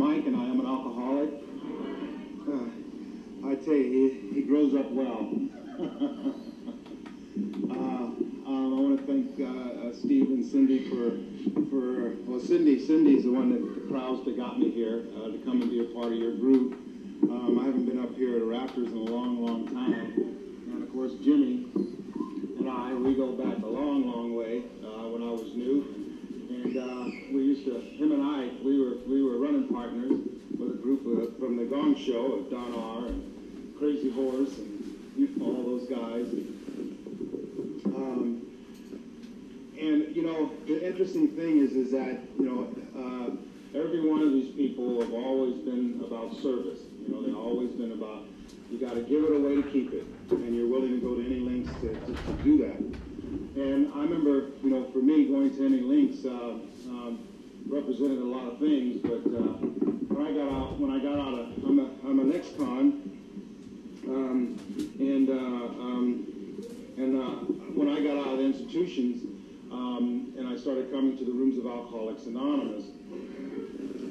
Mike, and I am an alcoholic. Uh, I tell you, he, he grows up well. uh, um, I want to thank uh, uh, Steve and Cindy for, for well, Cindy, Cindy's the one that crowds that got me here uh, to come and be a part of your group. Um, I haven't been up here at Raptors in a long, long time. And of course, Jimmy and I, we go back a long, long way uh, when I was new. And uh, we used to, him and I, we were we were running partners with a group of, from the Gong Show Don R. and Crazy Horse and all those guys. Um, and you know, the interesting thing is, is that you know, uh, every one of these people have always been about service. You know, they've always been about you got to give it away to keep it, and you're willing to go to any lengths to, to, to do that. And I remember, you know, for me, going to any links uh, um, represented a lot of things. But uh, when I got out, when I got out of, I'm a, I'm an ex-con, um, and uh, um, and uh, when I got out of the institutions, um, and I started coming to the rooms of Alcoholics Anonymous,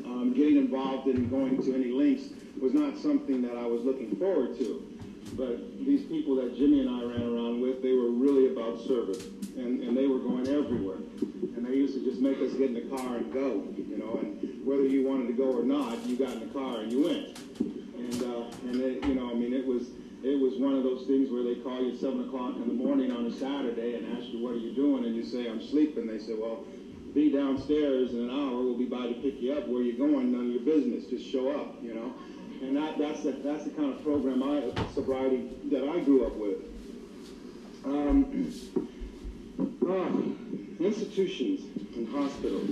um, getting involved in going to any links was not something that I was looking forward to. But these people that Jimmy and I ran around with, they were really about service, and, and they were going everywhere. And they used to just make us get in the car and go, you know, and whether you wanted to go or not, you got in the car and you went. And, uh, and it, you know, I mean, it was, it was one of those things where they call you at 7 o'clock in the morning on a Saturday and ask you, what are you doing? And you say, I'm sleeping. They say, well, be downstairs in an hour. We'll be by to pick you up. Where you going? None of your business. Just show up, you know. And that, that's, the, that's the kind of program I, sobriety that I grew up with. Um, uh, institutions and hospitals.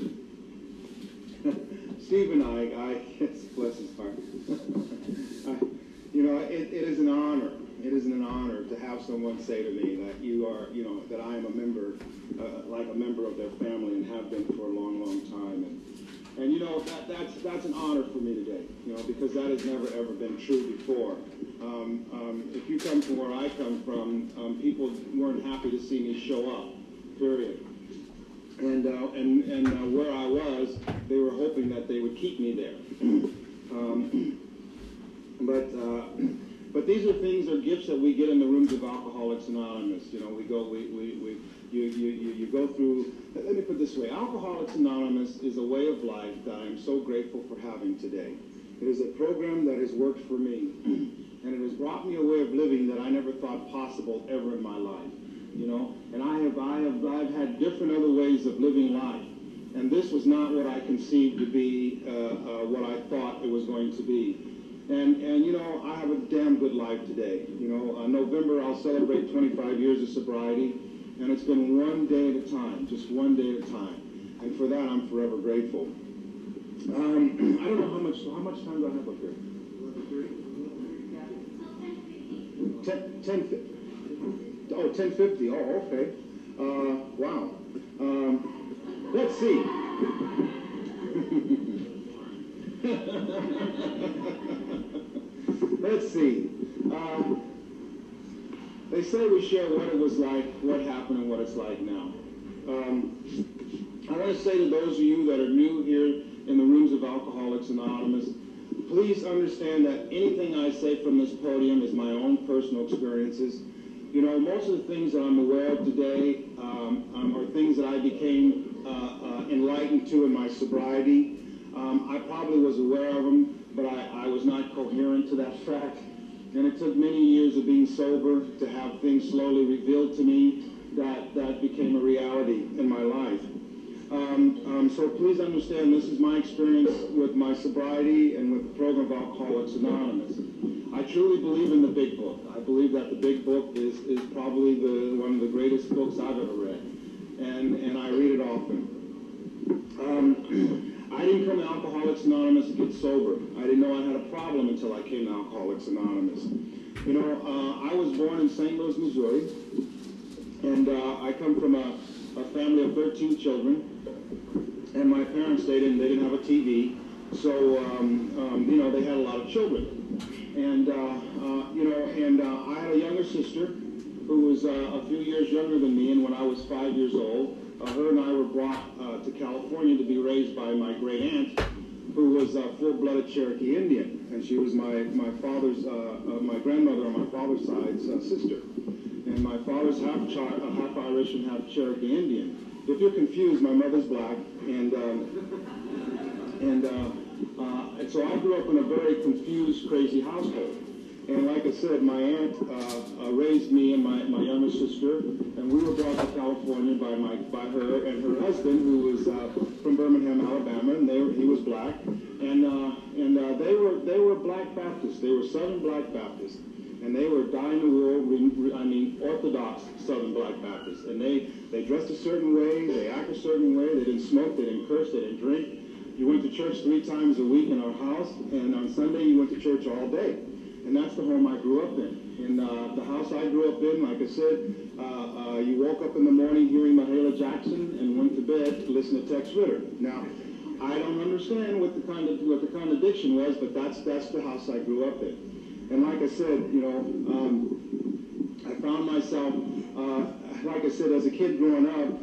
Steve and I, I yes, bless his heart. I, you know, it, it is an honor. It is an honor to have someone say to me that you are, you know, that I am a member, uh, like a member of their family and have been for a long, long time. And, and you know, that, that's, that's an honor for me today, you know, because that has never, ever been true before. Um, um, if you come from where I come from, um, people weren't happy to see me show up, period. And, uh, and, and uh, where I was, they were hoping that they would keep me there. Um, but, uh, but these are things, are gifts that we get in the rooms of Alcoholics Anonymous. You know, we go, we, we, we you, you, you, you go through, let me put this way, Alcoholics Anonymous is a way of life that I'm so grateful for having today. It is a program that has worked for me, and it has brought me a way of living that I never thought possible ever in my life. You know, and I have, I have, I've had different other ways of living life, and this was not what I conceived to be uh, uh, what I thought it was going to be. And, and you know, I have a damn good life today. You know, uh, November I'll celebrate 25 years of sobriety. And it's been one day at a time, just one day at a time. And for that, I'm forever grateful. Um, I don't know how much how much time do I have up here? 10, 10, oh, 1050. Oh, okay. Uh, wow. Um, let's see. let's see. Um, they say we share what it was like, what happened, and what it's like now. Um, I want to say to those of you that are new here in the rooms of Alcoholics Anonymous, please understand that anything I say from this podium is my own personal experiences. You know, most of the things that I'm aware of today um, um, are things that I became uh, uh, enlightened to in my sobriety. Um, I probably was aware of them, but I, I was not coherent to that fact. And it took many years of being sober to have things slowly revealed to me that, that became a reality in my life. Um, um, so please understand this is my experience with my sobriety and with the program of Alcoholics Anonymous. I truly believe in the big book. I believe that the big book is, is probably the, one of the greatest books I've ever read. And, and I read it often. Um, I didn't come to Alcoholics Anonymous to get sober. I didn't know I had a problem until I came to Alcoholics Anonymous. You know, uh, I was born in St. Louis, Missouri, and uh, I come from a, a, family of 13 children. And my parents, they didn't, they didn't have a TV, so um, um, you know they had a lot of children. And uh, uh you know, and uh, I had a younger sister who was uh, a few years younger than me, and when I was five years old, uh, her and I were brought uh, to California to be raised by my great aunt, who was a full-blooded Cherokee Indian, and she was my my father's uh, uh, my grandmother on my father's side's uh, sister, and my father's half uh, half Irish and half Cherokee Indian. If you're confused, my mother's black, and um, and, uh, uh, and so I grew up in a very confused, crazy household. And like I said, my aunt uh, uh, raised me and my, my younger sister, and we were brought to California by my by her and her husband, who was uh, from Birmingham, Alabama, and they were, he was black, and uh, and uh, they were they were Black Baptists. They were Southern Black Baptists, and they were dying the wool. I mean, Orthodox Southern Black Baptists, and they they dressed a certain way, they act a certain way. They didn't smoke, they didn't curse, they didn't drink. You went to church three times a week in our house, and on Sunday you went to church all day and that's the home I grew up in. And uh, the house I grew up in, like I said, uh, uh, you woke up in the morning hearing Mahalia Jackson and went to bed to listen to Tex Ritter. Now, I don't understand what the kind of what the contradiction was, but that's that's the house I grew up in. And like I said, you know, um, I found myself, uh, like I said, as a kid growing up,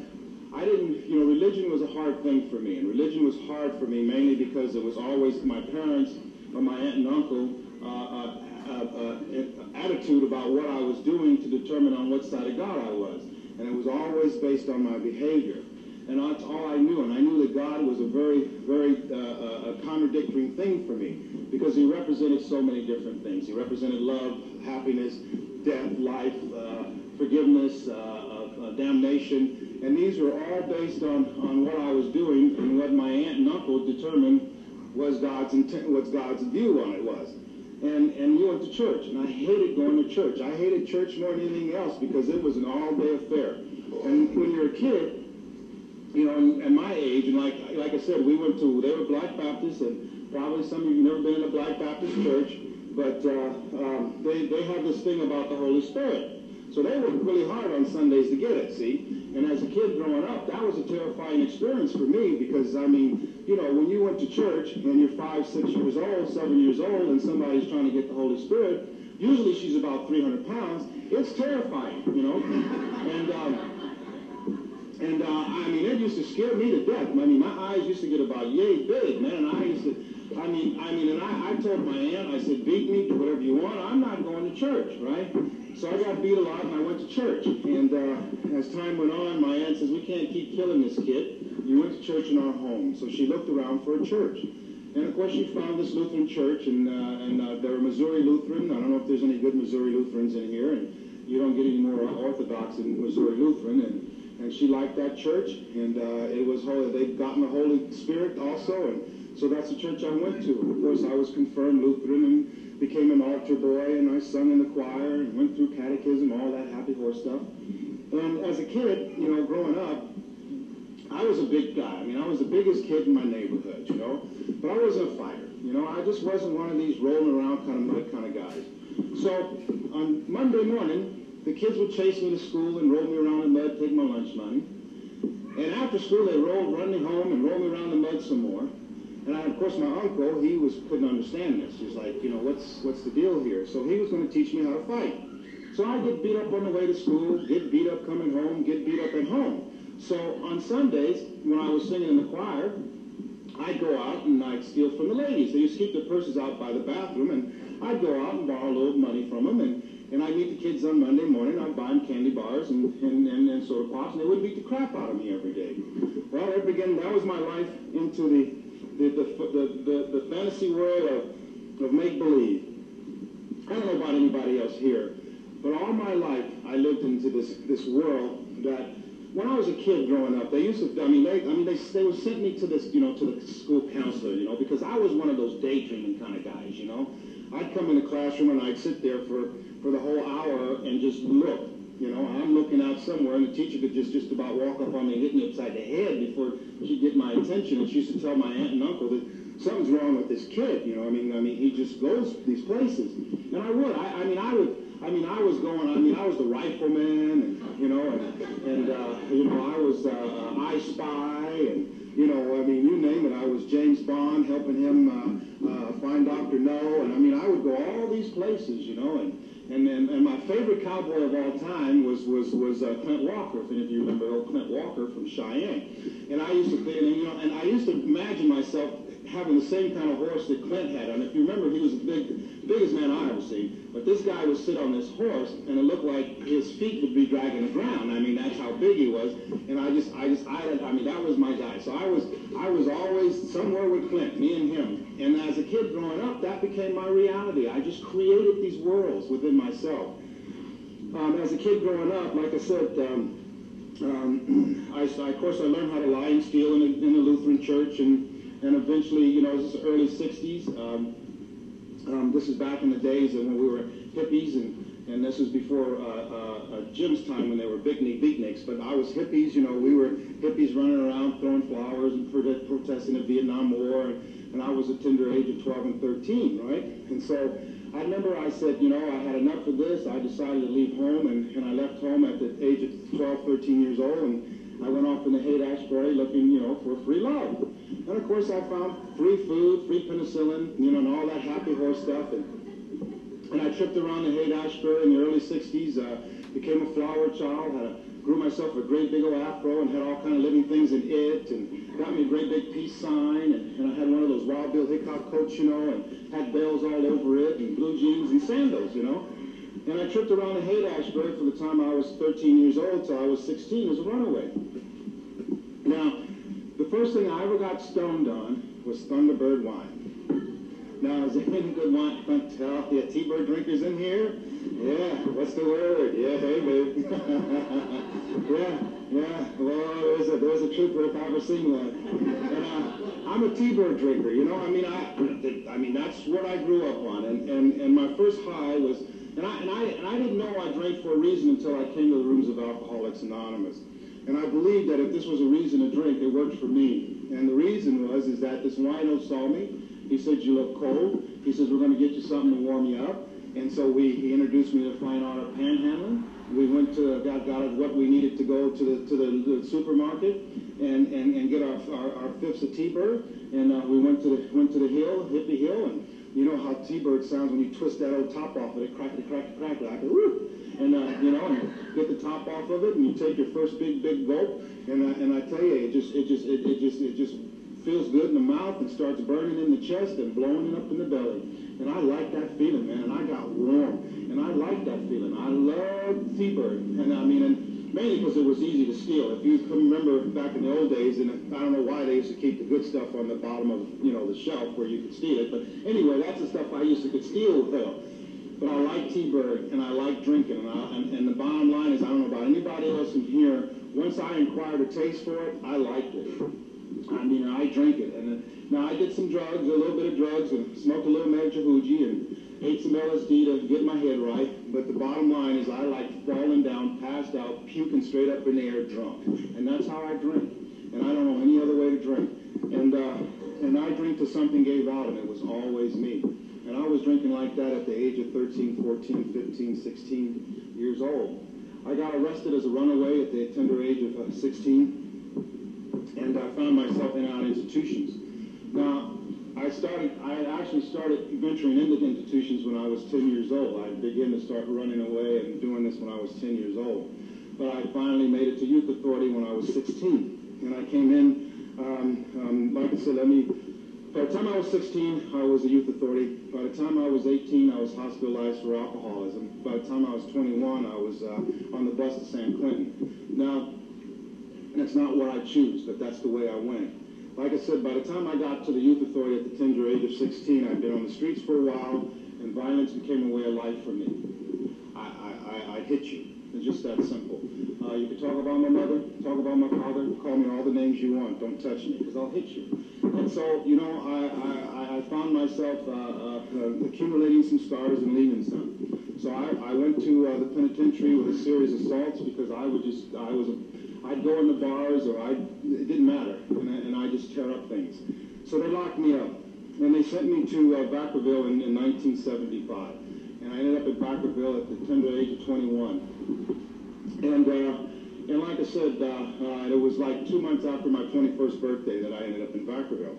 I didn't, you know, religion was a hard thing for me, and religion was hard for me mainly because it was always my parents or my aunt and uncle uh, uh, uh, attitude about what I was doing to determine on what side of God I was. And it was always based on my behavior. And that's all I knew. And I knew that God was a very, very uh, a contradictory thing for me because he represented so many different things. He represented love, happiness, death, life, uh, forgiveness, uh, uh, damnation. And these were all based on, on what I was doing and what my aunt and uncle determined was God's intent, what God's view on it was and, and we went to church. And I hated going to church. I hated church more than anything else because it was an all-day affair. And when you're a kid, you know, and my age, and like like I said, we went to, they were Black Baptists, and probably some of you have never been in a Black Baptist church, but uh, um, they, they have this thing about the Holy Spirit. So they worked really hard on Sundays to get it, see? And as a kid growing up, that was a terrifying experience for me because, I mean, you know, when you went to church and you're five, six years old, seven years old, and somebody's trying to get the Holy Spirit, usually she's about 300 pounds, it's terrifying, you know? And, um, and uh, I mean, it used to scare me to death. I mean, my eyes used to get about yay big, man. I used to, I mean, I mean, and I, I told my aunt, I said, beat me, do whatever you want. I'm not going to church, right? So I got beat a lot, and I went to church. And uh, as time went on, my aunt says, we can't keep killing this kid. You went to church in our home. So she looked around for a church. And of course, she found this Lutheran church, and, uh, and uh, they're Missouri Lutheran. I don't know if there's any good Missouri Lutherans in here, and you don't get any more Orthodox in Missouri Lutheran. And and she liked that church, and uh, it was holy. They'd gotten the Holy Spirit also, and so that's the church I went to. Of course, I was confirmed Lutheran and became an altar boy, and I sung in the choir and went through catechism, all that happy horse stuff. And as a kid, you know, growing up, I was a big guy. I mean, I was the biggest kid in my neighborhood, you know, but I wasn't a fighter. You know, I just wasn't one of these rolling around kind of mud kind of guys. So on Monday morning, the kids would chase me to school and roll me around in mud, take my lunch money. And after school, they rolled, run me home and roll me around the mud some more. And I, of course, my uncle, he was couldn't understand this. He's like, you know, what's what's the deal here? So he was going to teach me how to fight. So I get beat up on the way to school, get beat up coming home, get beat up at home. So on Sundays, when I was singing in the choir, I'd go out and I'd steal from the ladies. They used to keep their purses out by the bathroom, and I'd go out and borrow a little money from them, and, and I'd meet the kids on Monday morning. I'd buy them candy bars and, and, and, and soda pops, and they would beat the crap out of me every day. Well, that began, that was my life into the the, the, the, the, fantasy world of, of make-believe. I don't know about anybody else here, but all my life I lived into this, this world that when I was a kid growing up, they used to, I mean, they, I mean, they, they would send me to this, you know, to the school counselor, you know, because I was one of those daydreaming kind of guys, you know. I'd come in the classroom and I'd sit there for, for the whole hour and just look you know, I'm looking out somewhere, and the teacher could just just about walk up on me and hit me upside the head before she'd get my attention. And she used to tell my aunt and uncle that something's wrong with this kid. You know, I mean, I mean, he just goes these places. And I would. I, I mean, I would. I mean, I was going. I mean, I was the rifleman, and you know, and, and uh, you know, I was uh, I Spy, and you know, I mean, you name it. I was James Bond helping him uh, uh, find Doctor No, and I mean, I would go all these places, you know, and and, and, and my favorite cowboy of all time was was was uh, Clint Walker. If any of you remember old Clint Walker from Cheyenne. And I used to think, and, you know, and I used to imagine myself having the same kind of horse that Clint had. And if you remember, he was the big, biggest man I ever seen. But this guy would sit on this horse, and it looked like his feet would be dragging the ground. I mean, that's how big he was. And I just, I just, I, I mean, that was my guy. So I was, I was always somewhere with Clint, me and him. And as a kid growing up, that became my reality. I just created these worlds within myself. Um, as a kid growing up, like I said, um, um, I, of course, I learned how to lie and steal in in a Lutheran church, and and eventually, you know, this is the early '60s. Um, um, this is back in the days when we were hippies, and and this was before uh, uh, uh, Jim's time when they were big knee beatniks. But I was hippies, you know, we were hippies running around throwing flowers and protesting the Vietnam War, and, and I was a tender age of 12 and 13, right? And so I remember I said, you know, I had enough of this. I decided to leave home, and, and I left home at the age of 12, 13 years old, and I went off in the Haight-Ashbury looking, you know, for free love. And of course, I found free food, free penicillin, you know, and all that happy horse stuff. And, and I tripped around the Haight-Ashbury in the early 60s, uh, became a flower child, had a grew myself a great big old afro and had all kind of living things in it and got me a great big peace sign and, and I had one of those Wild Bill Hickok coats, you know, and had bells all over it and blue jeans and sandals, you know. And I tripped around the Haight-Ashbury from the time I was 13 years old till I was 16 as a runaway. Now, the first thing I ever got stoned on was Thunderbird wine. Now, is there any good wine? Tell yeah, T-Bird drinkers in here? Yeah, what's the word? Yeah, hey, babe. yeah, yeah. Well, there's a there's a trooper if I ever seen one. And uh, I'm a T-Bird drinker. You know, I mean, I I mean that's what I grew up on. And and and my first high was, and I and I and I didn't know I drank for a reason until I came to the rooms of Alcoholics Anonymous. And I believed that if this was a reason to drink, it worked for me. And the reason was is that this wino saw me. He said, you look cold. He says, we're going to get you something to warm you up. And so we, he introduced me to Fine Art of Panhandling. We went to, got, got what we needed to go to the, to the, the supermarket and, and, and get our, our, our fifths of T-Bird. And uh, we went to the, went to the hill, Hippie Hill, and you know how T-Bird sounds when you twist that old top off of it, crack it, crack it, crack it, like a whoop. And, uh, you know, and get the top off of it, and you take your first big, big gulp. And, uh, and I tell you, it just, it just, it, it just, it just feels good in the mouth and starts burning in the chest and blowing it up in the belly. And I like that feeling, man. And I got warm. And I like that feeling. I love T-Bird. And I mean, and mainly because it was easy to steal. If you can remember back in the old days, and I don't know why they used to keep the good stuff on the bottom of, you know, the shelf where you could steal it. But anyway, that's the stuff I used to could steal though. But I like T-Bird and I like drinking. And, I, and, and the bottom line is, I don't know about anybody else in here, once I acquired a taste for it, I liked it. I mean, I drank it. And uh, now I did some drugs, a little bit of drugs, and smoked a little Medjugorje and ate some LSD to get my head right. But the bottom line is I like falling down, passed out, puking straight up in the air drunk. And that's how I drink. And I don't know any other way to drink. And, uh, and I drink till something gave out, and it was always me. And I was drinking like that at the age of 13, 14, 15, 16 years old. I got arrested as a runaway at the tender age of uh, 16 and I found myself in our institutions. Now, I started, I actually started venturing into institutions when I was 10 years old. I began to start running away and doing this when I was 10 years old. But I finally made it to youth authority when I was 16. And I came in, um, um, like I said, let me, by the time I was 16, I was a youth authority. By the time I was 18, I was hospitalized for alcoholism. By the time I was 21, I was uh, on the bus to San Quentin. Now, and it's not what I choose, but that's the way I went. Like I said, by the time I got to the youth authority at the tender age of 16, I'd been on the streets for a while, and violence became a way of life for me. I, I, I, I hit you. It's just that simple. Uh, you can talk about my mother, talk about my father, call me all the names you want. Don't touch me, because I'll hit you. And so, you know, I, I, I found myself uh, uh, accumulating some scars and leaving some. So I, I went to uh, the penitentiary with a series of assaults because I would just, I was I'd go in the bars or I, it didn't matter, and I, and I just tear up things. So they locked me up, and they sent me to uh, Vacaville in, in 1975. And I ended up at Vacaville at the tender age of 21. And, uh, and like I said, uh, uh, it was like two months after my 21st birthday that I ended up in Vacaville.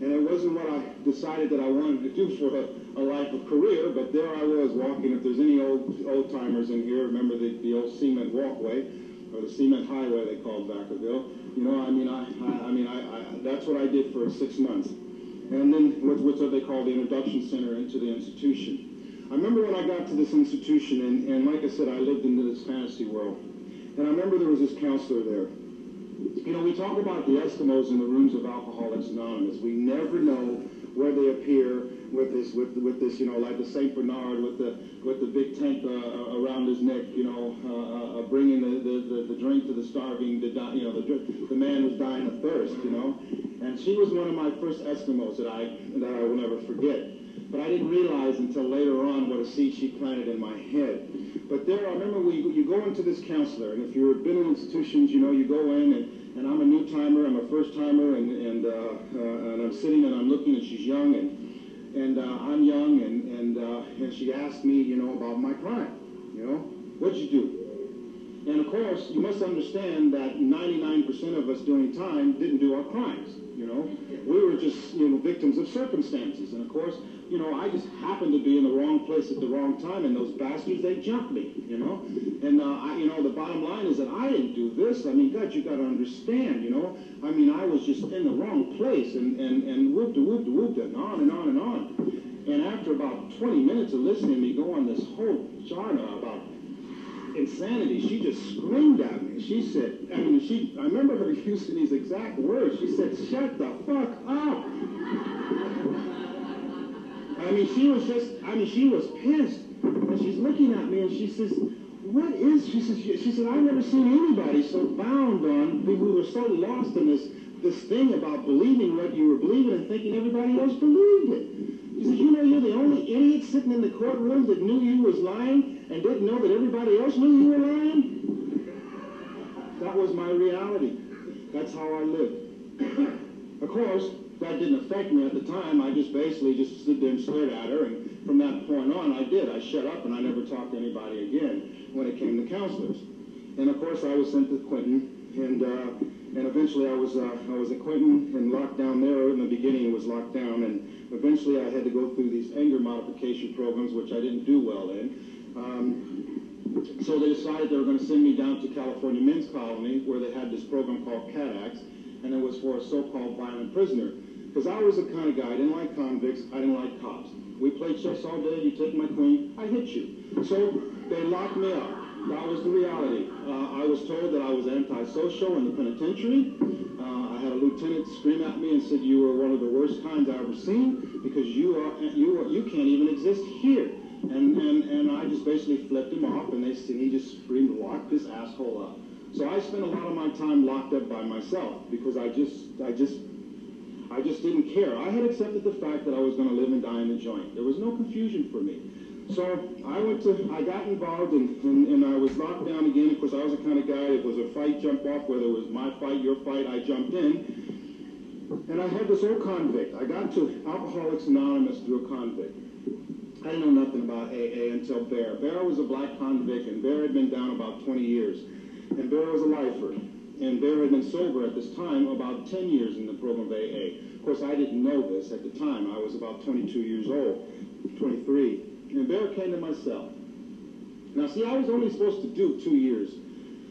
And it wasn't what I decided that I wanted to do for a, a life of career, but there I was walking. If there's any old old timers in here, remember the, the old cement walkway or the cement highway they called Vacaville. You know, I mean, I, I, I mean, I, I, that's what I did for six months. and then what, what's what they call the introduction center into the institution. I remember when I got to this institution, and, and like I said, I lived into this fantasy world. And I remember there was this counselor there. You know, we talk about the Eskimos in the rooms of Alcoholics Anonymous. We never know where they appear with this, with, with this, you know, like the Saint Bernard with the with the big tent uh, around his neck, you know, uh, uh, bringing the, the, the, drink to the starving, the you know, the the man was dying of thirst, you know. And she was one of my first Eskimos that I that I will never forget. But I didn't realize until later on what a seed she planted in my head. But there, I remember we, you go into this counselor, and if you've been in institutions, you know, you go in, and, and I'm a new timer, I'm a first timer, and, and, uh, uh, and I'm sitting and I'm looking, and she's young, and, and uh, I'm young, and, and, uh, and she asked me, you know, about my crime. You know, what'd you do? And of course, you must understand that 99% of us during time didn't do our crimes. You know, we were just you know victims of circumstances, and of course, you know, I just happened to be in the wrong place at the wrong time, and those bastards, they jumped me, you know? And, uh, I, you know, the bottom line is that I didn't do this. I mean, God, you got to understand, you know? I mean, I was just in the wrong place, and, and, and whooped, whooped, whooped, and on and on and on. And after about 20 minutes of listening to me go on this whole charna about insanity, she just screamed at me. She said, I mean, she, I remember her using these exact words. She said, shut the fuck up. I mean, she was just, I mean, she was pissed. And she's looking at me and she says, what is, she says, she said, I've never seen anybody so bound on, we were so lost in this, this thing about believing what you were believing and thinking everybody else believed it. He says, you know, you're the only idiot sitting in the courtroom that knew you was lying and didn't know that everybody else knew you were lying. That was my reality. That's how I lived. of course, that didn't affect me at the time. I just basically just stood there and stared at her, and from that point on, I did. I shut up, and I never talked to anybody again when it came to counselors. And of course, I was sent to Quentin, and uh, and eventually I was uh, I was at and locked down there. In the beginning, it was locked down, and eventually I had to go through these anger modification programs, which I didn't do well in. Um, so they decided they were going to send me down to California Men's Colony, where they had this program called CADAX, and it was for a so-called violent prisoner. Because I was the kind of guy, I didn't like convicts, I didn't like cops. We played chess all day, you take my queen, I hit you. So they locked me up. That was the reality. Uh, I was told that I was antisocial in the penitentiary. Uh, I had a lieutenant scream at me and said, you were one of the worst kinds I've ever seen because you are, you are, you can't even exist here. And, and, and I just basically flipped him off and they he just screamed, lock this asshole up. So I spent a lot of my time locked up by myself because I just, I just I just didn't care. I had accepted the fact that I was going to live and die in the joint. There was no confusion for me. So I went to, I got involved and, and, and, I was locked down again. Of course, I was the kind of guy, it was a fight, jump off, whether it was my fight, your fight, I jumped in. And I had this old convict. I got to Alcoholics Anonymous through a convict. I didn't know nothing about AA until Bear. Bear was a black convict, and Bear had been down about 20 years. And Bear was a lifer and Bear had been sober at this time about 10 years in the program of AA. Of course, I didn't know this at the time. I was about 22 years old, 23. And Bear came to my cell. Now, see, I was only supposed to do two years,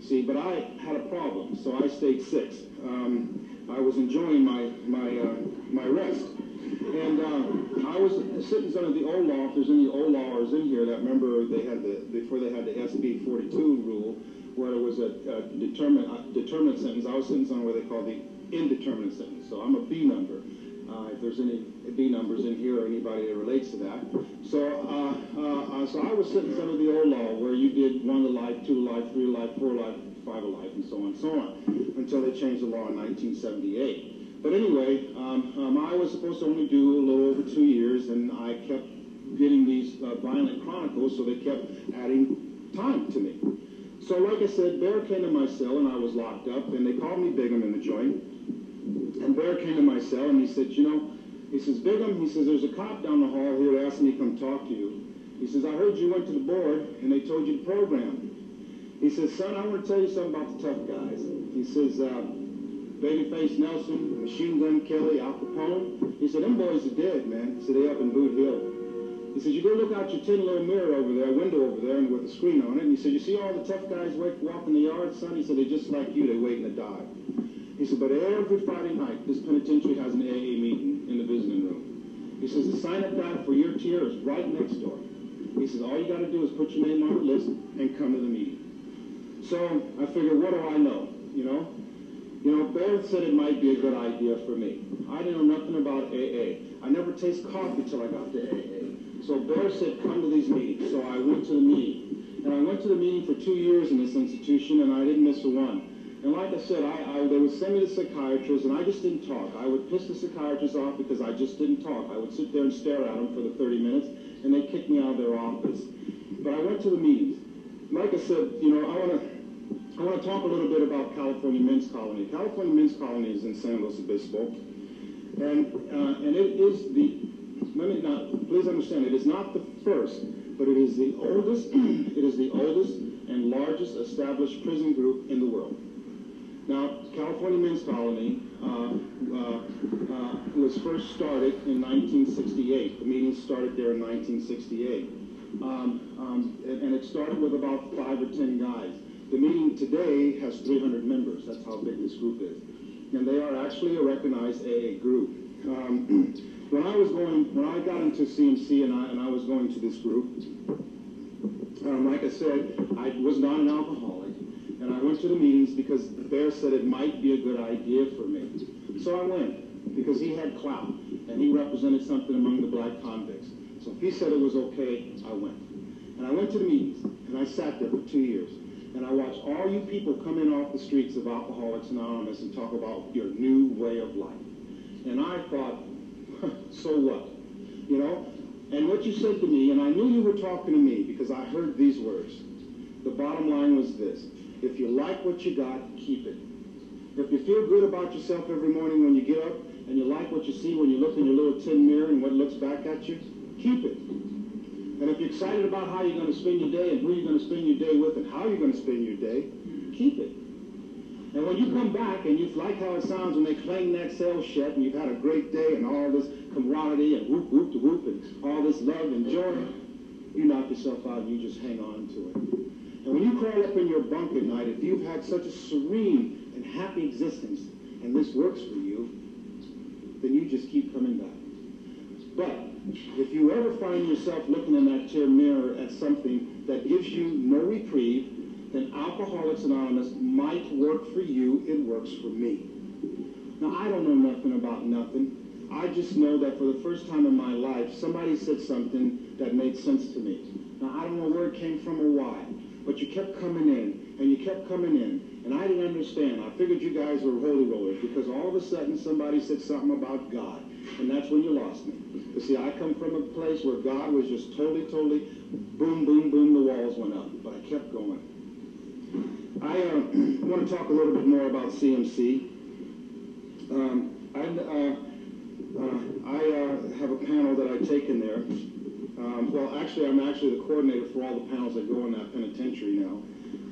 see, but I had a problem, so I stayed six. Um, I was enjoying my, my, uh, my rest. And uh, I was sitting under the old law, if there's any old lawyers in here that remember they had the, before they had the SB 42 rule, where it was a, a determinate, determinate sentence. I was on what they call the indeterminate sentence. So I'm a B number. Uh, if there's any B numbers in here or anybody that relates to that. So, uh, uh, uh, so I was sentenced under the old law where you did one to life, two to life, three to life, four to life, five to life, and so on and so on, until they changed the law in 1978. But anyway, um, um, I was supposed to only do a little over two years, and I kept getting these uh, violent chronicles, so they kept adding time to me. So like I said, Bear came to my cell and I was locked up and they called me Bigum in the joint. And Bear came to my cell and he said, you know, he says, Bigum, he says, there's a cop down the hall here asked me to come talk to you. He says, I heard you went to the board and they told you the program. He says, son, I want to tell you something about the tough guys. He says, uh, Babyface Nelson, Machine Gun Kelly, Al Capone. He said, them boys are dead, man. He said, they up in Boot Hill. He says, you go look out your tin little mirror over there, window over there, and with a screen on it. And he said, you see all the tough guys walk in the yard, son? He said, they're just like you. They're waiting to die. He said, but every Friday night, this penitentiary has an AA meeting in the visiting room. He says, the sign-up guide for your tier is right next door. He says, all you got to do is put your name on the list and come to the meeting. So I figured, what do I know? You know, you know, Bear said it might be a good idea for me. I didn't know nothing about AA. I never taste coffee till I got to AA. So Bear said, come to these meetings. So I went to the meeting. And I went to the meeting for two years in this institution, and I didn't miss a one. And like I said, I, I, they would send me to psychiatrists, and I just didn't talk. I would piss the psychiatrist off because I just didn't talk. I would sit there and stare at them for the 30 minutes, and they kicked me out of their office. But I went to the meetings. I said, you know, I want to I want to talk a little bit about California Men's Colony. California Men's Colony is in San Luis Obispo, and uh, and it is the. Let me not. Please understand. It is not the first, but it is the oldest. it is the oldest and largest established prison group in the world. Now, California Men's Colony uh, uh, uh was first started in 1968. The meeting started there in 1968. Um, um, and, it started with about five or ten guys. The meeting today has 300 members. That's how big this group is. And they are actually a recognized AA group. Um, when I was going, when I got into CMC and I, and I was going to this group, um, like I said, I was not an alcoholic. And I went to the meetings because Bear said it might be a good idea for me. So I went because he had clout and he represented something among the black convicts. So if he said it was okay, I went. And I went to the meetings and I sat there for two years and I watched all you people come in off the streets of Alcoholics Anonymous and talk about your new way of life. And I thought, so what? You know? And what you said to me, and I knew you were talking to me because I heard these words. The bottom line was this. If you like what you got, keep it. If you feel good about yourself every morning when you get up and you like what you see when you look in your little tin mirror and what looks back at you, keep it. And if you're excited about how you're going to spend your day and who you're going to spend your day with and how you're going to spend your day, keep it. And when you come back and you like how it sounds when they clang that sales shut and you've had a great day and all this camaraderie and whoop, whoop, whoop and all this love and joy, you knock yourself out and you just hang on to it. And when you crawl up in your bunk at night, if you've had such a serene and happy existence and this works for you, then you just keep coming back. But if you ever find yourself looking in that chair mirror at something that gives you no reprieve, then Alcoholics Anonymous might work for you. It works for me. Now, I don't know nothing about nothing. I just know that for the first time in my life, somebody said something that made sense to me. Now, I don't know where it came from or why, but you kept coming in, and you kept coming in, and I didn't understand. I figured you guys were holy rollers because all of a sudden somebody said something about God, and that's when you lost me. You see, I come from a place where God was just totally, totally, boom, boom, boom, the walls went up, but I kept going. I uh, want to talk a little bit more about CMC. Um, I, uh, uh, I uh, have a panel that I take in there. Um, well, actually, I'm actually the coordinator for all the panels that go in that penitentiary now.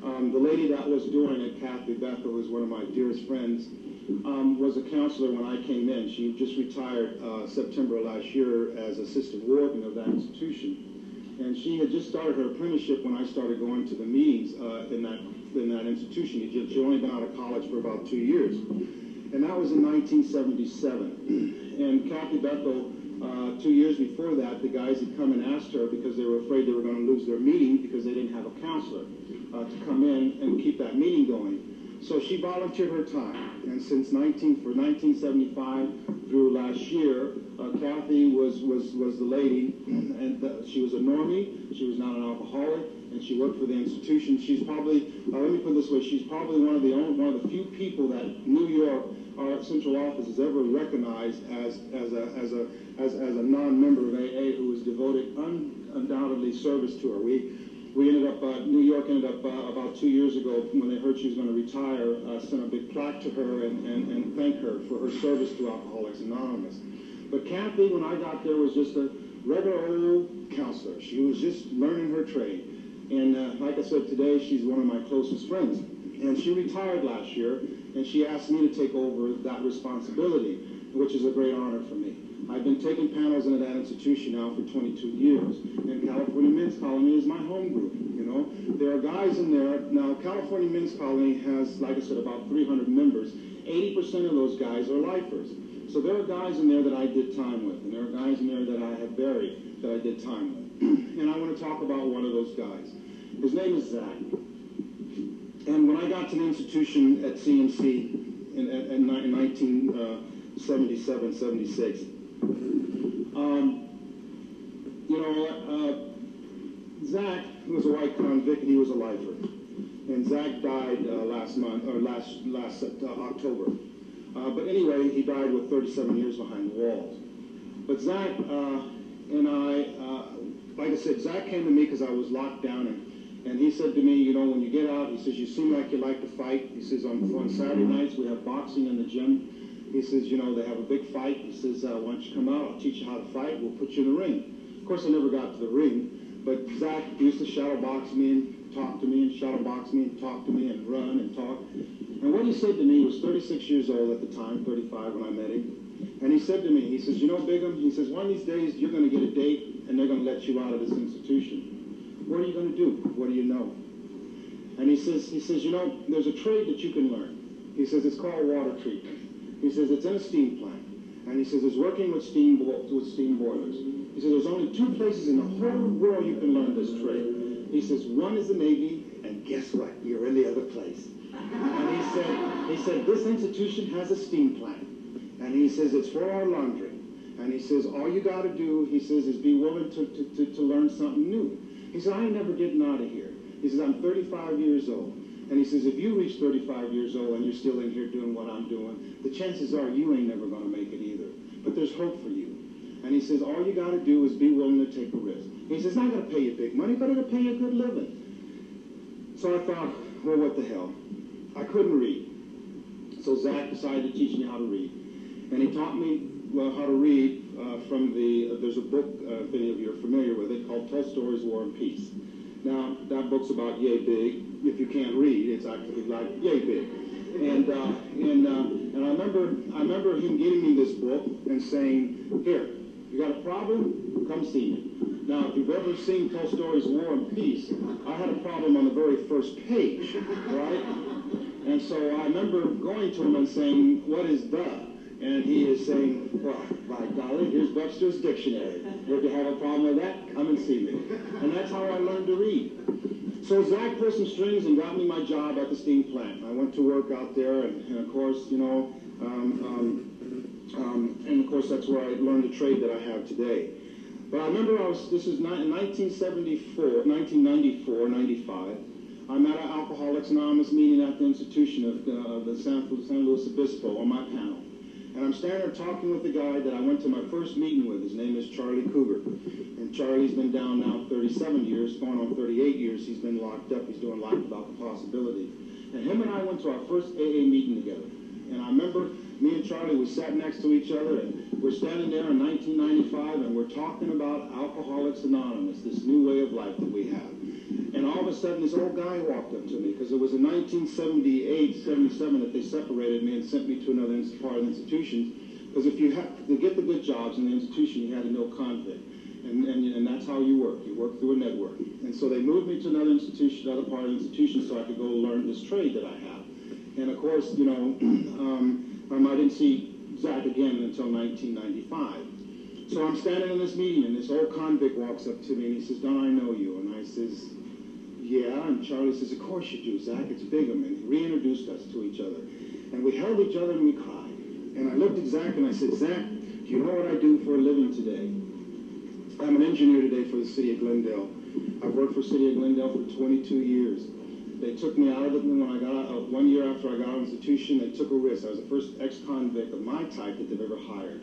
Um, the lady that was doing it, Kathy Bethel, who is one of my dearest friends, um, was a counselor when I came in. She just retired uh, September last year as assistant warden of that institution. And she had just started her apprenticeship when I started going to the meetings uh, in that in that institution. She'd only been out of college for about two years. And that was in 1977. and Kathy Bethel, uh, two years before that, the guys had come and asked her because they were afraid they were going to lose their meeting because they didn't have a counselor uh, to come in and keep that meeting going. So she volunteered her time, and since 19 for 1975 through last year, uh, Kathy was was was the lady, and the, she was a normie. She was not an alcoholic, and she worked for the institution. She's probably uh, let me put it this way: she's probably one of the only one of the few people that New York, our central office, has ever recognized as as a as a as, as a non-member of AA who has devoted un, undoubtedly service to her. We we ended up, uh, New York ended up uh, about two years ago when they heard she was going to retire, uh, sent a big plaque to her and, and, and thank her for her service to Alcoholics Anonymous. But Kathy, when I got there, was just a regular old counselor. She was just learning her trade. And uh, like I said today, she's one of my closest friends. And she retired last year, and she asked me to take over that responsibility, which is a great honor for me. I've been taking panels in that institution now for 22 years, and California Men's Colony is my home group. You know, there are guys in there now. California Men's Colony has, like I said, about 300 members, 80% of those guys are lifers. So there are guys in there that I did time with, and there are guys in there that I have buried that I did time with. and I want to talk about one of those guys. His name is Zach. And when I got to the institution at CMC in, in, in 1977, uh, 76, um, you know, uh, Zach was a white convict, and he was a lifer. And Zach died uh, last month, or last, last uh, October. Uh, but anyway, he died with 37 years behind the walls. But Zach uh, and I, uh, like I said, Zach came to me because I was locked down, and, and he said to me, you know, when you get out, he says, you seem like you like to fight. He says, on, on Saturday nights we have boxing in the gym. He says, you know, they have a big fight. He says, uh, why don't you come out? I'll teach you how to fight. We'll put you in the ring. Of course, I never got to the ring, but Zach used to shadow box me and talk to me and shadow box me and talk to me and run and talk. And what he said to me he was 36 years old at the time, 35 when I met him. And he said to me, he says, you know, Bigham, he says, one of these days you're going to get a date and they're going to let you out of this institution. What are you going to do? What do you know? And he says, he says, you know, there's a trade that you can learn. He says, it's called water treatment. He says, it's in a steam plant. And he says, it's working with steam, with steam boilers. He says, there's only two places in the whole world you can learn this trade. He says, one is the Navy, and guess what? You're in the other place. And he said, he said, this institution has a steam plant. And he says, it's for our laundry. And he says, all you got to do, he says, is be willing to, to, to, to learn something new. He said, I ain't never getting out of here. He says, I'm 35 years old. And he says, if you reach 35 years old and you're still in here doing what I'm doing, the chances are you ain't never going to make it either. But there's hope for you. And he says, all you got to do is be willing to take a risk. He says, not going to pay you big money, but it'll pay you a good living. So I thought, well, what the hell? I couldn't read. So Zach decided to teach me how to read. And he taught me well, how to read uh, from the, uh, there's a book, uh, if any of you are familiar with it, called Tolstoy's War and Peace. Now, that book's about yay big. If you can't read, it's actually like yay big. And, uh, and, uh, and I remember, I remember him giving me this book and saying, here, you got a problem? Come see me. Now, if you've ever seen Tolstoy's War and Peace, I had a problem on the very first page, right? And so I remember going to him and saying, what is the? And he is saying, well, by golly, here's Webster's dictionary. If you have a problem with that, come and see me. And that's how I learned to read. So Zach pulled some strings and got me my job at the steam plant. I went to work out there, and, and of course, you know, um, um, um, and of course, that's where I learned the trade that I have today. But I remember I was, this is in 1974, 1994, 95. I'm at an Alcoholics Anonymous meeting at the institution of uh, the San, San Luis Obispo on my panel. And I'm standing there talking with the guy that I went to my first meeting with. His name is Charlie Cougar. And Charlie's been down now 37 years, going on 38 years. He's been locked up. He's doing life without the possibility. And him and I went to our first AA meeting together. And I remember me and Charlie, we sat next to each other, and we're standing there in 1995, and we're talking about Alcoholics Anonymous, this new life that we have. And all of a sudden, this old guy walked up to me, because it was in 1978, 77 that they separated me and sent me to another part of the institution. Because if you have to get the good jobs in the institution, you had to know convict. And, and, and that's how you work. You work through a network. And so they moved me to another institution, another part of the institution, so I could go learn this trade that I have. And of course, you know, um, um, I didn't see Zach again until 1995. So I'm standing in this meeting, and this old convict walks up to me, and he says, don't I know you? And I says, yeah. And Charlie says, of course you do, Zach. It's Bigham. And he reintroduced us to each other. And we held each other and we cried. And I looked at Zach and I said, Zach, do you know what I do for a living today? I'm an engineer today for the city of Glendale. I've worked for city of Glendale for 22 years. They took me out of it when I got out, uh, one year after I got out of institution, they took a risk. I was the first ex-convict of my type that they've ever hired.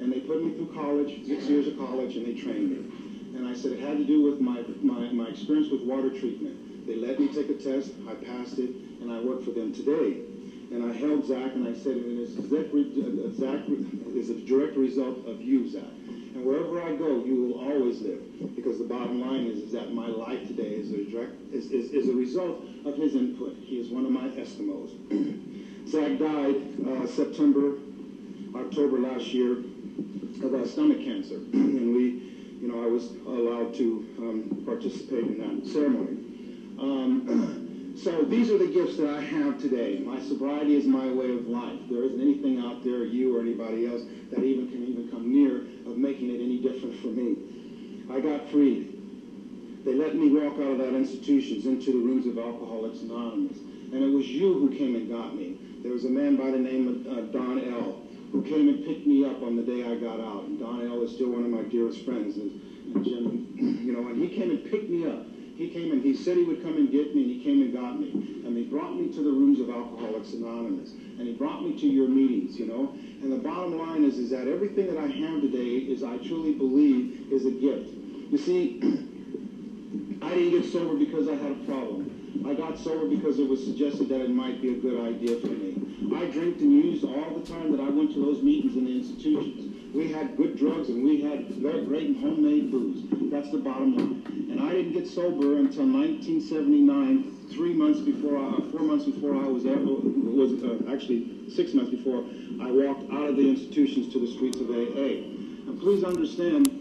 And they put me through college, six years of college, and they trained me. And I said it had to do with my, my, my experience with water treatment. They let me take a test, I passed it, and I work for them today. And I held Zach and I said, and it's Zach, is a direct result of you, Zach. And wherever I go, you will always live. Because the bottom line is, is that my life today is a, direct, is, is, is a result of his input. He is one of my Eskimos. Zach died uh, September, October last year uh, stomach cancer. and we, you know, I was allowed to um, participate in that ceremony. Um, So these are the gifts that I have today. My sobriety is my way of life. There isn't anything out there, you or anybody else, that even can even come near of making it any different for me. I got freed. They let me walk out of that institutions into the rooms of Alcoholics Anonymous. And it was you who came and got me. There was a man by the name of uh, Don L. who came and picked me up on the day I got out. And Don L. is still one of my dearest friends. And, and Jim, you know, and he came and picked me up. He came and he said he would come and get me, and he came and got me. And he brought me to the rooms of Alcoholics Anonymous. And he brought me to your meetings, you know. And the bottom line is, is that everything that I have today is, I truly believe, is a gift. You see, I didn't get sober because I had a problem. I got sober because it was suggested that it might be a good idea for me. I drank and used all the time that I went to those meetings in the institutions. We had good drugs and we had great homemade booze. That's the bottom line. And I didn't get sober until 1979, three months before, I, four months before I was, ever, was uh, actually six months before I walked out of the institutions to the streets of AA. And please understand,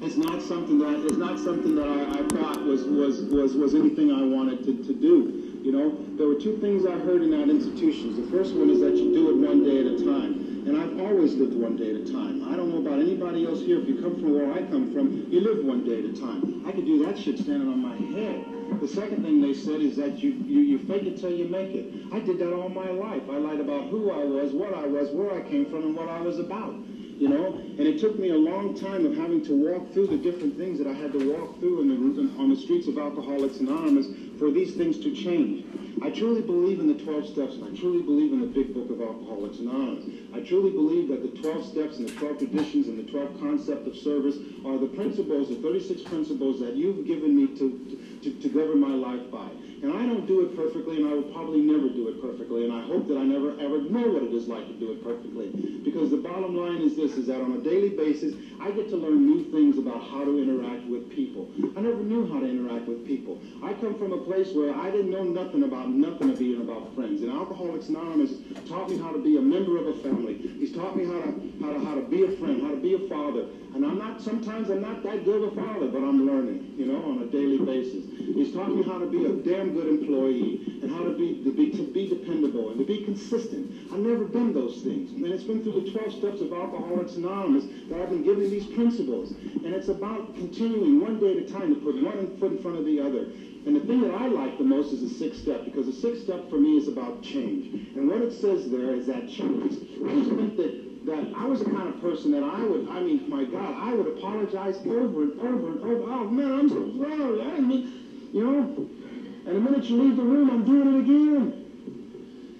it's not something that it's not something that I, I thought was, was, was, was anything I wanted to, to do. You know, there were two things I heard in that institution. The first one is that you do it one day at a time. And I've always lived one day at a time. I don't know about anybody else here. If you come from where I come from, you live one day at a time. I could do that shit standing on my head. The second thing they said is that you, you, you fake it till you make it. I did that all my life. I lied about who I was, what I was, where I came from, and what I was about you know? And it took me a long time of having to walk through the different things that I had to walk through in the, on the streets of Alcoholics Anonymous for these things to change. I truly believe in the 12 steps, and I truly believe in the big book of Alcoholics Anonymous. I truly believe that the 12 steps and the 12 traditions and the 12 concept of service are the principles, the 36 principles that you've given me to, to, to govern my life by. And I don't do it perfectly, and I will probably never do it perfectly, and I hope that I never ever know what it is like to do it perfectly. Because the bottom line is this, is that on a daily basis, I get to learn new things about how to interact with people. I never knew how to interact with people. I come from a place where I didn't know nothing about nothing of being about friends. And Alcoholics Anonymous taught me how to be a member of a family. He's taught me how to, how to, how to be a friend, how to be a father. And I'm not, sometimes I'm not that good of a father, but I'm learning, you know, on a daily basis. He's taught me how to be a damn good employee and how to be, to be, to be dependable and to be consistent. I've never done those things. And it's been through the 12 steps of Alcoholics Anonymous that I've been given these principles. And it's about continuing one day at a time to put one foot in front of the other. And the thing that I like the most is the sixth step, because the sixth step for me is about change. And what it says there is that change. I just think that that I was the kind of person that I would, I mean, my God, I would apologize over and over and over. Oh, man, I'm so sorry. I didn't mean, you know, and the minute you leave the room, I'm doing it again.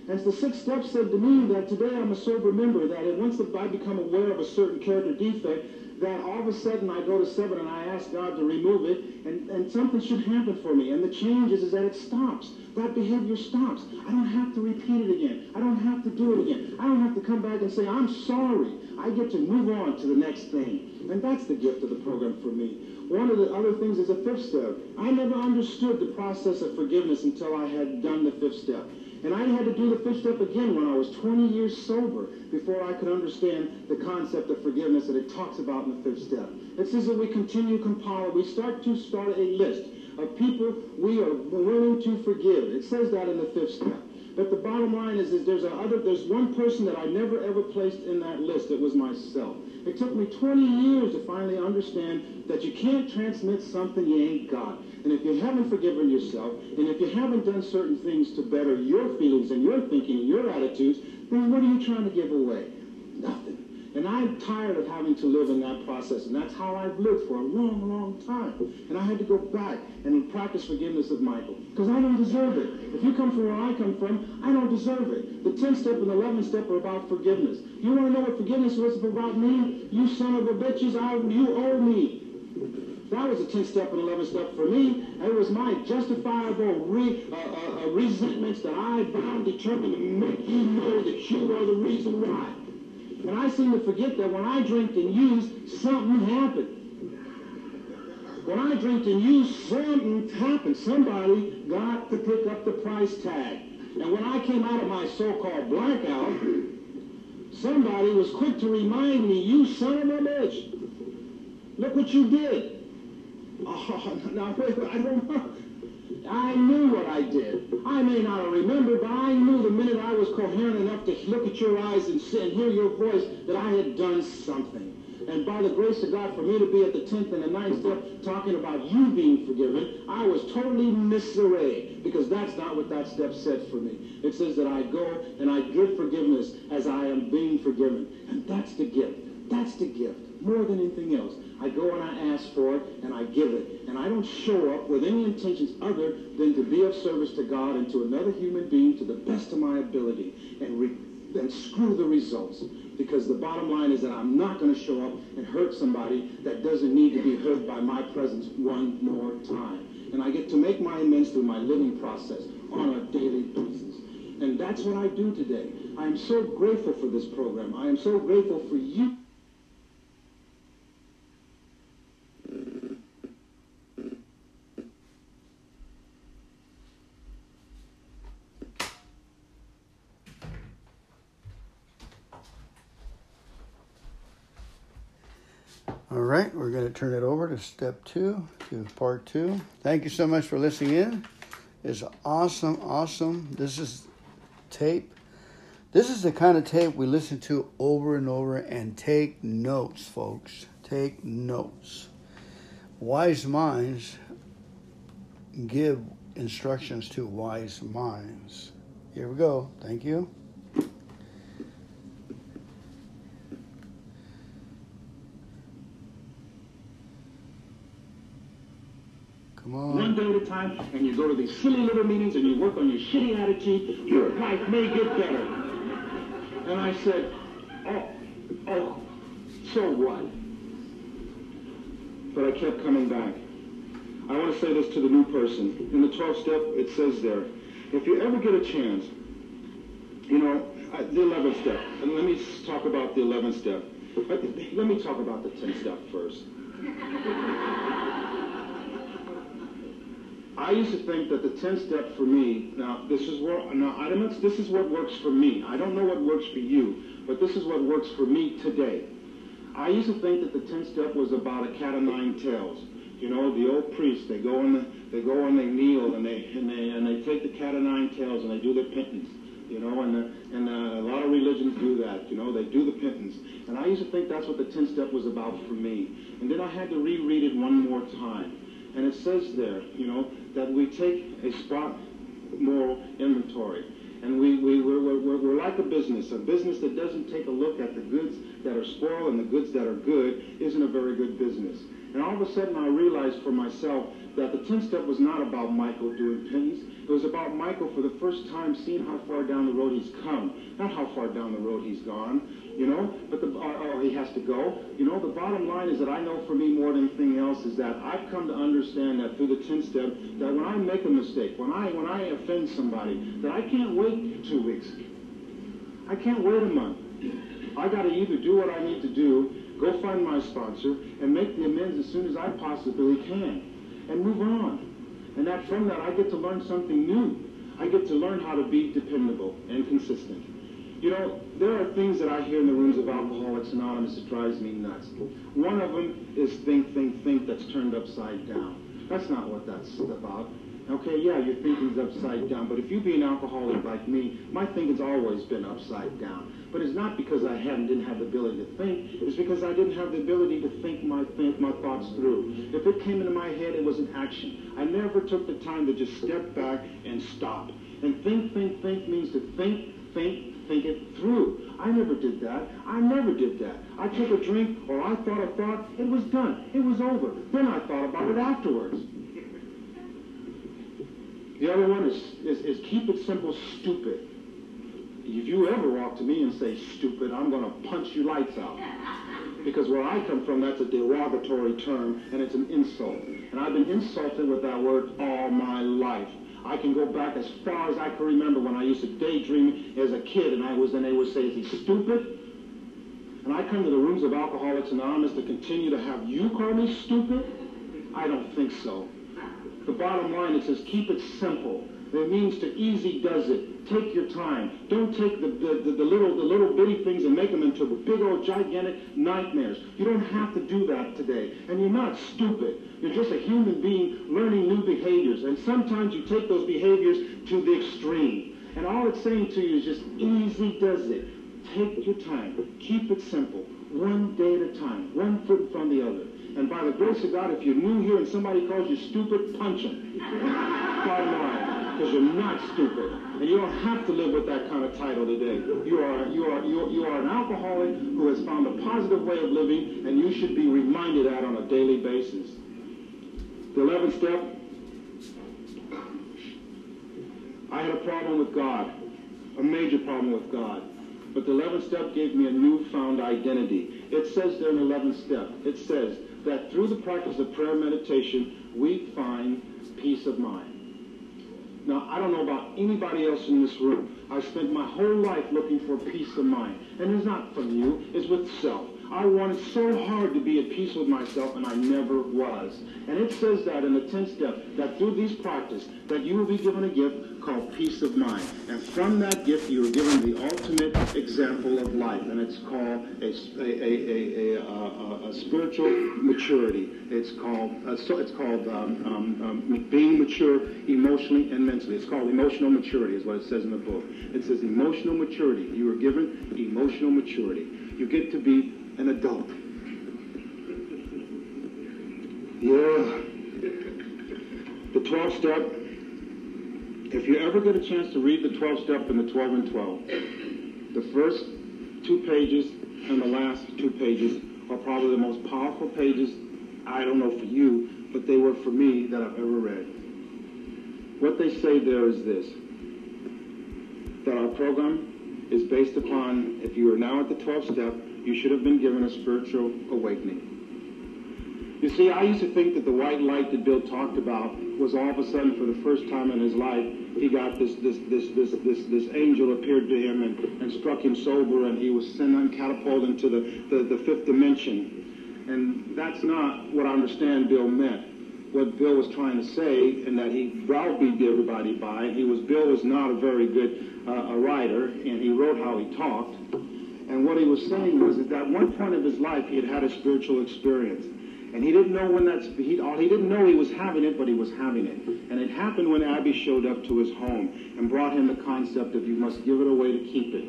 And the sixth step said to me that today I'm a sober member, that once I become aware of a certain character defect, that all of a sudden I go to seven and I ask God to remove it, and, and something should happen for me. And the change is, is that it stops. That behavior stops. I don't have to repeat it again. I don't have to do it again. I don't have to come back and say, I'm sorry. I get to move on to the next thing. And that's the gift of the program for me. One of the other things is a fifth step. I never understood the process of forgiveness until I had done the fifth step. And I had to do the fifth step again when I was 20 years sober before I could understand the concept of forgiveness that it talks about in the fifth step. It says that we continue compile, we start to start a list of people we are willing to forgive. It says that in the fifth step. But the bottom line is, is there's, a other, there's one person that I never ever placed in that list. It was myself. It took me 20 years to finally understand that you can't transmit something you ain't got. And if you haven't forgiven yourself, and if you haven't done certain things to better your feelings and your thinking and your attitudes, then what are you trying to give away? Nothing. And I'm tired of having to live in that process. And that's how I've lived for a long, long time. And I had to go back and practice forgiveness of Michael. Because I don't deserve it. If you come from where I come from, I don't deserve it. The 10th step and the 11th step are about forgiveness. You want to know what forgiveness was about me? You son of a bitches, I, you owe me. That was a 10 step and 11 step for me. It was my justifiable re, uh, uh, uh, resentments that I bound determined to make you know that you are the reason why. And I seem to forget that when I drink and use, something happened. When I drink and use, something happened. Somebody got to pick up the price tag. And when I came out of my so-called blackout, somebody was quick to remind me, you son of a bitch, look what you did. Oh, wait, I don't know. I knew what I did. I may not have remembered, but I knew the minute I was coherent enough to look at your eyes and, and hear your voice that I had done something. And by the grace of God, for me to be at the 10th and the 9th step talking about you being forgiven, I was totally misarrayed because that's not what that step said for me. It says that I go and I give forgiveness as I am being forgiven. And that's the gift. That's the gift more than anything else. I go and I ask for it and I give it. And I don't show up with any intentions other than to be of service to God and to another human being to the best of my ability and, re- and screw the results. Because the bottom line is that I'm not going to show up and hurt somebody that doesn't need to be hurt by my presence one more time. And I get to make my amends through my living process on a daily basis. And that's what I do today. I am so grateful for this program. I am so grateful for you. All right, we're going to turn it over to step two, to part two. Thank you so much for listening in. It's awesome, awesome. This is tape. This is the kind of tape we listen to over and over and take notes, folks. Take notes. Wise minds give instructions to wise minds. Here we go. Thank you. Come on. One day at a time, and you go to these silly little meetings and you work on your shitty attitude, your life may get better. And I said, oh, oh, so what? But I kept coming back. I want to say this to the new person. In the 12th step, it says there, if you ever get a chance, you know, the 11th step, and let me talk about the 11th step. Let me talk about the 10th step first. I used to think that the 10 step for me, now this is what, now don't, this is what works for me. I don't know what works for you, but this is what works for me today. I used to think that the 10 step was about a cat of nine tails. You know, the old priests, they go and the, they go and they kneel and they, and they, and they take the cat of nine tails and they do their penance. You know, and, the, and uh, a lot of religions do that. You know, they do the penance. And I used to think that's what the 10 step was about for me. And then I had to reread it one more time. And it says there, you know, that we take a spot moral inventory. And we, we, we're, we're, we're like a business. A business that doesn't take a look at the goods that are spoiled and the goods that are good isn't a very good business. And all of a sudden I realized for myself that the 10 step was not about Michael doing pennies. It was about Michael for the first time seeing how far down the road he's come, not how far down the road he's gone, you know, but the, or, or he has to go. You know, the bottom line is that I know for me more than anything else is that I've come to understand that through the 10 step, that when I make a mistake, when I, when I offend somebody, that I can't wait two weeks. I can't wait a month. I got to either do what I need to do, go find my sponsor, and make the amends as soon as I possibly can, and move on. And that from that, I get to learn something new. I get to learn how to be dependable and consistent. You know, there are things that I hear in the rooms of Alcoholics Anonymous that drives me nuts. One of them is think, think, think that's turned upside down. That's not what that's about. Okay, yeah, your thinking's upside down, but if you be an alcoholic like me, my thinking's always been upside down. But it's not because I hadn't didn't have the ability to think. It's because I didn't have the ability to think my think my thoughts through. If it came into my head, it was an action. I never took the time to just step back and stop. And think, think, think means to think, think, think it through. I never did that. I never did that. I took a drink or I thought a thought, it was done. It was over. Then I thought about it afterwards. The other one is, is, is keep it simple, stupid. If you ever walk to me and say stupid, I'm going to punch you lights out. Because where I come from, that's a derogatory term, and it's an insult. And I've been insulted with that word all my life. I can go back as far as I can remember when I used to daydream as a kid, and I was, and they would say, is he stupid? And I come to the rooms of Alcoholics Anonymous to continue to have you call me stupid? I don't think so. The bottom line, it says keep it simple. It means to easy does it. Take your time. Don't take the, the, the, the, little the little bitty things and make them into big old gigantic nightmares. You don't have to do that today. And you're not stupid. You're just a human being learning new behaviors. And sometimes you take those behaviors to the extreme. And all it's saying to you is just easy does it. Take your time. Keep it simple. One day at a time. One foot in front of the other. And by the grace of God, if you're new here and somebody calls you stupid, punch them. Bottom line because you're not stupid. And you don't have to live with that kind of title today. You are, you are, you are, you are an alcoholic who has found a positive way of living, and you should be reminded of that on a daily basis. The 11th step, I had a problem with God, a major problem with God. But the 11th step gave me a newfound identity. It says there in the 11th step, it says that through the practice of prayer meditation, we find peace of mind. Now, I don't know about anybody else in this room. I spent my whole life looking for peace of mind. And it's not from you, it's with self. I wanted so hard to be at peace with myself, and I never was. And it says that in the 10th step, that through these practice, that you will be given a gift called peace of mind. And from that gift, you are given the ultimate example of life, and it's called a, a, a, a, a spiritual maturity. It's called, uh, so it's called um, um, um, being mature emotionally and mentally. It's called emotional maturity, is what it says in the book. It says emotional maturity. You are given emotional maturity. You get to be an adult. Yeah. The 12 step, if you ever get a chance to read the 12 step and the 12 and 12, the first two pages and the last two pages are probably the most powerful pages, I don't know for you, but they were for me that I've ever read. What they say there is this, that our program is based upon, if you are now at the 12th step, you should have been given a spiritual awakening. You see, I used to think that the white light that Bill talked about was all of a sudden, for the first time in his life, he got this this this this this, this angel appeared to him and, and struck him sober, and he was sent and catapulted into the, the, the fifth dimension. And that's not what I understand Bill meant what Bill was trying to say and that he browbeat everybody by. He was Bill was not a very good uh, a writer, and he wrote how he talked. And what he was saying was that at one point of his life, he had had a spiritual experience. And he didn't know when that's, he, he didn't know he was having it, but he was having it. And it happened when Ebby showed up to his home and brought him the concept of you must give it away to keep it.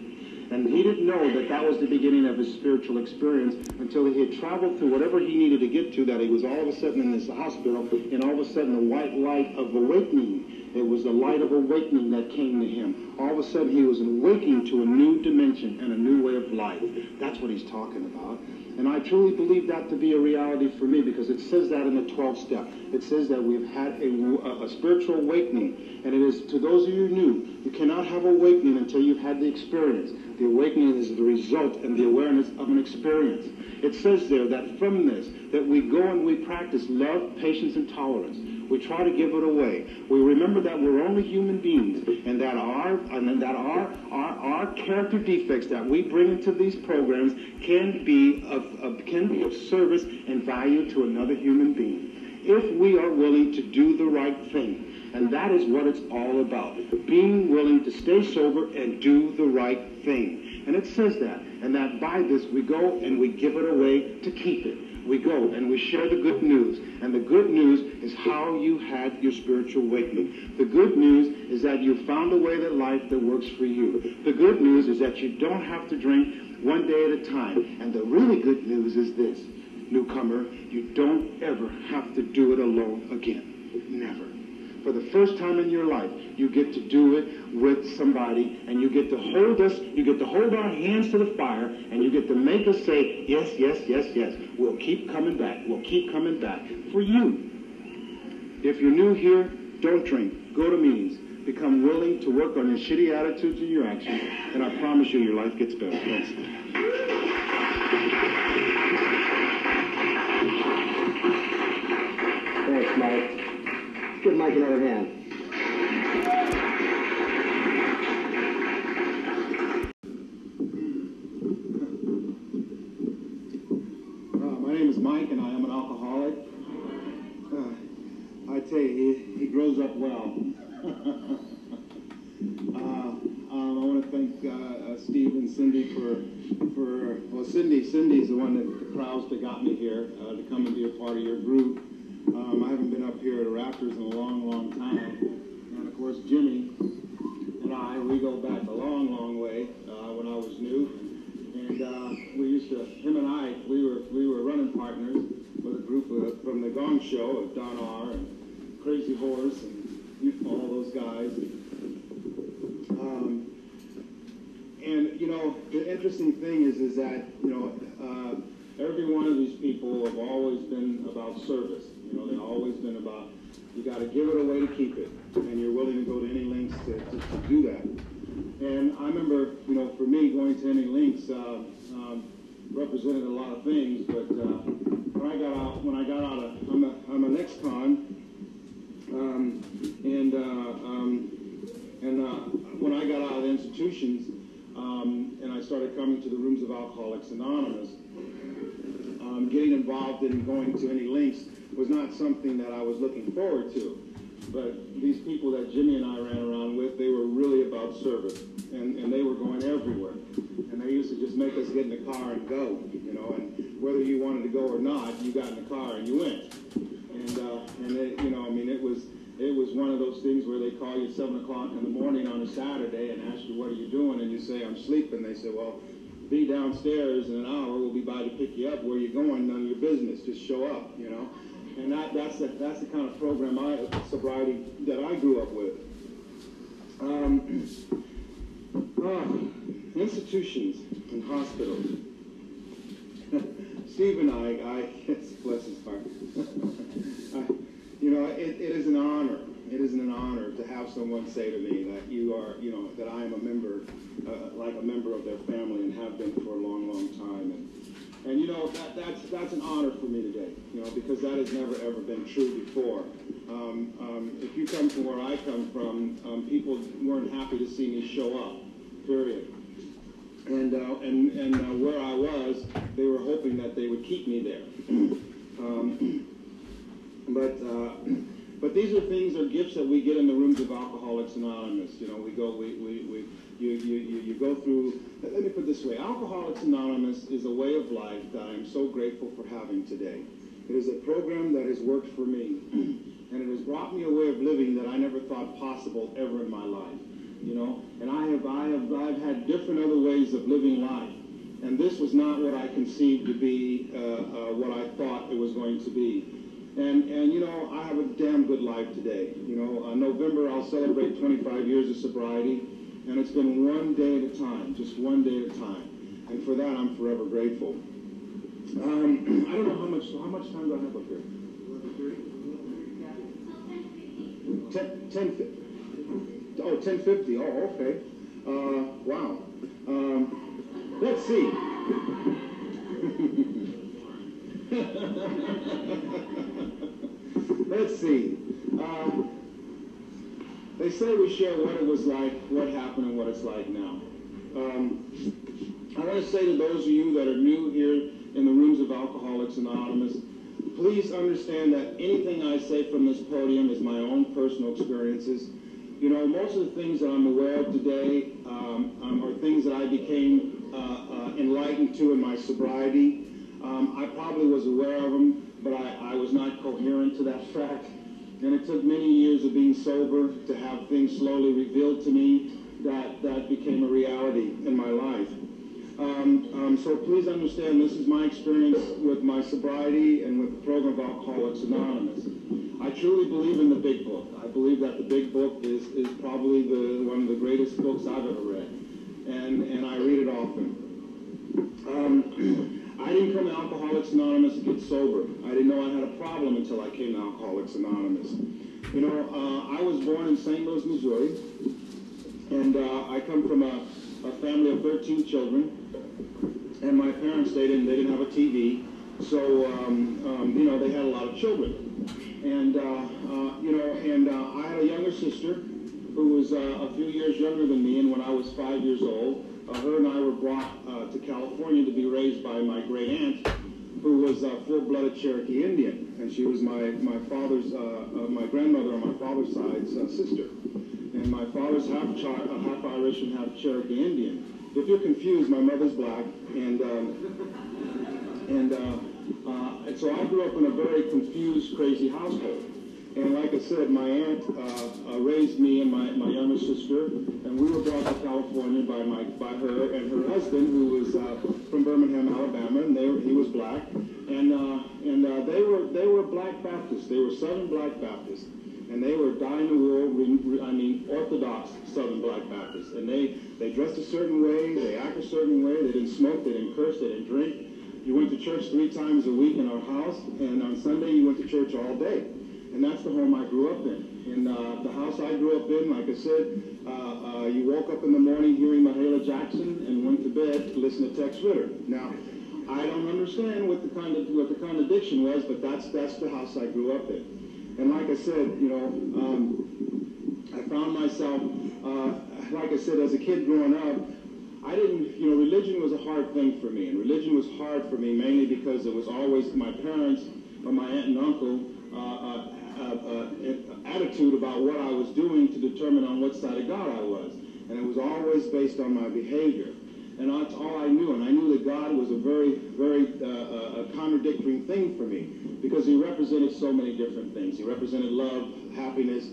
And he didn't know that that was the beginning of his spiritual experience until he had traveled through whatever he needed to get to, that he was all of a sudden in this hospital, and all of a sudden the white light of awakening, it was the light of awakening that came to him. All of a sudden he was awakening to a new dimension and a new way of life. That's what he's talking about. And I truly believe that to be a reality for me because it says that in the 12th step. It says that we've had a, a, spiritual awakening. And it is to those of you new, you cannot have awakening until you've had the experience. The awakening is the result and the awareness of an experience. It says there that from this, that we go and we practice love, patience, and tolerance. We try to give it away. We remember that we're only human beings and that our and that our our, our character defects that we bring into these programs can be of, of can be of service and value to another human being if we are willing to do the right thing. And that is what it's all about. Being willing to stay sober and do the right thing. And it says that. And that by this we go and we give it away to keep it we go and we share the good news. And the good news is how you had your spiritual awakening. The good news is that you found a way that life that works for you. The good news is that you don't have to drink one day at a time. And the really good news is this, newcomer, you don't ever have to do it alone again. Never for the first time in your life, you get to do it with somebody and you get to hold us, you get to hold our hands to the fire and you get to make us say, yes, yes, yes, yes. We'll keep coming back. We'll keep coming back for you. If you're new here, don't drink. Go to meetings. Become willing to work on your shitty attitudes and your actions, and I promise you your life gets better. Thanks. Thanks, Mike. Give Mike another hand. My name is Mike, and I am an alcoholic. I tell you, he, he grows up well. Uh, um, I want to thank uh, uh, Steve and Cindy for, for well, Cindy. Cindy's the one that the crowds that got me here to come and be a part of your group. Um, I haven't been up here at the Raptors in a long, long time, and of course Jimmy and I we go back a long, long way uh, when I was new, and uh, we used to him and I we were we were running partners with a group of, from the Gong Show of Don R and Crazy Horse and you all those guys. Um, and you know, the interesting thing is, is that you know, uh, every one of these people have always been about service. You know, they've always been about you got to give it away to keep it, and you're willing to go to any lengths to, to, to do that. And I remember, you know, for me, going to any lengths uh, um, represented a lot of things. But uh, when I got out, when I got out of, I'm a, I'm an ex-con, um, and uh, um, and uh, when I got out of the institutions um, and I started coming to the rooms of Alcoholics Anonymous, um, getting involved in going to any links was not something that I was looking forward to. But these people that Jimmy and I ran around with, they were really about service, and, and they were going everywhere. And they used to just make us get in the car and go, you know, and whether you wanted to go or not, you got in the car and you went. And, uh, and it, you know, I mean, it was, it was one of those things where they call you at 7 o'clock in the morning on a Saturday and ask you, what are you doing? And you say, I'm sleeping. They say, well, be downstairs in an hour. We'll be by to pick you up. Where you going? None of your business. Just show up, you know. And that, that's, the, that's the kind of program I, sobriety that I grew up with. Um, uh, institutions and hospitals. Steve and I, I bless his heart. You know, it, it is an honor. It is an honor to have someone say to me that you are, you know, that I am a member, uh, like a member of their family and have been for a long, long time. And, and you know, that, that's, that's an honor for me today, you know, because that has never, ever been true before. Um, um, if you come from where I come from, um, people weren't happy to see me show up, period. And, uh, and, and uh, where I was, they were hoping that they would keep me there. um, but uh, but these are things are gifts that we get in the rooms of Alcoholics Anonymous. You know, we go we, we, we you, you, you, you go through. Let me put this way: Alcoholics Anonymous is a way of life that I am so grateful for having today. It is a program that has worked for me, and it has brought me a way of living that I never thought possible ever in my life. You know, and I have I have I've had different other ways of living life, and this was not what I conceived to be uh, uh, what I thought it was going to be. And, and you know, I have a damn good life today. You know, uh, November I'll celebrate 25 years of sobriety, and it's been one day at a time, just one day at a time. And for that, I'm forever grateful. Um, I don't know how much how much time do I have up here? 10, 10, oh, 1050. Oh, okay. Uh, wow. Um, let's see. Let's see. Um, they say we share what it was like, what happened, and what it's like now. Um, I want to say to those of you that are new here in the rooms of Alcoholics Anonymous, please understand that anything I say from this podium is my own personal experiences. You know, most of the things that I'm aware of today um, um, are things that I became uh, uh, enlightened to in my sobriety. Um, I probably was aware of them, but I, I was not coherent to that fact. And it took many years of being sober to have things slowly revealed to me that, that became a reality in my life. Um, um, so please understand this is my experience with my sobriety and with the program of Alcoholics Anonymous. I truly believe in the big book. I believe that the big book is, is probably the, one of the greatest books I've ever read. And, and I read it often. Um, I didn't come to Alcoholics Anonymous to get sober. I didn't know I had a problem until I came to Alcoholics Anonymous. You know, uh, I was born in St. Louis, Missouri, and uh, I come from a, a, family of 13 children. And my parents, they didn't, they didn't have a TV, so um, um, you know they had a lot of children. And uh, uh you know, and uh, I had a younger sister who was uh, a few years younger than me, and when I was five years old, her and I were brought uh, to California to be raised by my great aunt, who was a full-blooded Cherokee Indian, and she was my my father's uh, uh, my grandmother on my father's side's uh, sister, and my father's half uh, half Irish and half Cherokee Indian. If you're confused, my mother's black, and um, and uh, uh, and so I grew up in a very confused, crazy household. And like I said, my aunt uh, uh, raised me and my, my younger sister, and we were brought to California by my by her and her husband, who was uh, from Birmingham, Alabama, and they were, he was black, and uh, and uh, they were they were Black Baptists. They were Southern Black Baptists, and they were dying the wool. I mean, Orthodox Southern Black Baptists, and they they dressed a certain way, they act a certain way. They didn't smoke, they didn't curse, they didn't drink. You went to church three times a week in our house, and on Sunday you went to church all day and that's the home I grew up in. And uh, the house I grew up in, like I said, uh, uh, you woke up in the morning hearing Mahalia Jackson and went to bed to listen to Tex Ritter. Now, I don't understand what the kind of what the contradiction was, but that's that's the house I grew up in. And like I said, you know, um, I found myself, uh, like I said, as a kid growing up, I didn't, you know, religion was a hard thing for me, and religion was hard for me mainly because it was always my parents or my aunt and uncle uh, uh, uh, attitude about what I was doing to determine on what side of God I was. And it was always based on my behavior. And that's all I knew. And I knew that God was a very, very uh, a contradictory thing for me because he represented so many different things. He represented love, happiness,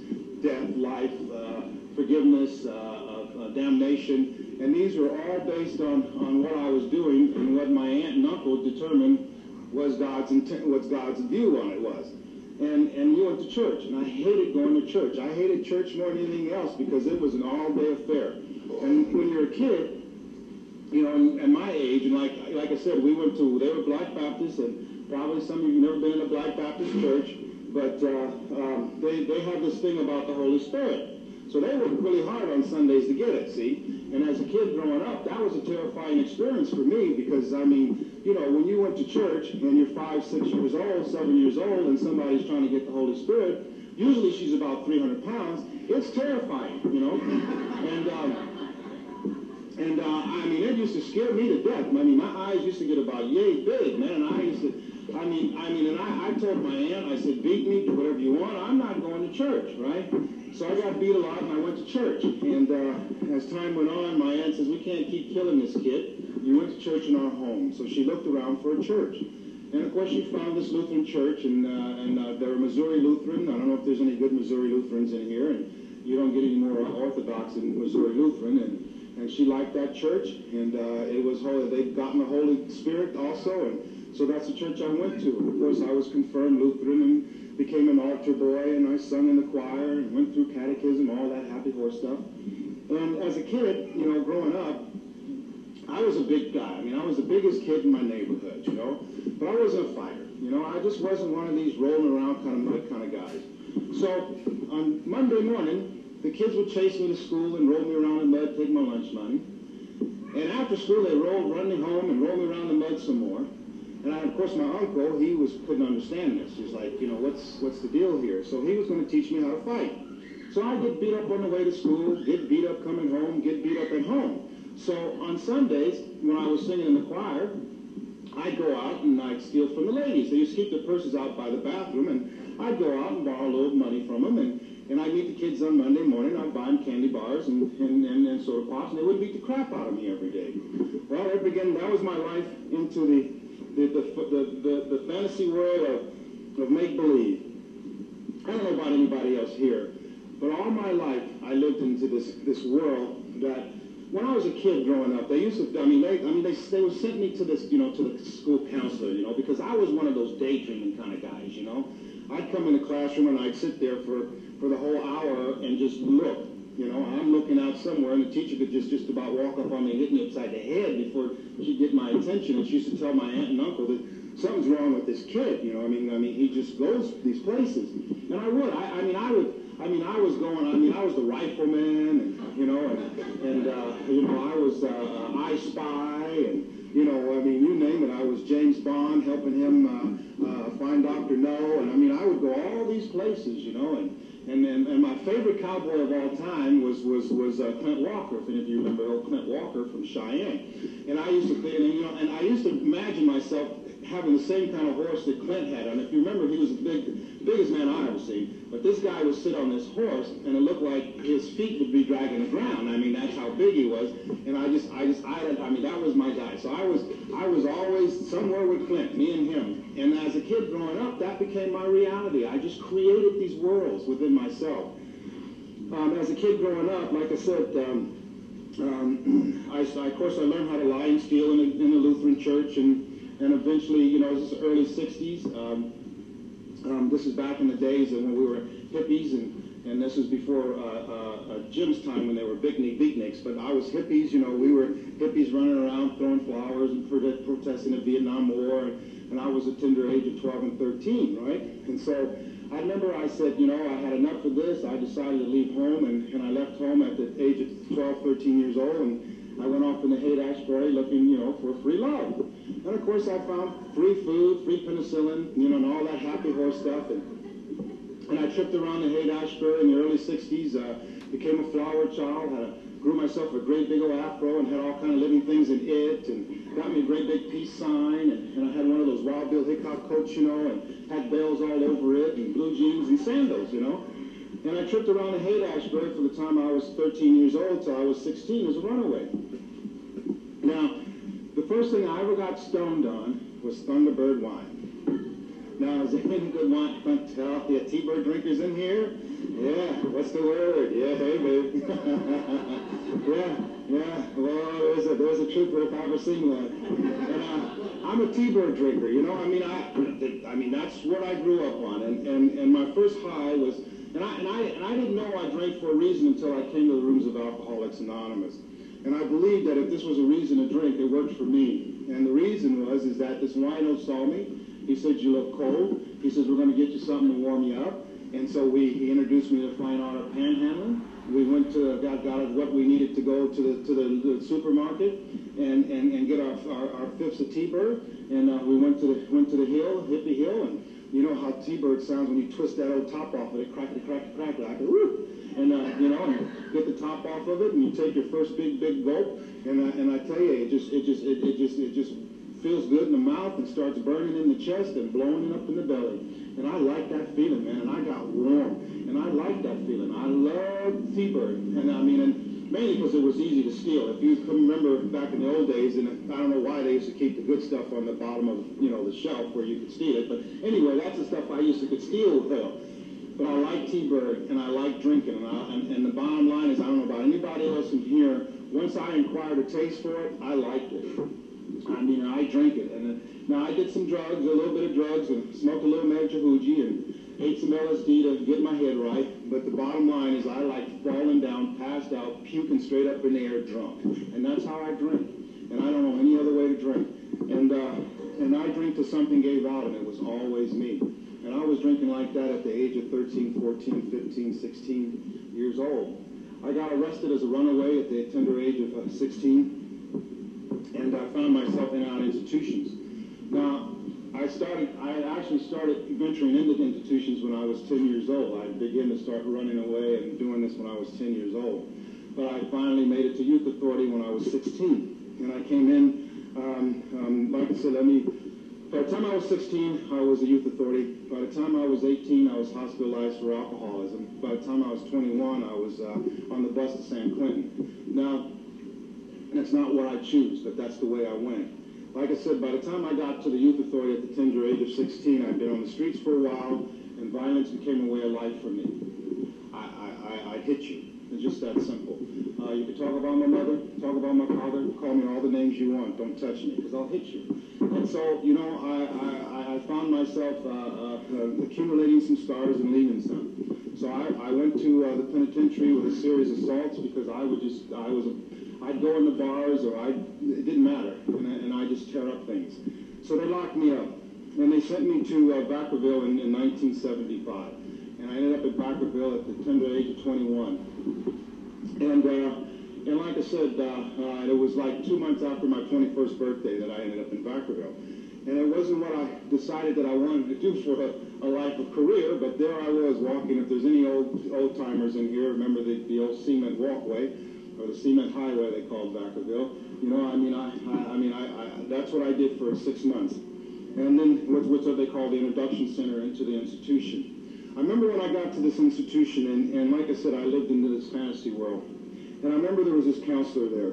death, life, uh, forgiveness, uh, uh, damnation. And these were all based on, on what I was doing and what my aunt and uncle determined was God's intent, what God's view on it was and, and we went to church. And I hated going to church. I hated church more than anything else because it was an all-day affair. And when you're a kid, you know, and my age, and like like I said, we went to, they were Black Baptists, and probably some of you never been in a Black Baptist church, but uh, um, they, they have this thing about the Holy Spirit. So they worked really hard on Sundays to get it, see? And as a kid growing up, that was a terrifying experience for me because, I mean, you know, when you went to church and you're five, six years old, seven years old, and somebody's trying to get the Holy Spirit, usually she's about 300 pounds, it's terrifying, you know? And, um, and uh, I mean, it used to scare me to death. I mean, my eyes used to get about yay big, man. I I mean, I mean, and I, I told my aunt, I said, beat me, do whatever you want. I'm not going to church, right? So I got beat a lot, and I went to church. And uh, as time went on, my aunt says, we can't keep killing this kid. You went to church in our home. So she looked around for a church. And of course, she found this Lutheran church, and uh, and uh, they're Missouri Lutheran. I don't know if there's any good Missouri Lutherans in here, and you don't get any more Orthodox in Missouri Lutheran. And and she liked that church, and uh, it was holy. They'd gotten the Holy Spirit also, and so that's the church I went to. Of course, I was confirmed Lutheran and became an altar boy, and I sung in the choir and went through catechism, all that happy horse stuff. And as a kid, you know, growing up, I was a big guy. I mean, I was the biggest kid in my neighborhood, you know, but I wasn't a fighter. You know, I just wasn't one of these rolling around kind of mud kind of guys. So on Monday morning, the kids would chase me to school and roll me around in mud, take my lunch money. And after school, they rolled, run me home and roll me around the mud some more. And I, of course, my uncle, he was couldn't understand this. He's like, you know, what's what's the deal here? So he was going to teach me how to fight. So I get beat up on the way to school, get beat up coming home, get beat up at home. So on Sundays, when I was singing in the choir, I'd go out and I'd steal from the ladies. They used to keep their purses out by the bathroom, and I'd go out and borrow a little money from them. And and I'd meet the kids on Monday morning. I'd buy them candy bars and, and, and, and soda pops, and they would beat the crap out of me every day. Well, it began, that was my life into the, the, the, the, the, fantasy world of, of make-believe. I don't know about anybody else here, but all my life I lived into this, this world that when I was a kid growing up, they used to, I mean, they, I mean, they, they would send me to this, you know, to the school counselor, you know, because I was one of those daydreaming kind of guys, you know. I'd come in the classroom and I'd sit there for for the whole hour and just look. You know, I'm looking out somewhere, and the teacher could just just about walk up on me and hit me upside the head before she'd get my attention. And she used to tell my aunt and uncle that something's wrong with this kid. You know, I mean, I mean, he just goes these places, and I would. I, I mean, I would. I mean, I was going. I mean, I was the rifleman, and you know, and, and uh, you know, I was uh, I Spy, and you know, I mean, you name it. I was James Bond helping him uh, uh, find Doctor No, and I mean, I would go all these places, you know, and and, and, and my favorite cowboy of all time was was was uh, Clint Walker. If any of you remember old Clint Walker from Cheyenne. And I used to think, and, you know, and I used to imagine myself having the same kind of horse that Clint had. And if you remember, he was the big, biggest man I ever seen. But this guy would sit on this horse, and it looked like his feet would be dragging the ground. I mean, that's how big he was. And I just, I just, I, I mean, that was my guy. So I was, I was always somewhere with Clint, me and him. And as a kid growing up, that became my reality. I just created these worlds within myself. Um, as a kid growing up, like I said, um, um, I, of course, I learned how to lie and steal in a Lutheran church, and, and eventually, you know, this is early 60s. Um, um, this is back in the days when we were hippies, and, and this was before uh, uh, uh, Jim's time when they were beatnik beatniks. But I was hippies, you know, we were hippies running around throwing flowers and protesting the Vietnam War, and, and I was a tender age of 12 and 13, right? And so I remember I said, you know, I had enough of this. I decided to leave home, and, and I left home at the age of 12, 13 years old, and I went off in the Haight-Ashbury looking, you know, for free love. And of course, I found free food, free penicillin, you know, and all that happy horse stuff. And, and I tripped around the Haight-Ashbury in the early 60s, uh, became a flower child, had a grew myself a great big old afro and had all kind of living things in it and got me a great big peace sign and, and I had one of those Wild Bill Hickok coats, you know, and had bells all over it and blue jeans and sandals, you know. And I tripped around the Haight-Ashbury from the time I was 13 years old till I was 16 as a runaway. Now, the first thing I ever got stoned on was Thunderbird wine. Now, is there any good wine? Tell yeah, T-Bird drinkers in here? Yeah, what's the word? Yeah, hey, babe. yeah, yeah. Well, there's a there's a trooper if I've ever seen one. And uh, I'm a T-bird drinker. You know, I mean, I I mean that's what I grew up on. And and and my first high was, and I and I and I didn't know I drank for a reason until I came to the rooms of Alcoholics Anonymous. And I believed that if this was a reason to drink, it worked for me. And the reason was is that this wino saw me. He said, "You look cold." He says, "We're going to get you something to warm you up." And so we, he introduced me to Fine Art of Panhandling. We went to, got, got what we needed to go to the, to the, the supermarket and, and, and get our, our, our fifths of T-Bird. And uh, we went to the, went to the hill, Hippie Hill, and you know how T-Bird sounds when you twist that old top off of it, crack, crack, crack, like woo! And, uh, you know, and get the top off of it, and you take your first big, big gulp, and, uh, and I tell you, it just, it just, it, it just, it just feels good in the mouth and starts burning in the chest and blowing it up in the belly. And I like that feeling, man. And I got warm. And I like that feeling. I love T-Bird. And I mean, and mainly because it was easy to steal. If you can remember back in the old days, and I don't know why they used to keep the good stuff on the bottom of, you know, the shelf where you could steal it. But anyway, that's the stuff I used to could steal hell. But I like T-Bird, and I like drinking. And, I, and, and the bottom line is, I don't know about anybody else in here, once I acquired a taste for it, I liked it. I mean, I drank it. And uh, now, I did some drugs, a little bit of drugs, and smoked a little Majihuji and ate some LSD to get my head right. But the bottom line is I like falling down, passed out, puking straight up in the air drunk. And that's how I drink. And I don't know any other way to drink. And, uh, and I drink till something gave out, and it was always me. And I was drinking like that at the age of 13, 14, 15, 16 years old. I got arrested as a runaway at the tender age of uh, 16, and I found myself in our institutions. Now, I started, I actually started venturing into institutions when I was 10 years old. I began to start running away and doing this when I was 10 years old. But I finally made it to youth authority when I was 16. And I came in, um, um, like I said, let me, by the time I was 16, I was a youth authority. By the time I was 18, I was hospitalized for alcoholism. By the time I was 21, I was uh, on the bus to San Quentin. Now, that's not what I choose, but that's the way I went. Like I said, by the time I got to the youth authority at the tender age of 16, I'd been on the streets for a while, and violence became a way of life for me. I, I, I, I hit you. It's just that simple. Uh, you can talk about my mother, talk about my father, call me all the names you want. Don't touch me, because I'll hit you. And so, you know, I, I, I found myself uh, uh, uh, accumulating some stars and leaving some. So I, I went to uh, the penitentiary with a series of assaults because I would just, I was a I'd go in the bars or I, it didn't matter, and I, and I just tear up things. So they locked me up, and they sent me to uh, Vacaville in, in 1975. And I ended up at Vacaville at the tender age of 21. And, uh, and like I said, uh, uh, it was like two months after my 21st birthday that I ended up in Vacaville. And it wasn't what I decided that I wanted to do for a, a life of career, but there I was walking. If there's any old old timers in here, remember the, the old cement walkway or the cement highway they called Vacaville. You know, I mean, I, I, I mean, I, I, that's what I did for six months. and then what, what's what they call the introduction center into the institution. I remember when I got to this institution, and, and like I said, I lived into this fantasy world. And I remember there was this counselor there.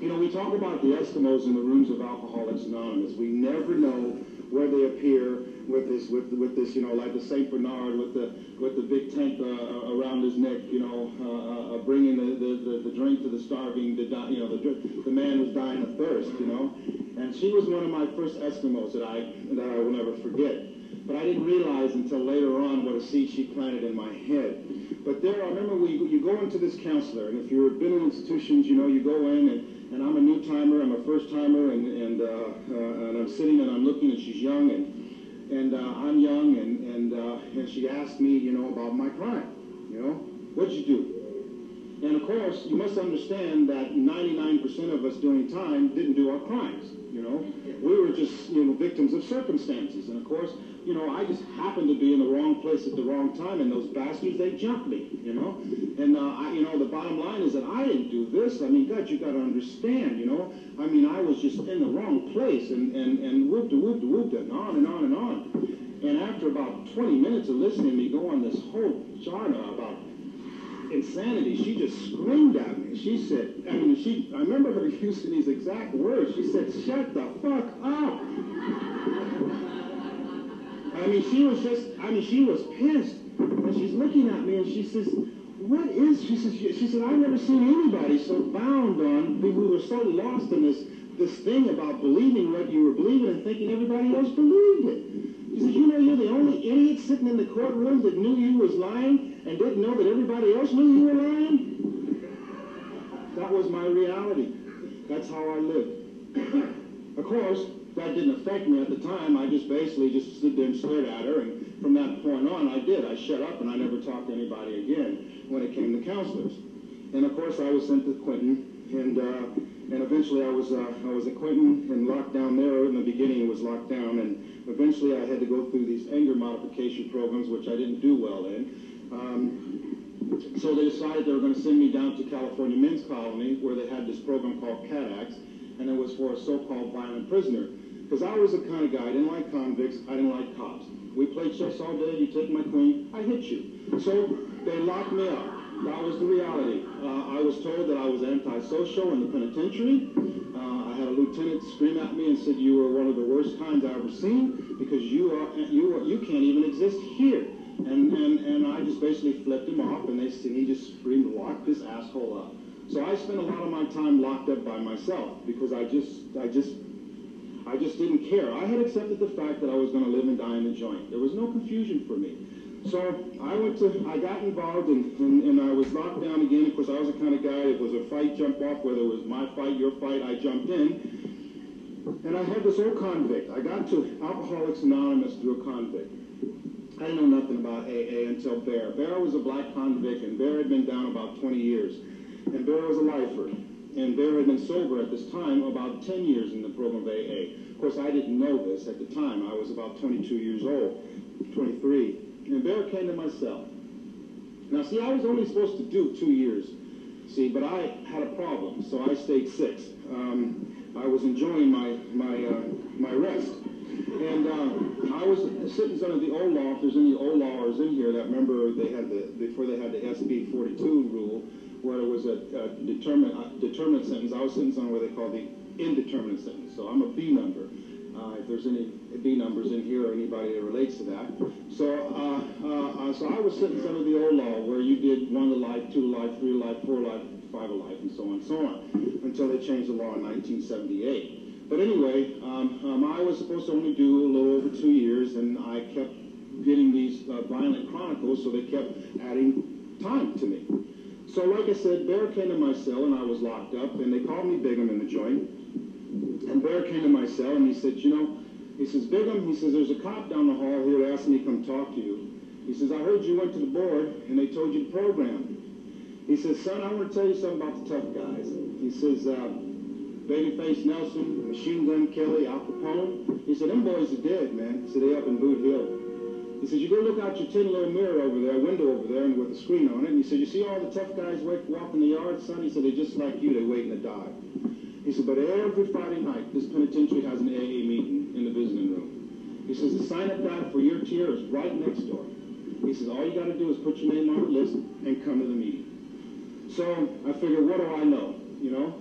You know, we talk about the Eskimos in the rooms of Alcoholics Anonymous. We never know where they appear with this, with, with this, you know, like the Saint Bernard with the with the big tank uh, around his neck, you know, uh, uh, bringing the, the, the, the, drink to the starving, the you know, the the man was dying of thirst, you know. And she was one of my first Eskimos that I that I will never forget. But I didn't realize until later on what a seed she planted in my head. But there, I remember we, you go into this counselor, and if you've been in institutions, you know, you go in, and, and I'm a new timer, I'm a first timer, and and, uh, uh, and I'm sitting and I'm looking, and she's young, and and uh, I'm young, and and uh, and she asked me, you know, about my crime, you know, what'd you do? And of course, you must understand that 99% of us doing time didn't do our crimes. You know, we were just you know victims of circumstances, and of course, you know, I just happened to be in the wrong place at the wrong time, and those bastards, they jumped me, you know? And, uh, I, you know, the bottom line is that I didn't do this. I mean, God, you got to understand, you know? I mean, I was just in the wrong place, and, and, and whoop to whoop to whoop and on and on and on. And after about 20 minutes of listening to me go on this whole charna about insanity, she just screamed at me. She said, I mean, she, I remember her using these exact words. She said, shut the fuck up. I mean, she was just, I mean, she was pissed. And she's looking at me and she says, what is, she says, she said, I've never seen anybody so bound on, we were so lost in this, this thing about believing what you were believing and thinking everybody else believed it. She says, you know, you're the only idiot sitting in the courtroom that knew you was lying and didn't know that everybody else knew you were lying. That was my reality. That's how I lived. of course, that didn't affect me at the time. I just basically just stood there and stared at her, and from that point on, I did. I shut up, and I never talked to anybody again when it came to counselors. And of course, I was sent to Quentin, and uh, and eventually I was uh, I was at Quentin and locked down there. In the beginning, it was locked down, and eventually I had to go through these anger modification programs, which I didn't do well in. Um, so they decided they were going to send me down to California Men's Colony, where they had this program called CADAX, and it was for a so-called violent prisoner. Because I was the kind of guy, I didn't like convicts, I didn't like cops. We played chess all day, you take my queen, I hit you. So they locked me up. That was the reality. Uh, I was told that I was antisocial in the penitentiary. Uh, I had a lieutenant scream at me and said, you were one of the worst kinds I've ever seen because you are, you are, you can't even exist here. And, and, and I just basically flipped him off and they he just screamed, lock this asshole up. So I spent a lot of my time locked up by myself because I just, I just I just didn't care. I had accepted the fact that I was going to live and die in the joint. There was no confusion for me. So I went to, I got involved and, and, and I was locked down again. Of course, I was the kind of guy, it was a fight, jump off, whether it was my fight, your fight, I jumped in. And I had this old convict. I got to Alcoholics Anonymous through a convict. I didn't know nothing about AA until Bear. Bear was a black convict, and Bear had been down about 20 years. And Bear was a lifer and Bear had been sober at this time about 10 years in the program of AA. Of course, I didn't know this at the time. I was about 22 years old, 23. And Bear came to my cell. Now, see, I was only supposed to do two years, see, but I had a problem, so I stayed six. Um, I was enjoying my, my, uh, my rest. And uh, I was sitting under the old law. If there's any old lawers in here that remember they had the, before they had the SB 42 rule, where it was a, a determinate, uh, determinate sentence. I was sitting on what they call the indeterminate sentence. So I'm a B number. Uh, if there's any B numbers in here or anybody that relates to that. So, uh, uh, uh, so I was sentenced under the old law where you did one to life, two to life, three to life, four to life, five to life, and so on and so on, until they changed the law in 1978. But anyway, um, um, I was supposed to only do a little over two years, and I kept getting these uh, violent chronicles, so they kept adding time to me. So like I said, Bear came to my cell and I was locked up and they called me Bigham in the joint. And Bear came to my cell and he said, you know, he says, Bigham, he says, there's a cop down the hall here asked me to come talk to you. He says, I heard you went to the board and they told you to program. He says, son, I want to tell you something about the tough guys. He says, uh, Babyface Nelson, Machine Gun Kelly, Al Capone. He said, them boys are dead, man. He said, they up in Boot Hill. He says, you go look out your tin little mirror over there, window over there, and with a screen on it. And he said, you see all the tough guys walk in the yard, son? He said, they're just like you. They're waiting to die. He said, but every Friday night, this penitentiary has an AA meeting in the visiting room. He says, the sign-up guide for your tier is right next door. He says, all you got to do is put your name on the list and come to the meeting. So I figured, what do I know? You know,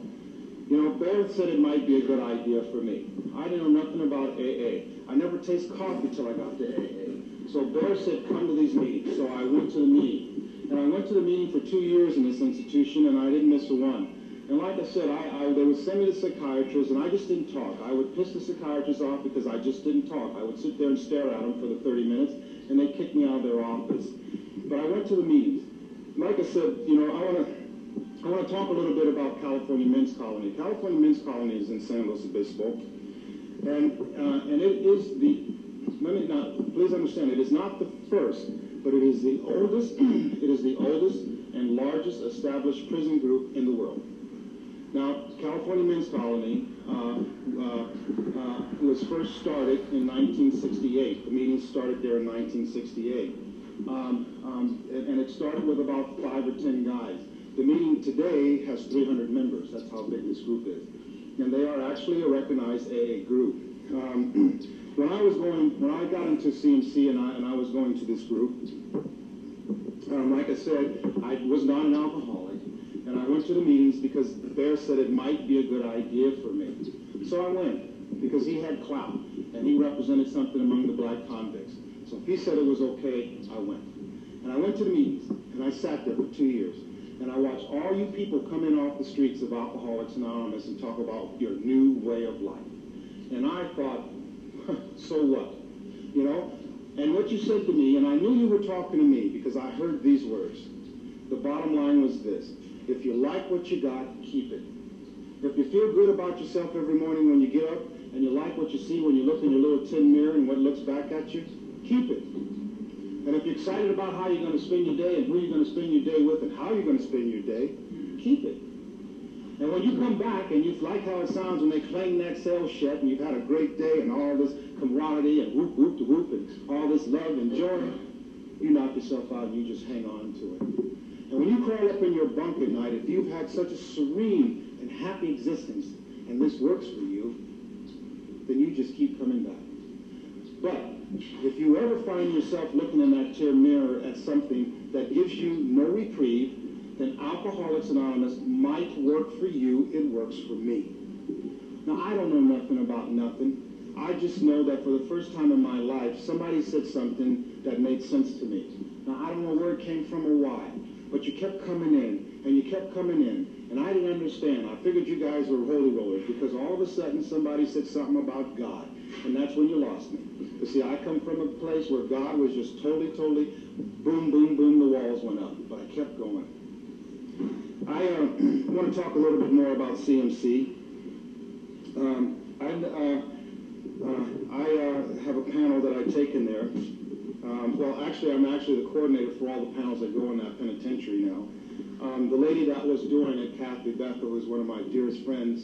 you know, Bear said it might be a good idea for me. I didn't know nothing about AA. I never taste coffee till I got to AA. So Bear said, come to these meetings. So I went to the meeting. And I went to the meeting for two years in this institution, and I didn't miss a one. And like I said, I, I, they would send me to psychiatrists, and I just didn't talk. I would piss the psychiatrist off because I just didn't talk. I would sit there and stare at them for the 30 minutes, and they kicked me out of their office. But I went to the meetings. Like I said, you know, I want to I want to talk a little bit about California Men's Colony. California Men's Colony is in San Luis Obispo, and uh, and it is the. Let me now, please understand, it is not the first, but it is the oldest. it is the oldest and largest established prison group in the world. Now, California Men's Colony uh, uh, uh, was first started in 1968. The meeting started there in 1968. Um, um, and, and it started with about five or ten guys. The meeting today has 300 members. That's how big this group is. And they are actually a recognized AA group. Um, when I was going, when I got into CMC and I, and I was going to this group, um, like I said, I was not an alcoholic. And I went to the meetings because Bear said it might be a good idea for me. So I went because he had clout and he represented something among the black convicts. So if he said it was okay, I went. And I went to the meetings and I sat there for two years. And I watched all you people come in off the streets of Alcoholics Anonymous and talk about your new way of life. And I thought, so what? You know? And what you said to me, and I knew you were talking to me because I heard these words. The bottom line was this. If you like what you got, keep it. If you feel good about yourself every morning when you get up and you like what you see when you look in your little tin mirror and what looks back at you, keep it. And if you're excited about how you're going to spend your day and who you're going to spend your day with and how you're going to spend your day, keep it. And when you come back and you like how it sounds when they clang that sales shed and you've had a great day and all this camaraderie and whoop, whoop, whoop and all this love and joy, you knock yourself out and you just hang on to it. And when you crawl up in your bunk at night, if you've had such a serene and happy existence and this works for you, then you just keep coming back. But if you ever find yourself looking in that chair mirror at something that gives you no reprieve, then Alcoholics Anonymous might work for you. It works for me. Now, I don't know nothing about nothing. I just know that for the first time in my life, somebody said something that made sense to me. Now, I don't know where it came from or why, but you kept coming in, and you kept coming in, and I didn't understand. I figured you guys were holy rollers because all of a sudden somebody said something about God, and that's when you lost me. But see, I come from a place where God was just totally, totally, boom, boom, boom, the walls went up, but I kept going. I uh, want to talk a little bit more about CMC. Um, I, uh, uh, I uh, have a panel that I take in there. Um, well, actually, I'm actually the coordinator for all the panels that go in that penitentiary now. Um, the lady that was doing it, Kathy Bethel, who's one of my dearest friends,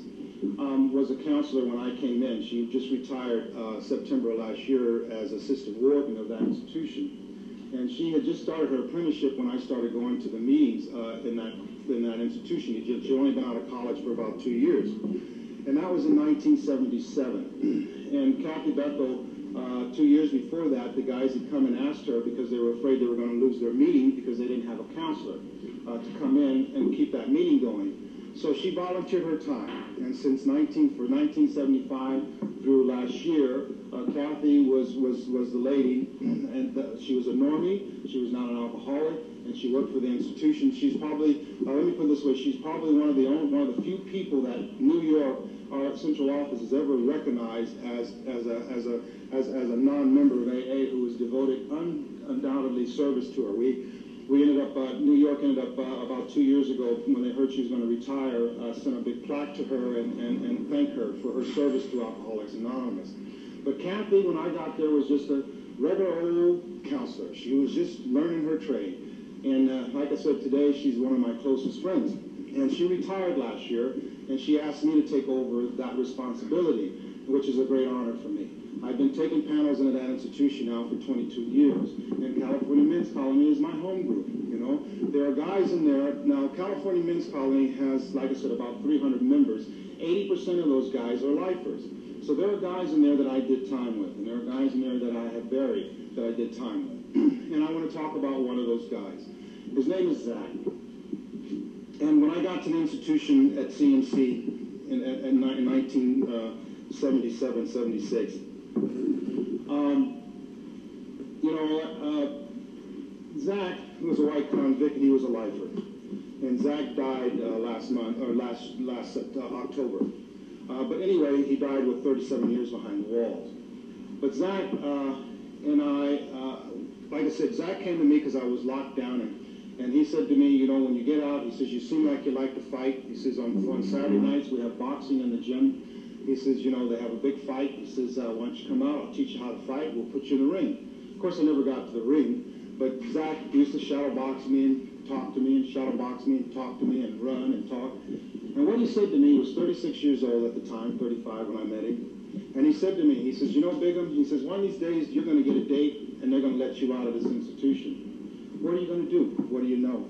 um, was a counselor when I came in. She just retired uh, September last year as assistant warden of that institution. And she had just started her apprenticeship when I started going to the meetings uh, in that in that institution. She'd only been out of college for about two years. And that was in 1977. And Kathy Bethel, uh, two years before that, the guys had come and asked her because they were afraid they were going to lose their meeting because they didn't have a counselor uh, to come in and keep that meeting going. So she volunteered her time. And since 19, for 1975 through last year, uh, Kathy was, was, was the lady, and the, she was a normie, she was not an alcoholic, and she worked for the institution. She's probably, uh, let me put it this way, she's probably one of the only, one of the few people that New York, our central office, has ever recognized as, as a, as a, as, as a non-member of AA who was devoted un, undoubtedly service to her. We, we ended up, uh, New York ended up uh, about two years ago when they heard she was going to retire, uh, sent a big plaque to her and, and, and thank her for her service to Alcoholics Anonymous. But Kathy, when I got there, was just a regular old counselor. She was just learning her trade. And uh, like I said today, she's one of my closest friends. And she retired last year, and she asked me to take over that responsibility, which is a great honor for me. I've been taking panels into that institution now for 22 years, and California Men's Colony is my home group. You know, there are guys in there now. California Men's Colony has, like I said, about 300 members, 80% of those guys are lifers. So there are guys in there that I did time with, and there are guys in there that I have buried that I did time with. and I want to talk about one of those guys. His name is Zach. And when I got to the institution at CMC in, in, in 1977, uh, 76, um, you know, uh, Zach was a white convict and he was a lifer. And Zach died uh, last month, or last, last uh, October. Uh, but anyway, he died with 37 years behind the walls. But Zach uh, and I, like I said, Zach came to me because I was locked down and and he said to me, you know, when you get out, he says, you seem like you like to fight. He says, on, on Saturday nights, we have boxing in the gym. He says, you know, they have a big fight. He says, uh, why don't you come out? I'll teach you how to fight. We'll put you in the ring. Of course, I never got to the ring, but Zach used to shadow box me and talk to me and shadow box me and talk to me and run and talk. And what he said to me, he was 36 years old at the time, 35 when I met him. And he said to me, he says, you know, Bigham, he says, one of these days you're going to get a date and they're going to let you out of this institution. What are you going to do? What do you know?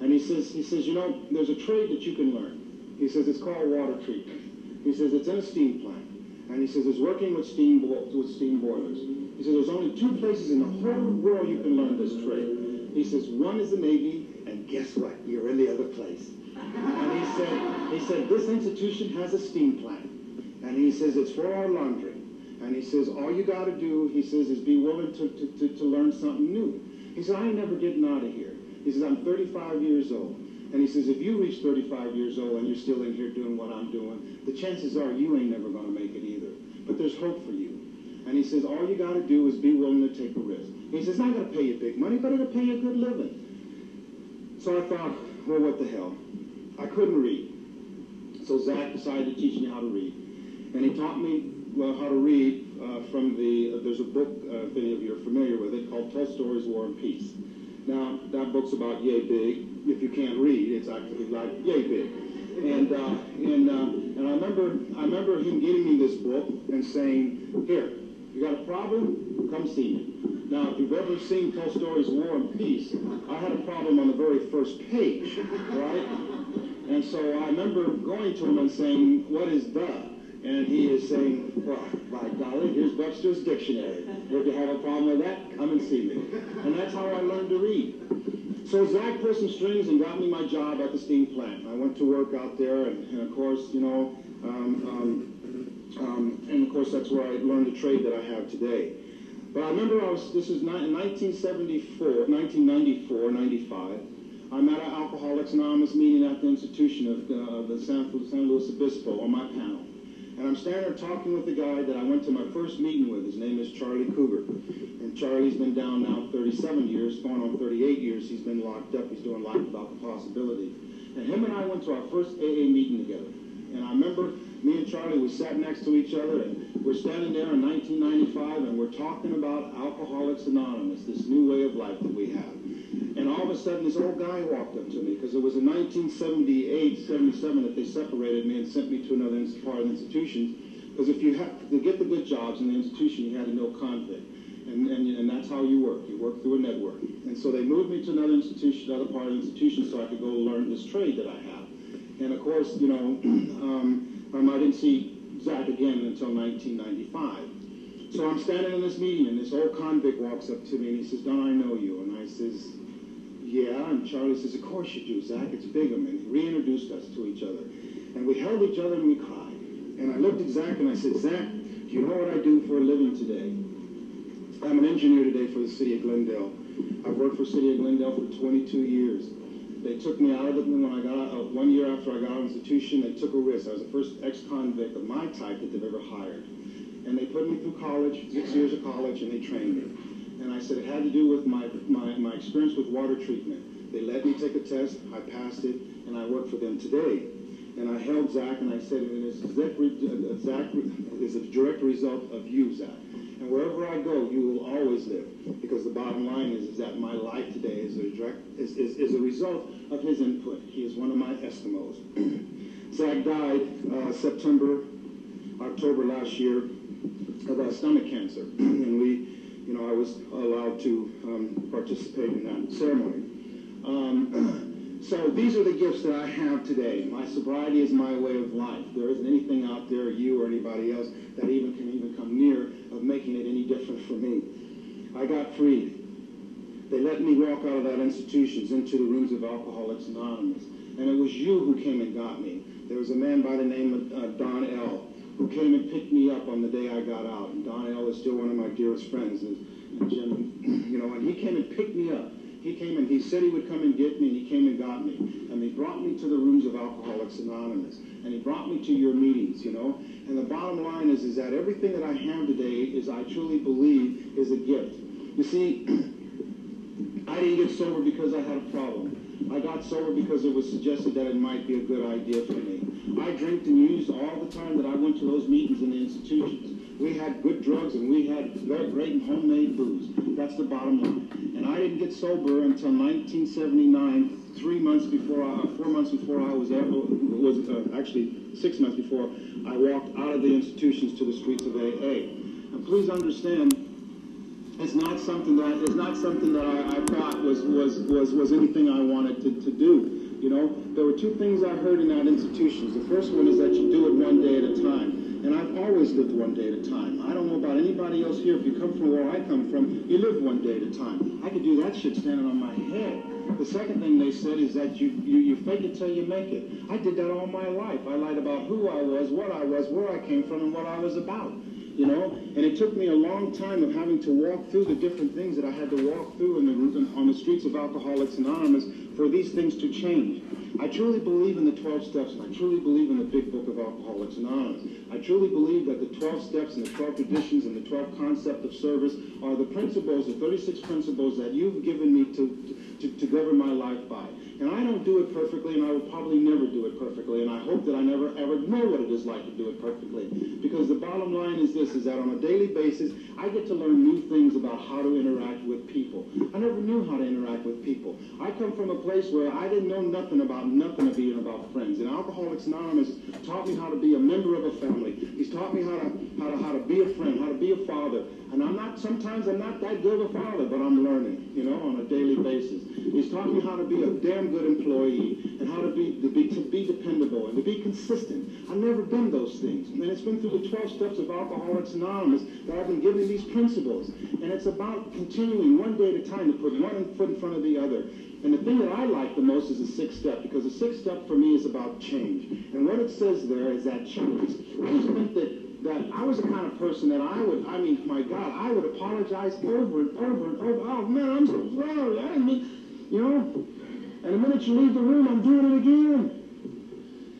And he says, he says, you know, there's a trade that you can learn. He says it's called water treatment. He says it's in a steam plant. And he says it's working with steam with steam boilers. He says there's only two places in the whole world you can learn this trade. He says one is the Navy, and guess what? You're in the other place. And he said, he said this institution has a steam plant, and he says it's for our laundry. And he says all you got to do, he says, is be willing to, to, to, to learn something new. He said, I ain't never getting out of here. He says, I'm 35 years old. And he says, if you reach 35 years old and you're still in here doing what I'm doing, the chances are you ain't never going to make it either. But there's hope for you. And he says, all you got to do is be willing to take a risk. He says, not going to pay you big money, but it'll pay you a good living. So I thought, well, what the hell? I couldn't read. So Zach decided to teach me how to read. And he taught me well, how to read uh, from the, uh, there's a book, uh, if any of you are familiar with it, called Tolstoy's War and Peace. Now, that book's about yay big. If you can't read, it's actually like yay big. And, uh, and, uh, and I remember, I remember him giving me this book and saying, here, you got a problem? Come see me. Now, if you've ever seen Tolstoy's War and Peace, I had a problem on the very first page, right? And so I remember going to him and saying, what is the? And he is saying, well, by golly, here's Webster's dictionary. If you have a problem with that, come and see me. And that's how I learned to read. So Zach pulled some strings and got me my job at the steam plant. I went to work out there, and, and of course, you know, um, um, um, and of course that's where I learned the trade that I have today. But I remember I was, this is 1974, 1994, 95. I'm at an Alcoholics Anonymous meeting at the institution of uh, the San, San Luis Obispo on my panel. And I'm standing there talking with the guy that I went to my first meeting with. His name is Charlie Cougar. And Charlie's been down now 37 years, going on 38 years. He's been locked up. He's doing life without the possibility. And him and I went to our first AA meeting together. And I remember me and Charlie, we sat next to each other, and we're standing there in 1995, and we're talking about Alcoholics Anonymous, this new way of life that we have. And all of a sudden, this old guy walked up to me because it was in 1978, 77 that they separated me and sent me to another part of the institution. Because if you have to get the good jobs in the institution, you had to know convict. And, and, and that's how you work. You work through a network. And so they moved me to another institution, another part of the institution, so I could go learn this trade that I have. And of course, you know, um, I didn't see Zach again until 1995. So I'm standing in this meeting, and this old convict walks up to me, and he says, Don, I know you. And I says, yeah, and Charlie says, of course you do, Zach. It's Bigham. And he reintroduced us to each other. And we held each other and we cried. And I looked at Zach and I said, Zach, do you know what I do for a living today? I'm an engineer today for the city of Glendale. I've worked for the city of Glendale for 22 years. They took me out of it when I got out, one year after I got out of institution, they took a risk. I was the first ex-convict of my type that they've ever hired. And they put me through college, six years of college, and they trained me. And I said it had to do with my, my, my experience with water treatment. They let me take a test, I passed it, and I work for them today. And I held Zach and I said, and it's Zach, Zach is a direct result of you, Zach. And wherever I go, you will always live. Because the bottom line is, is that my life today is a, direct, is, is, is a result of his input. He is one of my Eskimos. Zach died uh, September, October last year of uh, stomach cancer. and we you know, I was allowed to um, participate in that ceremony. Um, So these are the gifts that I have today. My sobriety is my way of life. There isn't anything out there, you or anybody else, that even can even come near of making it any different for me. I got freed. They let me walk out of that institutions into the rooms of Alcoholics Anonymous. And it was you who came and got me. There was a man by the name of uh, Don L. who came and picked me up on the day I got out. And Don L. is still one of my dearest friends. And, and Jim, you know, and he came and picked me up. He came and he said he would come and get me, and he came and got me. And he brought me to the rooms of Alcoholics Anonymous. And he brought me to your meetings, you know. And the bottom line is, is that everything that I have today is I truly believe is a gift. You see, I didn't get sober because I had a problem. I got sober because it was suggested that it might be a good idea for me. I drank and used all the time that I went to those meetings in the institutions. We had good drugs and we had very great homemade booze. That's the bottom line. And I didn't get sober until 1979, three months before, I, four months before I was, was uh, actually six months before I walked out of the institutions to the streets of AA. And please understand, it's not something that it's not something that I, I thought was, was, was, was anything I wanted to, to do. You know, there were two things I heard in that institution. The first one is that you do it one day at a time. And I've always lived one day at a time. I don't know about anybody else here. If you come from where I come from, you live one day at a time. I could do that shit standing on my head. The second thing they said is that you, you, you fake it till you make it. I did that all my life. I lied about who I was, what I was, where I came from, and what I was about you know? And it took me a long time of having to walk through the different things that I had to walk through in the, on the streets of Alcoholics Anonymous for these things to change. I truly believe in the 12 steps, and I truly believe in the big book of Alcoholics Anonymous. I truly believe that the 12 steps and the 12 traditions and the 12 concept of service are the principles, the 36 principles that you've given me to, to, to govern my life by. And I don't do it perfectly, and I will probably never do it perfectly, and I hope that I never ever know what it is like to do it perfectly. Because the bottom line is this, is that on a daily basis, I get to learn new things about how to interact with people. I never knew how to interact with people. I come from a place where I didn't know nothing about nothing of being about friends. And Alcoholics Anonymous taught me how to be a member of a family. He's taught me how to, how to, how to be a friend, how to be a father. And I'm not, sometimes I'm not that good a father, but I'm learning, you know, on a daily basis. He's taught me how to be a damn good employee and how to be, to be, to be dependable and to be consistent. I've never been those things. And it's been through the 12 steps of Alcoholics Anonymous that I've been given these principles. And it's about continuing one day at a time to put one foot in front of the other. And the thing that I like the most is the sixth step, because the sixth step for me is about change. And what it says there is that change. Just think that that I was the kind of person that I would, I mean, my God, I would apologize over and over and over. Oh, man, I'm so sorry. I didn't mean, you know. And the minute you leave the room, I'm doing it again.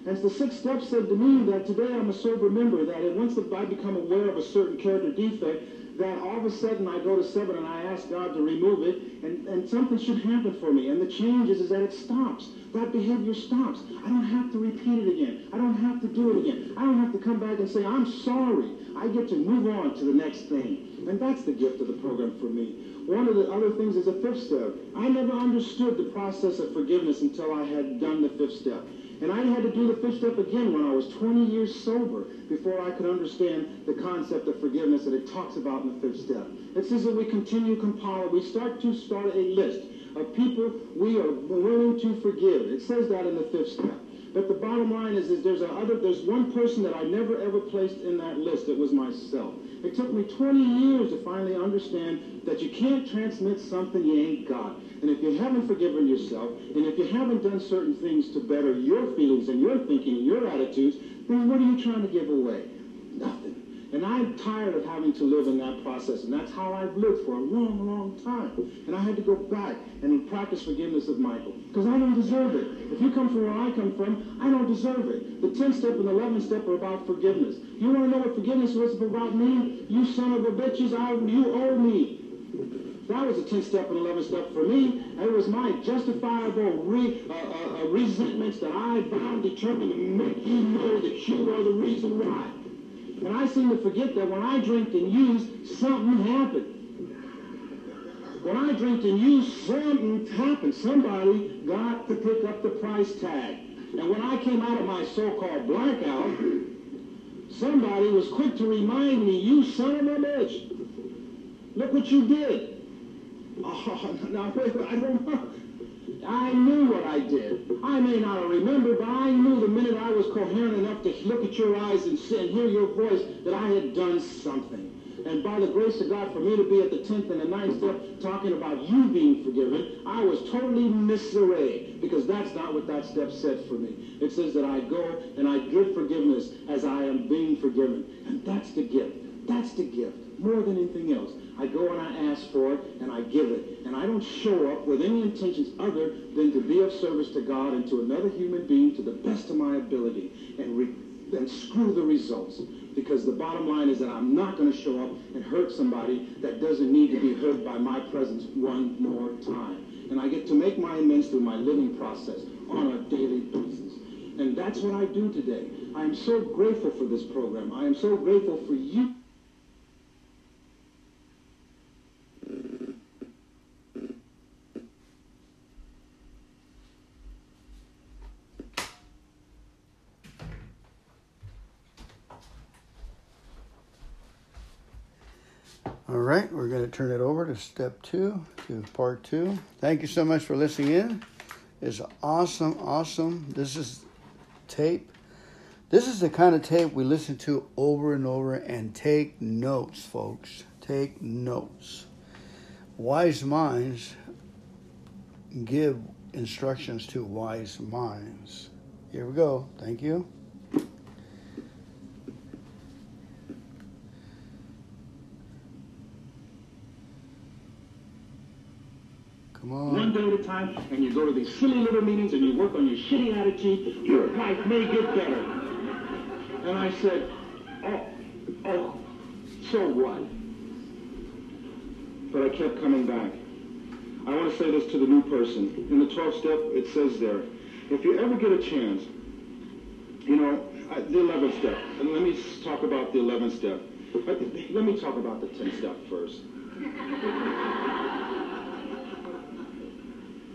As the sixth step said to me that today I'm a sober member, that once I become aware of a certain character defect, that all of a sudden I go to seven and I ask God to remove it, and, and something should happen for me. And the change is, is that it stops. That behavior stops. I don't have to repeat it again. I don't have to do it again. I don't have to come back and say, I'm sorry. I get to move on to the next thing. And that's the gift of the program for me. One of the other things is a fifth step. I never understood the process of forgiveness until I had done the fifth step. And I had to do the fifth step again when I was 20 years sober before I could understand the concept of forgiveness that it talks about in the fifth step. It says that we continue compile, we start to start a list of people we are willing to forgive. It says that in the fifth step. But the bottom line is, is there's other there's one person that I never ever placed in that list. It was myself. It took me 20 years to finally understand that you can't transmit something you ain't got. And if you haven't forgiven yourself, and if you haven't done certain things to better your feelings and your thinking and your attitudes, then what are you trying to give away? Nothing. And I'm tired of having to live in that process. And that's how I've lived for a long, long time. And I had to go back and practice forgiveness of Michael. Because I don't deserve it. If you come from where I come from, I don't deserve it. The 10th step and the 11th step are about forgiveness. You want to know what forgiveness was about me? You son of a bitches, I, you owe me. That was a 10 step and 11 step for me. It was my justifiable re, uh, uh, uh, resentments that I bound determined to make you know that you are the reason why. And I seem to forget that when I drink and use, something happened. When I drink and use, something happened. Somebody got to pick up the price tag. And when I came out of my so-called blackout, somebody was quick to remind me, you son of a bitch, look what you did. Oh, now, wait, I. I knew what I did. I may not have remembered, but I knew the minute I was coherent enough to look at your eyes and, see, and hear your voice that I had done something. And by the grace of God, for me to be at the 10th and the 9th step talking about you being forgiven, I was totally misarrayed because that's not what that step said for me. It says that I go and I give forgiveness as I am being forgiven. And that's the gift. That's the gift. More than anything else. I go and I ask for it and I give it. And I don't show up with any intentions other than to be of service to God and to another human being to the best of my ability and, re- and screw the results. Because the bottom line is that I'm not going to show up and hurt somebody that doesn't need to be hurt by my presence one more time. And I get to make my amends through my living process on a daily basis. And that's what I do today. I am so grateful for this program. I am so grateful for you. All right, we're going to turn it over to step two, to part two. Thank you so much for listening in. It's awesome, awesome. This is tape. This is the kind of tape we listen to over and over and take notes, folks. Take notes. Wise minds give instructions to wise minds. Here we go. Thank you. Come on. One day at a time, and you go to these silly little meetings and you work on your shitty attitude, your life may get better. And I said, oh, oh, so what? But I kept coming back. I want to say this to the new person. In the 12th step, it says there, if you ever get a chance, you know, the 11th step, and let me talk about the 11th step. Let me talk about the 10th step first.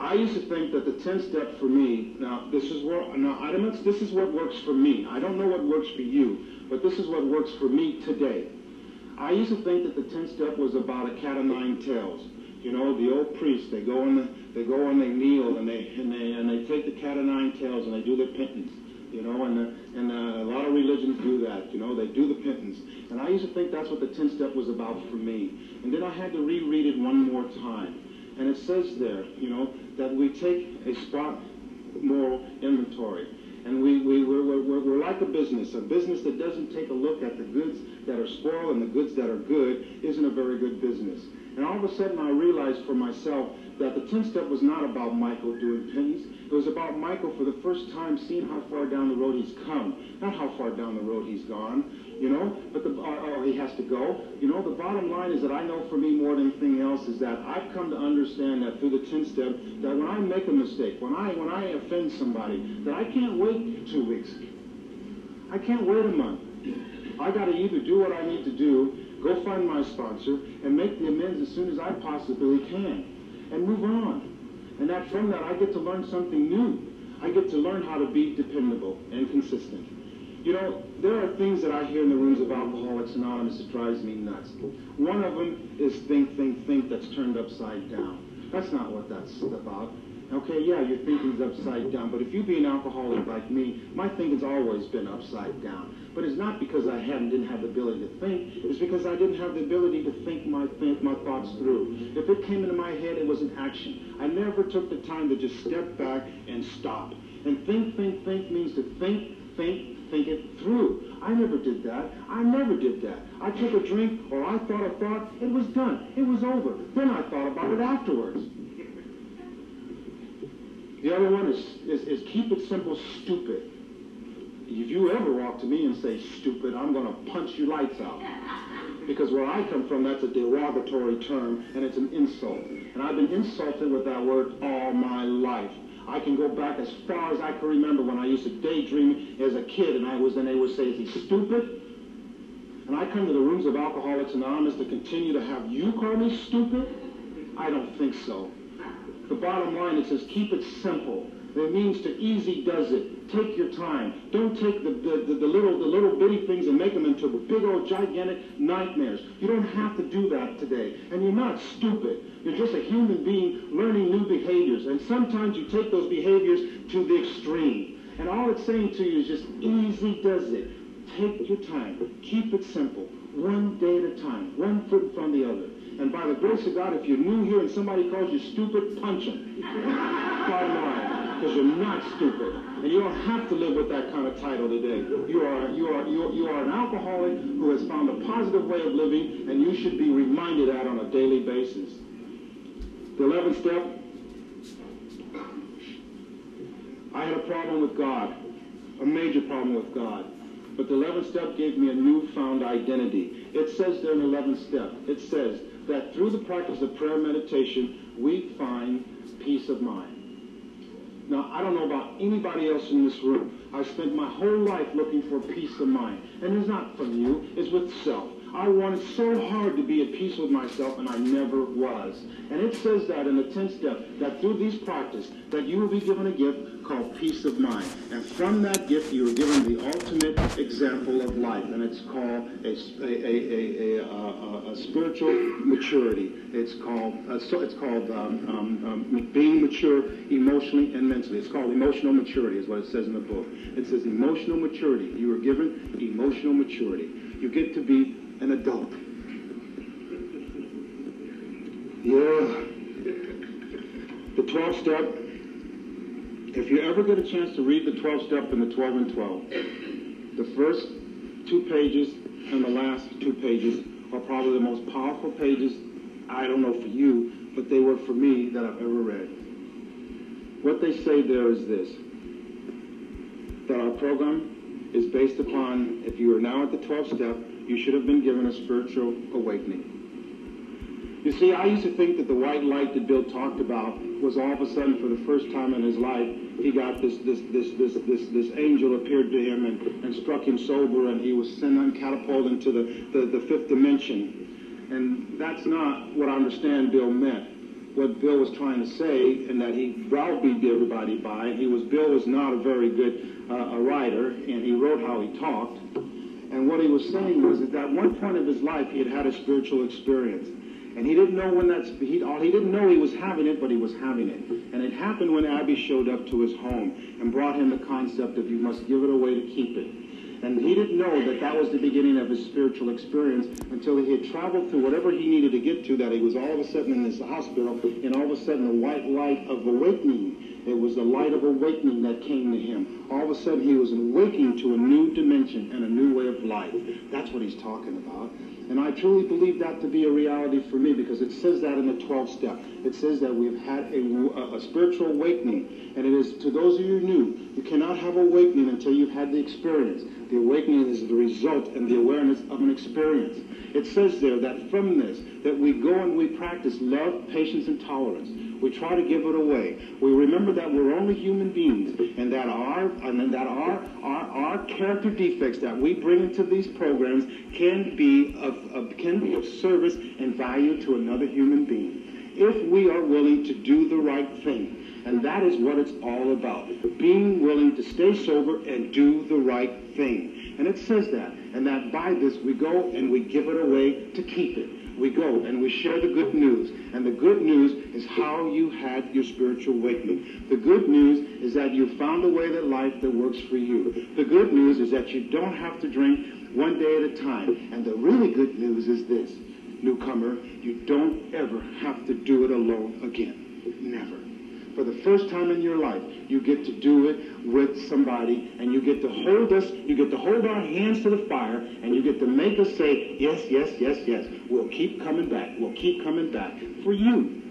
I used to think that the 10th step for me, now this is what, now don't, this is what works for me. I don't know what works for you, but this is what works for me today. I used to think that the 10th step was about a cat of nine tails. You know, the old priests, they go and they go and they kneel and they and they and they take the cat of nine tails and they do their penance. You know, and uh, and uh, a lot of religions do that. You know, they do the penance. And I used to think that's what the 10th step was about for me. And then I had to reread it one more time. And it says there, you know, that we take a spot moral inventory. And we, we, we're, we're, we're like a business. A business that doesn't take a look at the goods that are spoiled and the goods that are good isn't a very good business. And all of a sudden I realized for myself that the 10th step was not about Michael doing pennies. It was about Michael for the first time seeing how far down the road he's come, not how far down the road he's gone, you know, but the, or he has to go. You know, the bottom line is that I know for me more than anything else is that I've come to understand that through the 10th step, that when I make a mistake, when I, when I offend somebody, that I can't wait two weeks. I can't wait a month. I got to either do what I need to do, go find my sponsor, and make the amends as soon as I possibly can, and move on. And that from that, I get to learn something new. I get to learn how to be dependable and consistent. You know, there are things that I hear in the rooms of Alcoholics Anonymous that drives me nuts. One of them is think, think, think that's turned upside down. That's not what that's about. Okay, yeah, your thinking's upside down, but if you be an alcoholic like me, my thinking's always been upside down. But it's not because I hadn't didn't have the ability to think. It's because I didn't have the ability to think my think my thoughts through. If it came into my head, it was an action. I never took the time to just step back and stop. And think, think, think means to think, think, think it through. I never did that. I never did that. I took a drink or I thought a thought, it was done. It was over. Then I thought about it afterwards. The other one is, is, is keep it simple, stupid. If you ever walk to me and say stupid, I'm going to punch your lights out. Because where I come from, that's a derogatory term, and it's an insult. And I've been insulted with that word all my life. I can go back as far as I can remember when I used to daydream as a kid, and I was, and they would say, is he stupid? And I come to the rooms of Alcoholics Anonymous to continue to have you call me stupid? I don't think so. The bottom line, it says keep it simple. It means to easy does it. Take your time. Don't take the, the, the, the, little the little bitty things and make them into big old gigantic nightmares. You don't have to do that today. And you're not stupid. You're just a human being learning new behaviors. And sometimes you take those behaviors to the extreme. And all it's saying to you is just easy does it. Take your time. Keep it simple. One day at a time. One foot in front of the other. And by the grace of God, if you're new here and somebody calls you stupid, punch them. Bottom line. Because you're not stupid. And you don't have to live with that kind of title today. You are, you are, you are, you are an alcoholic who has found a positive way of living, and you should be reminded of that on a daily basis. The 11th step, I had a problem with God, a major problem with God. But the 11th step gave me a newfound identity. It says there in the 11th step, it says that through the practice of prayer meditation, we find peace of mind. Now, I don't know about anybody else in this room. I spent my whole life looking for peace of mind. And it's not from you, it's with self. I wanted so hard to be at peace with myself, and I never was. And it says that in the 10th step, that through these practice, that you will be given a gift called peace of mind. And from that gift, you are given the ultimate example of life, and it's called a, a, a, a, a spiritual maturity. It's called, uh, so it's called um, um, um, being mature emotionally and mentally. It's called emotional maturity, is what it says in the book. It says emotional maturity. You are given emotional maturity. You get to be an adult. Yeah. The 12 step, if you ever get a chance to read the 12 step and the 12 and 12, the first two pages and the last two pages are probably the most powerful pages, I don't know for you, but they were for me that I've ever read. What they say there is this that our program is based upon, if you are now at the 12th step, you should have been given a spiritual awakening. You see, I used to think that the white light that Bill talked about was all of a sudden, for the first time in his life, he got this this this this this this angel appeared to him and, and struck him sober, and he was sent and catapulted into the, the, the fifth dimension. And that's not what I understand Bill meant. What Bill was trying to say, and that he browbeat everybody by. He was Bill was not a very good uh, a writer, and he wrote how he talked. And what he was saying was that at one point of his life, he had had a spiritual experience. And he didn't know when that's, he, he didn't know he was having it, but he was having it. And it happened when Ebby showed up to his home and brought him the concept of you must give it away to keep it. And he didn't know that that was the beginning of his spiritual experience until he had traveled through whatever he needed to get to, that he was all of a sudden in this hospital, and all of a sudden the white light of awakening. It was the light of awakening that came to him. All of a sudden he was awakening to a new dimension and a new way of life. That's what he's talking about. And I truly believe that to be a reality for me because it says that in the 12th step. It says that we've had a, a, spiritual awakening. And it is to those of you new, you cannot have awakening until you've had the experience. The awakening is the result and the awareness of an experience. It says there that from this, that we go and we practice love, patience, and tolerance. We try to give it away. We remember that we're only human beings and that our and that our our, our character defects that we bring into these programs can be of, of can be of service and value to another human being if we are willing to do the right thing. And that is what it's all about. Being willing to stay sober and do the right thing. And it says that. And that by this we go and we give it away to keep it we go and we share the good news. And the good news is how you had your spiritual awakening. The good news is that you found a way of life that works for you. The good news is that you don't have to drink one day at a time. And the really good news is this, newcomer, you don't ever have to do it alone again. Never for the first time in your life, you get to do it with somebody and you get to hold us, you get to hold our hands to the fire and you get to make us say, yes, yes, yes, yes. We'll keep coming back. We'll keep coming back for you.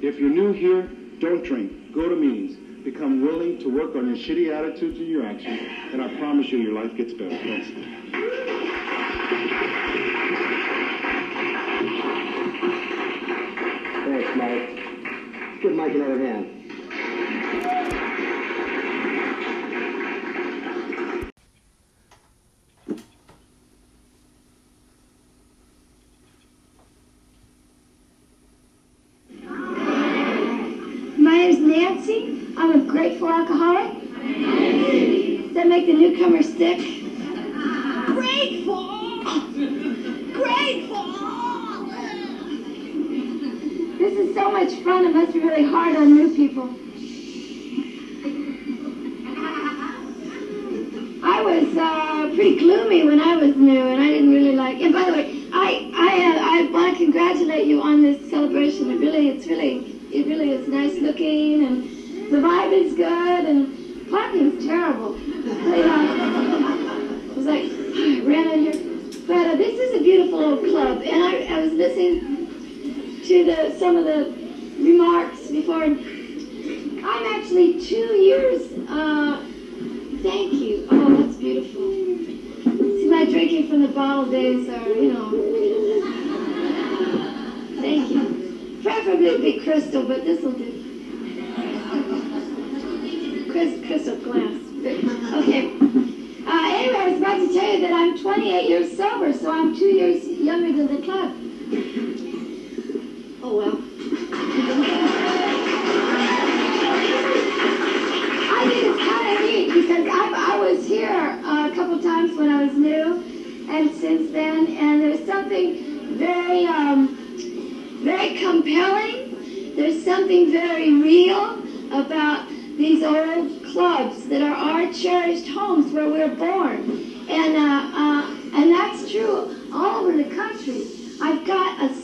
If you're new here, don't drink. Go to meetings. Become willing to work on your shitty attitudes and your actions, and I promise you your life gets better. Thanks. Thanks, Mike. Give Mike another hand. My Nancy. I'm a grateful alcoholic? That make the newcomer sick? Some of the remarks before. I'm actually two years. Uh, thank you. Oh, that's beautiful. See, my drinking from the bottle days are, you know. Thank you. Preferably it'd be crystal, but this will do. Crystal glass. Okay. Uh, anyway, I was about to tell you that I'm 28 years sober, so I'm two years younger than the club. Oh well. I think it's kind of neat because I, I was here uh, a couple times when I was new, and since then, and there's something very, um, very compelling. There's something very real about these old clubs that are our cherished homes where we're born, and uh, uh, and that's true all over the country. I've got a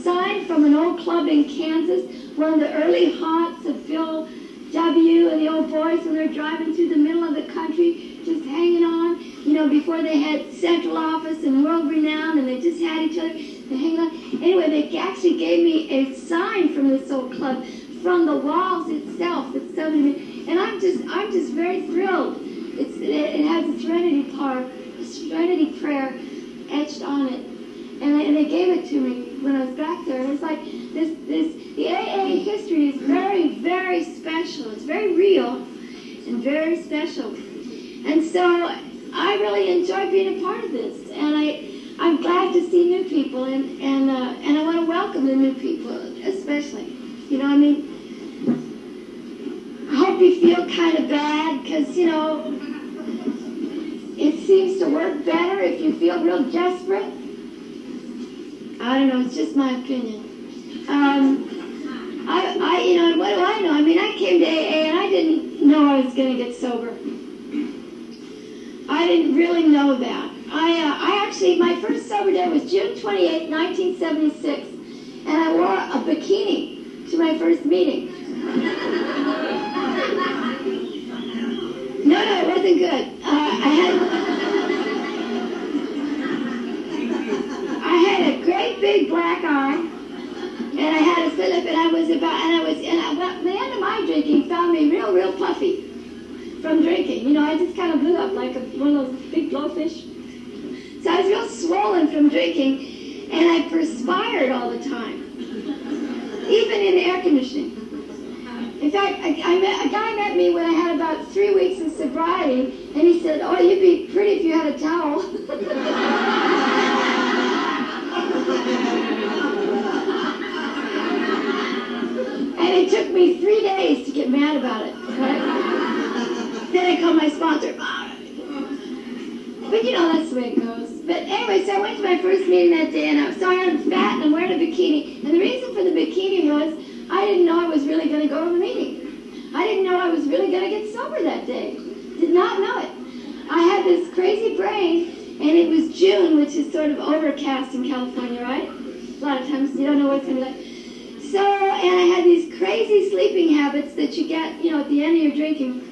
from an old club in Kansas, one of the early haunts of Phil W. and the old boys when they're driving through the middle of the country, just hanging on. You know, before they had Central Office and World Renown, and they just had each other. They hang on. Anyway, they actually gave me a sign from this old club, from the walls itself. It's something, and I'm just, I'm just very thrilled. It's, it, it has a Serenity par, a Serenity prayer etched on it, and they, and they gave it to me when I was back there. And it's like this, this, the AA history is very, very special. It's very real and very special. And so I really enjoy being a part of this, and I, I'm glad to see new people, and and uh, and I want to welcome the new people, especially. You know, I mean, I hope you feel kind of bad because you know it seems to work better if you feel real desperate. I don't know. It's just my opinion. Um, I, I, you know, what do I know? I mean, I came to AA and I didn't know I was going to get sober. I didn't really know that. I, uh, I actually, my first sober day was June 28, 1976, and I wore a bikini to my first meeting. No, no, it wasn't good. Uh, I had, had a great big black eye, and I had a slip, and I was about, and I was, and I, well, the end of my drinking found me real, real puffy from drinking. You know, I just kind of blew up like a, one of those big blowfish. So I was real swollen from drinking, and I perspired all the time, even in air conditioning. In fact, I, I met, a guy met me when I had about three weeks of sobriety, and he said, "Oh, you'd be pretty if you had a towel." and it took me three days to get mad about it. Then I called my sponsor. But you know, that's the way it goes. But anyway, so I went to my first meeting that day, and I'm sorry I'm fat and I'm wearing a bikini. And the reason for the bikini was I didn't know I was really going to go to the meeting. I didn't know I was really going to get sober that day. Did not know it. I had this crazy brain, and it was June, which is sort of overcast in California, right? A lot of times you don't know what's going to be. So, and I had these crazy sleeping habits that you get, you know, at the end of your drinking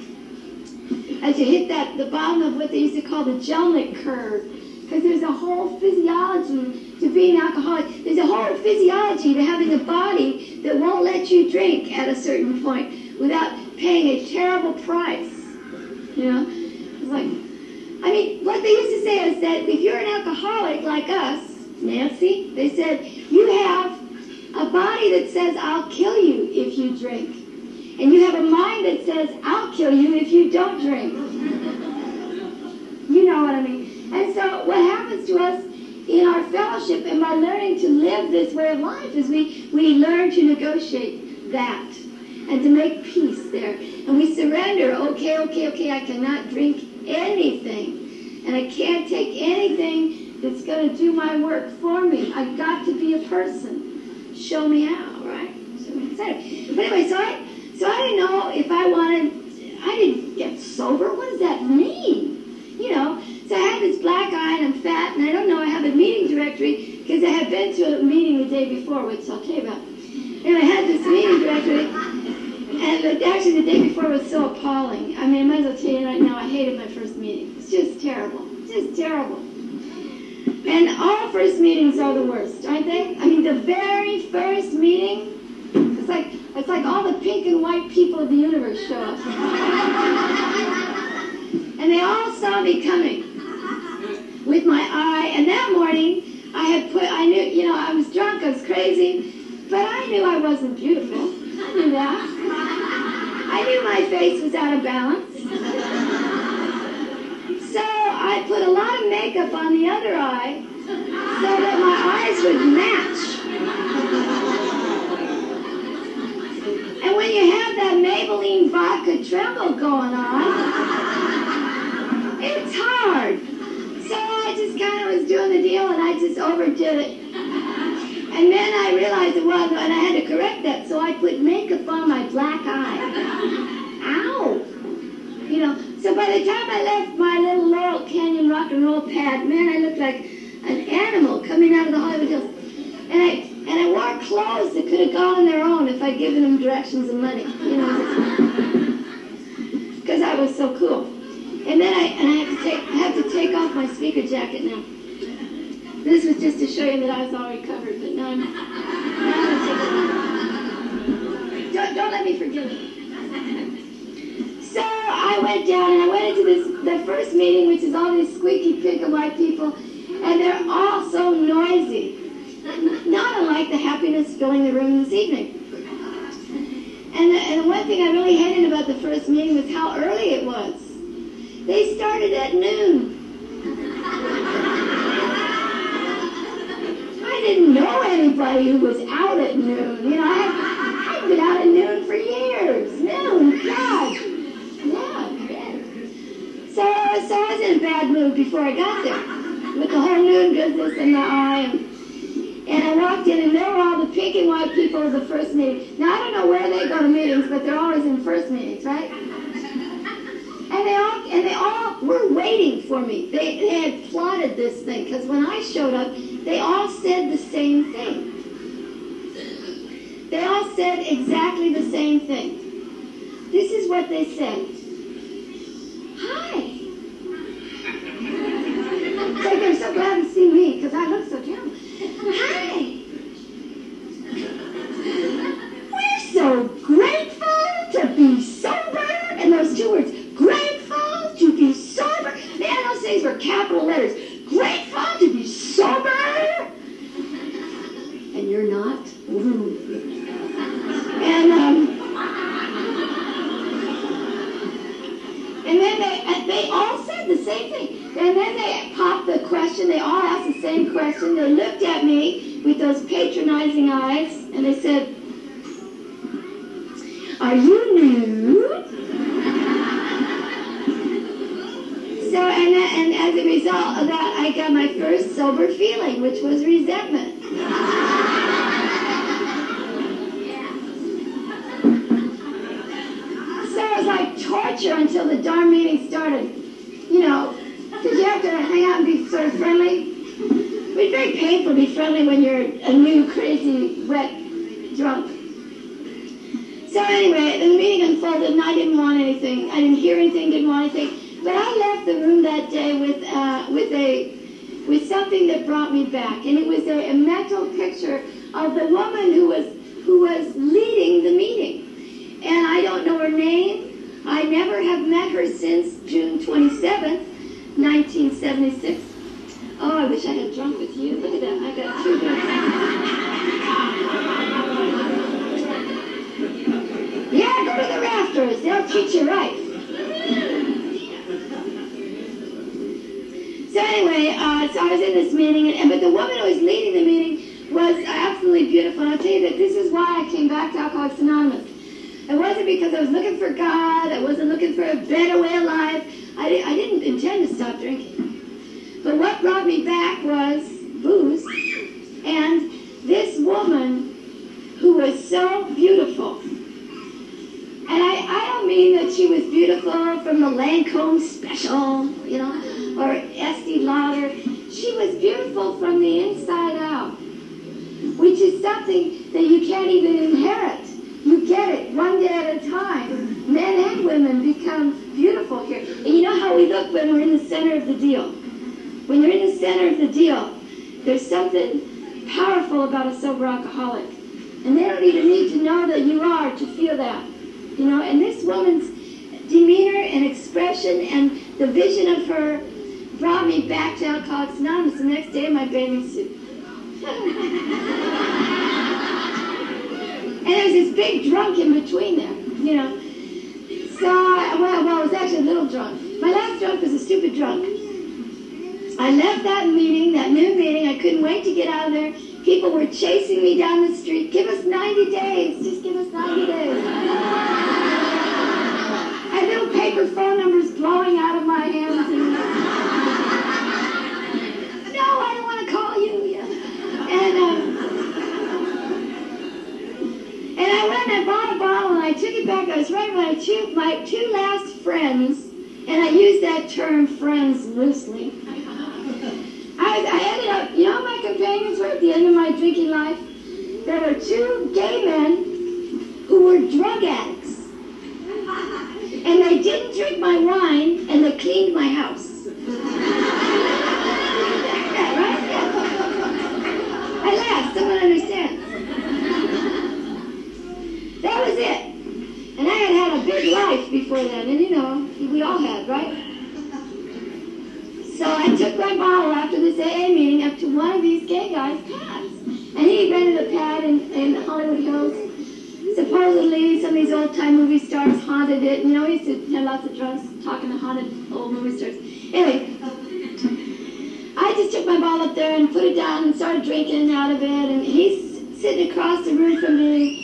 as you hit that the bottom of what they used to call the Jellinek curve. Because there's a whole physiology to being alcoholic. There's a whole physiology to having a body that won't let you drink at a certain point without paying a terrible price. You know? It's like, I mean, what they used to say is that if you're an alcoholic like us, Nancy, they said, you have a body that says, I'll kill you if you drink. And you have a mind that says, I'll kill you if you don't drink. you know what I mean? And so what happens to us in our fellowship and by learning to live this way of life is we, we learn to negotiate that. and to make peace there. And we surrender. Okay, okay, okay, I cannot drink anything. And I can't take anything that's going to do my work for me. I've got to be a person. Show me how, right? So we decided. But anyway, so I, so I didn't know if I wanted, I didn't get sober. What does that mean? You know, so I have this black eye and I'm fat and I don't know I have a meeting directory because I had been to a meeting the day before, which I'll tell you about. And I had this meeting directory and actually the day before was so appalling. I mean, I might as well tell you right now, I hated my first meeting. It's just terrible. Just terrible. And all first meetings are the worst, aren't they? I mean, the very first meeting, it's like it's like all the pink and white people of the universe show up. and they all saw me coming with my eye. And that morning, I had put, I knew, you know, I was drunk, I was crazy, but I knew I wasn't beautiful. I knew that. I knew my face was out of balance. So I put a lot of makeup on the other eye so that my eyes would match. And when you have that Maybelline vodka tremble going on, it's hard. So I just kind of was doing the deal and I just overdid it. And then I realized it was, and I had to correct that, so I put makeup on my black eye. Ow! You know, so by the time I left my little Laurel Canyon rock and roll pad, man, I looked like an animal coming out of the Hollywood Hills. And I and I wore clothes that could have gone on their own if I'd given them directions and money, you know, because I was so cool. And then I and I have to take I have to take off my speaker jacket now. This was just to show you that I was already covered, but now I'm. Don't, don't let me forget it. So I went down and I went into this the first meeting, which is all these squeaky pink white people, and they're all so noisy. Not unlike the happiness filling the room this evening. And the, and one thing I really hated about the first meeting was how early it was. They started at noon. I didn't know anybody who was out at noon. You know, I, I've been out at noon for years. Noon, God. Yeah, yeah. So, so I was in a bad mood before I got there. With the whole noon business in my eye. And, and I walked in, and there were all the pink and white people of the first meeting. Now, I don't know where they go to meetings, but they're always in first meetings, right? And they all and they all were waiting for me. They, they had plotted this thing because when I showed up, they all said the same thing. They all said exactly the same thing. This is what they said. Hi. It's like they're so glad to see me because I look so terrible. Hi. We're so grateful to be sober. And those two words, grateful to be sober. Man, those things were capital letters. Grateful to be sober. And you're not? And, um, and then they, they all said the same thing. And then they popped the question. They all asked the same question. They looked at me with those patronizing eyes, and they said, "Are you new?" So, and, and as a result of that, I got my first sober feeling, which was resentment. So it was like torture until the darn meeting started. You know, because you have to hang out and be sort of friendly. It's very painful to be friendly when you're a new, crazy, wet, drunk. So anyway, the meeting unfolded, and I didn't want anything. I didn't hear anything, didn't want anything. But I left the room that day with uh, with a with something that brought me back, and it was a, a mental picture of the woman who was who was leading the meeting. And I don't know her name. I never have met her since June 27th, 1976. Oh, I wish I had drunk with you. Look at that. I got two drinks. Yeah, go to the rafters. They'll treat you right. So anyway, uh, so I was in this meeting, and, but the woman who was leading the meeting was absolutely beautiful. And I'll tell you that this is why I came back to Alcoholics Anonymous. It wasn't because I was looking for God. I wasn't looking for a better way of life. I, di- I didn't intend to stop drinking. But what brought me back was booze and this woman who was so beautiful. And I, I don't mean that she was beautiful from the Lancome special, you know, or Estee Lauder. She was beautiful from the inside out, which is something that you can't even inherit. You get it one day at a time. Men and women become beautiful here. And you know how we look when we're in the center of the deal. When you're in the center of the deal, there's something powerful about a sober alcoholic. And they don't even need to know that you are to feel that. You know, and this woman's demeanor and expression and the vision of her brought me back to Alcoholics Anonymous the next day in my bathing suit. and there's this big drunk in between them, you know. So, I, well, well, I was actually a little drunk. My last drunk was a stupid drunk. I left that meeting, that new meeting. I couldn't wait to get out of there. People were chasing me down the street. Give us 90 days. Just give us 90 days. Had little paper phone numbers blowing out of my hands. And, no, I don't want to call you. Yeah. And, and I went and I bought a bottle and I took it back. I was right with my two, my two last friends, and I use that term friends loosely. I, I ended up, you know, my companions were at the end of my drinking life. There were two gay men who were drug addicts. And they didn't drink my wine, and they cleaned my house. yeah, right? Yeah. I laughed. Someone understands. That was it. And I had had a big life before then, and you know, we all had, right? So I took my bottle after this AA meeting up to one of these gay guys' pads. And he rented a pad in, in Hollywood Hills. Supposedly, some of these old time movie stars haunted it. You know, he used to have lots of drunks talking to haunted old movie stars. Anyway, I just took my bottle up there and put it down and started drinking out of it. And he's sitting across the room from me,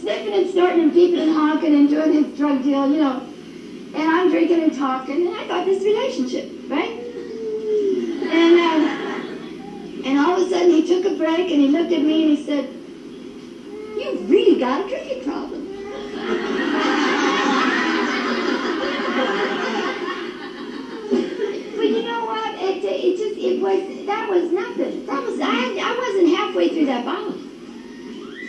sniffing and snorting and peeping and honking and doing his drug deal, you know. And I'm drinking and talking, and I got this relationship, right? And um, and all of a sudden he took a break and he looked at me and he said, "You've really got a drinking problem." but you know what? It, it just it was that was nothing. That was I I wasn't halfway through that bottle.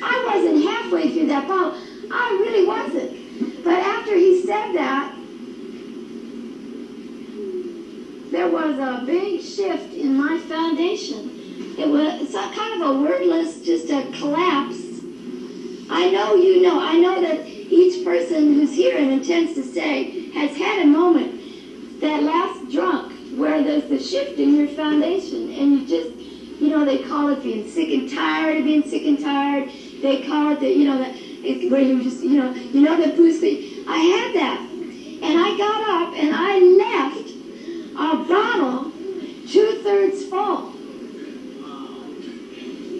I wasn't halfway through that bottle. I really wasn't. But after he said that, there was a big shift in my foundation. It was kind of a wordless, just a collapse. I know you know. I know that each person who's here and intends to stay has had a moment, that last drunk, where there's the shift in your foundation, and you just, you know, they call it being sick and tired of being sick and tired. They call it the, you know, that it's where you just, you know, you know the pussy. I had that, and I got up and I left a bottle two thirds full.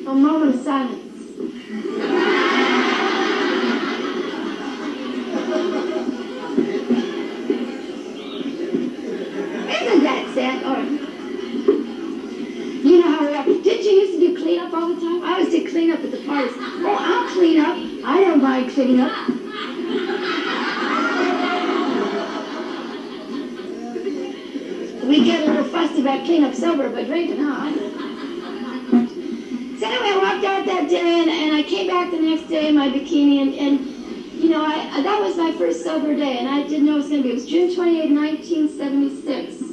A moment of silence. You know how we are. Didn't you used to do cleanup all the time? I always did clean up at the parties. Oh, I'll clean up. I don't mind cleaning up. We get a little fussy about clean up sober, but drinking, huh? So anyway, I walked out that day, and, and I came back the next day in my bikini, and, and you know, I, that was my first sober day, and I didn't know it was going to be. It was June 28, 1976.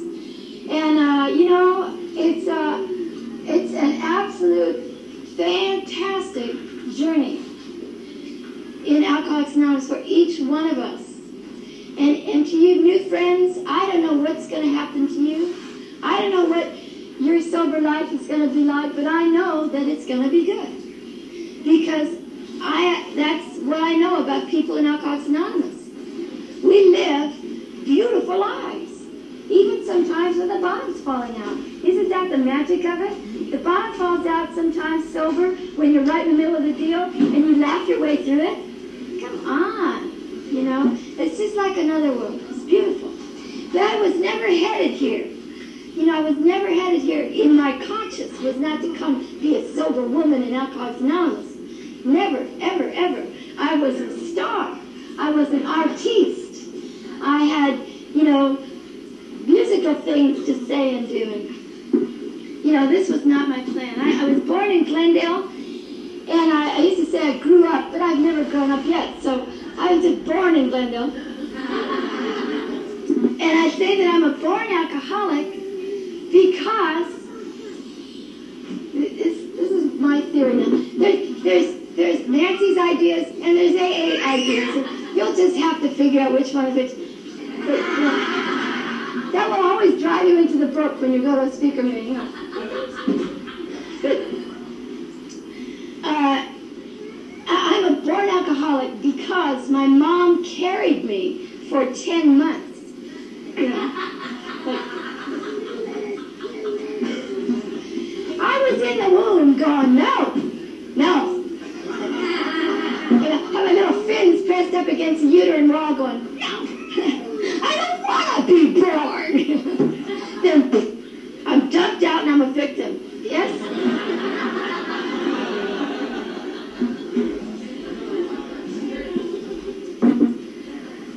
And, uh, you know, it's, uh, it's an absolute fantastic journey in Alcoholics Anonymous for each one of us. And, and to you new friends, I don't know what's going to happen to you. I don't know what your sober life is going to be like, but I know that it's going to be good. Because I that's what I know about people in Alcoholics Anonymous. We live beautiful lives, even sometimes when the bottom's falling out. Isn't that the magic of it? The bottom falls out sometimes sober when you're right in the middle of the deal and you laugh your way through it. Come on. You know? It's just like another world. It's beautiful. But I was never headed here. You know, I was never headed here in my conscience was not to come be a sober woman in Alcoholics Anonymous. Never, ever, ever. I was a star. I was an artiste. I had, you know, things to say and do. And, you know, this was not my plan. I, I was born in Glendale, and I, I used to say I grew up, but I've never grown up yet. So I was just born in Glendale. And I say that I'm a born alcoholic because this, this is my theory now. There's, there's, there's Nancy's ideas and there's AA ideas. You'll just have to figure out which one is which. But, you know, that will always drive you into the brook when you go to a speaker meeting. Uh, I'm a born alcoholic because my mom carried me for 10 months. I was in the womb going, no, no. Have my little fins pressed up against the uterine wall going, no, Be born. then I'm dumped out and I'm a victim. Yes?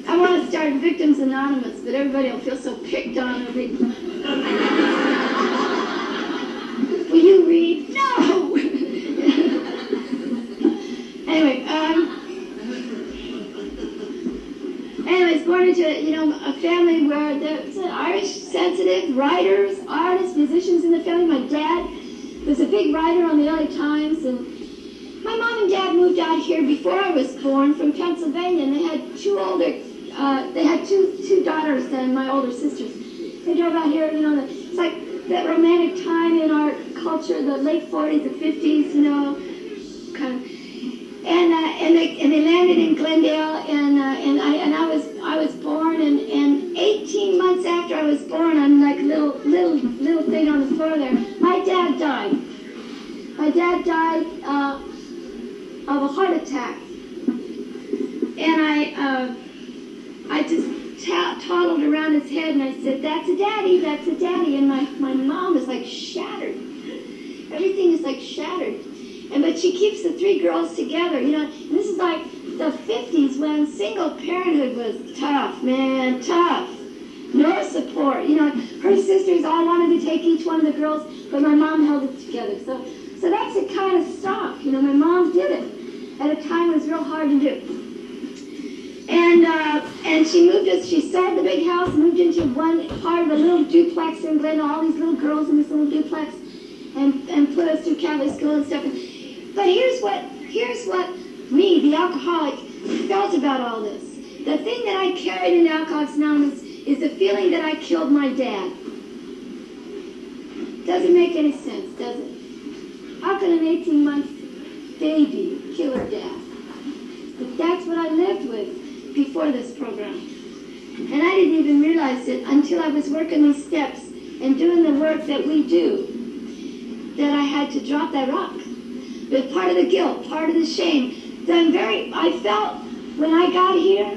I want to start Victims Anonymous, but everybody will feel so picked on. Be, Will you read? No! anyway, um, born into, you know, a family where there's Irish sensitive writers, artists, musicians in the family. My dad was a big writer on the LA Times, and my mom and dad moved out here before I was born from Pennsylvania, and they had two older, uh, they had two two daughters and my older sisters. They drove out here, you know, it's like that romantic time in our culture, the late 40s, the 50s, you know, kind of. And uh, and they and they landed in Glendale, and uh, and I and I was I was born, and, and 18 months after I was born, I'm like little little little thing on the floor there. My dad died. My dad died uh, of a heart attack, and I uh, I just toddled around his head, and I said, "That's a daddy, that's a daddy," and my my mom is like shattered. Everything is like shattered. And but she keeps the three girls together, you know. And this is like the 50s when single parenthood was tough, man, tough. No support, you know. Her sisters all wanted to take each one of the girls, but my mom held it together. So, so that's the kind of stock, you know. My mom did it at a time it was real hard to do. And uh, and she moved us. She sold the big house, moved into one part of a little duplex in Glendale. All these little girls in this little duplex, and and put us through Catholic school and stuff. But here's what here's what me, the alcoholic, felt about all this. The thing that I carried in Alcoholics Anonymous is the feeling that I killed my dad. Doesn't make any sense, does it? How can an 18-month baby kill her dad? But that's what I lived with before this program. And I didn't even realize it until I was working these steps and doing the work that we do, that I had to drop that rock. Part of the guilt, part of the shame, that I'm very, I felt when I got here,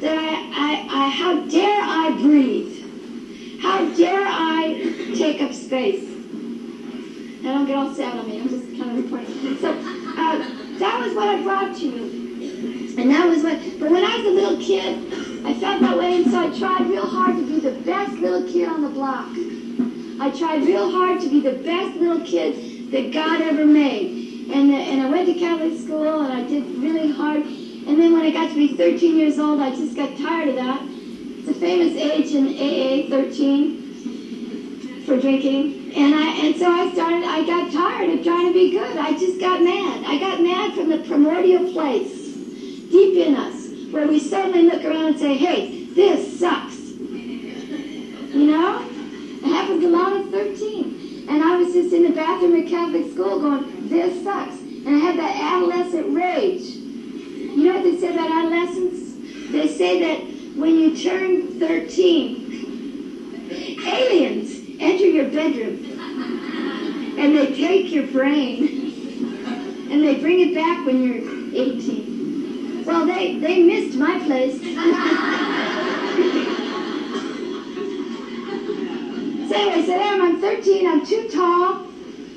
that I, I, I how dare I breathe? How dare I take up space? And don't get all sad on me, I'm just kind of reporting. So uh, that was what I brought to you. And that was what, but when I was a little kid, I felt that way, and so I tried real hard to be the best little kid on the block. I tried real hard to be the best little kid that God ever made. And, uh, and I went to Catholic school, and I did really hard. And then when I got to be 13 years old, I just got tired of that. It's a famous age in AA, 13, for drinking. And I and so I started, I got tired of trying to be good. I just got mad. I got mad from the primordial place deep in us, where we suddenly look around and say, hey, this sucks. You know? It happens a lot at 13. And I was just in the bathroom at Catholic school going, this sucks. And I had that adolescent rage. You know what they say about adolescence? They say that when you turn 13, aliens enter your bedroom and they take your brain and they bring it back when you're 18 Well, they, they missed my place. so anyway, so there I'm 13. I'm too tall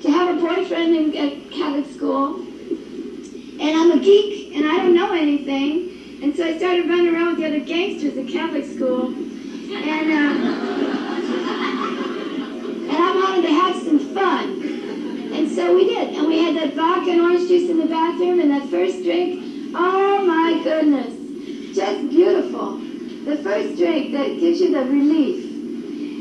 to have a boyfriend in at Catholic school. And I'm a geek, and I don't know anything. And so I started running around with the other gangsters at Catholic school. And, uh, and I wanted to have some fun. And so we did. And we had that vodka and orange juice in the bathroom, and that first drink, oh my goodness, just beautiful. The first drink that gives you the relief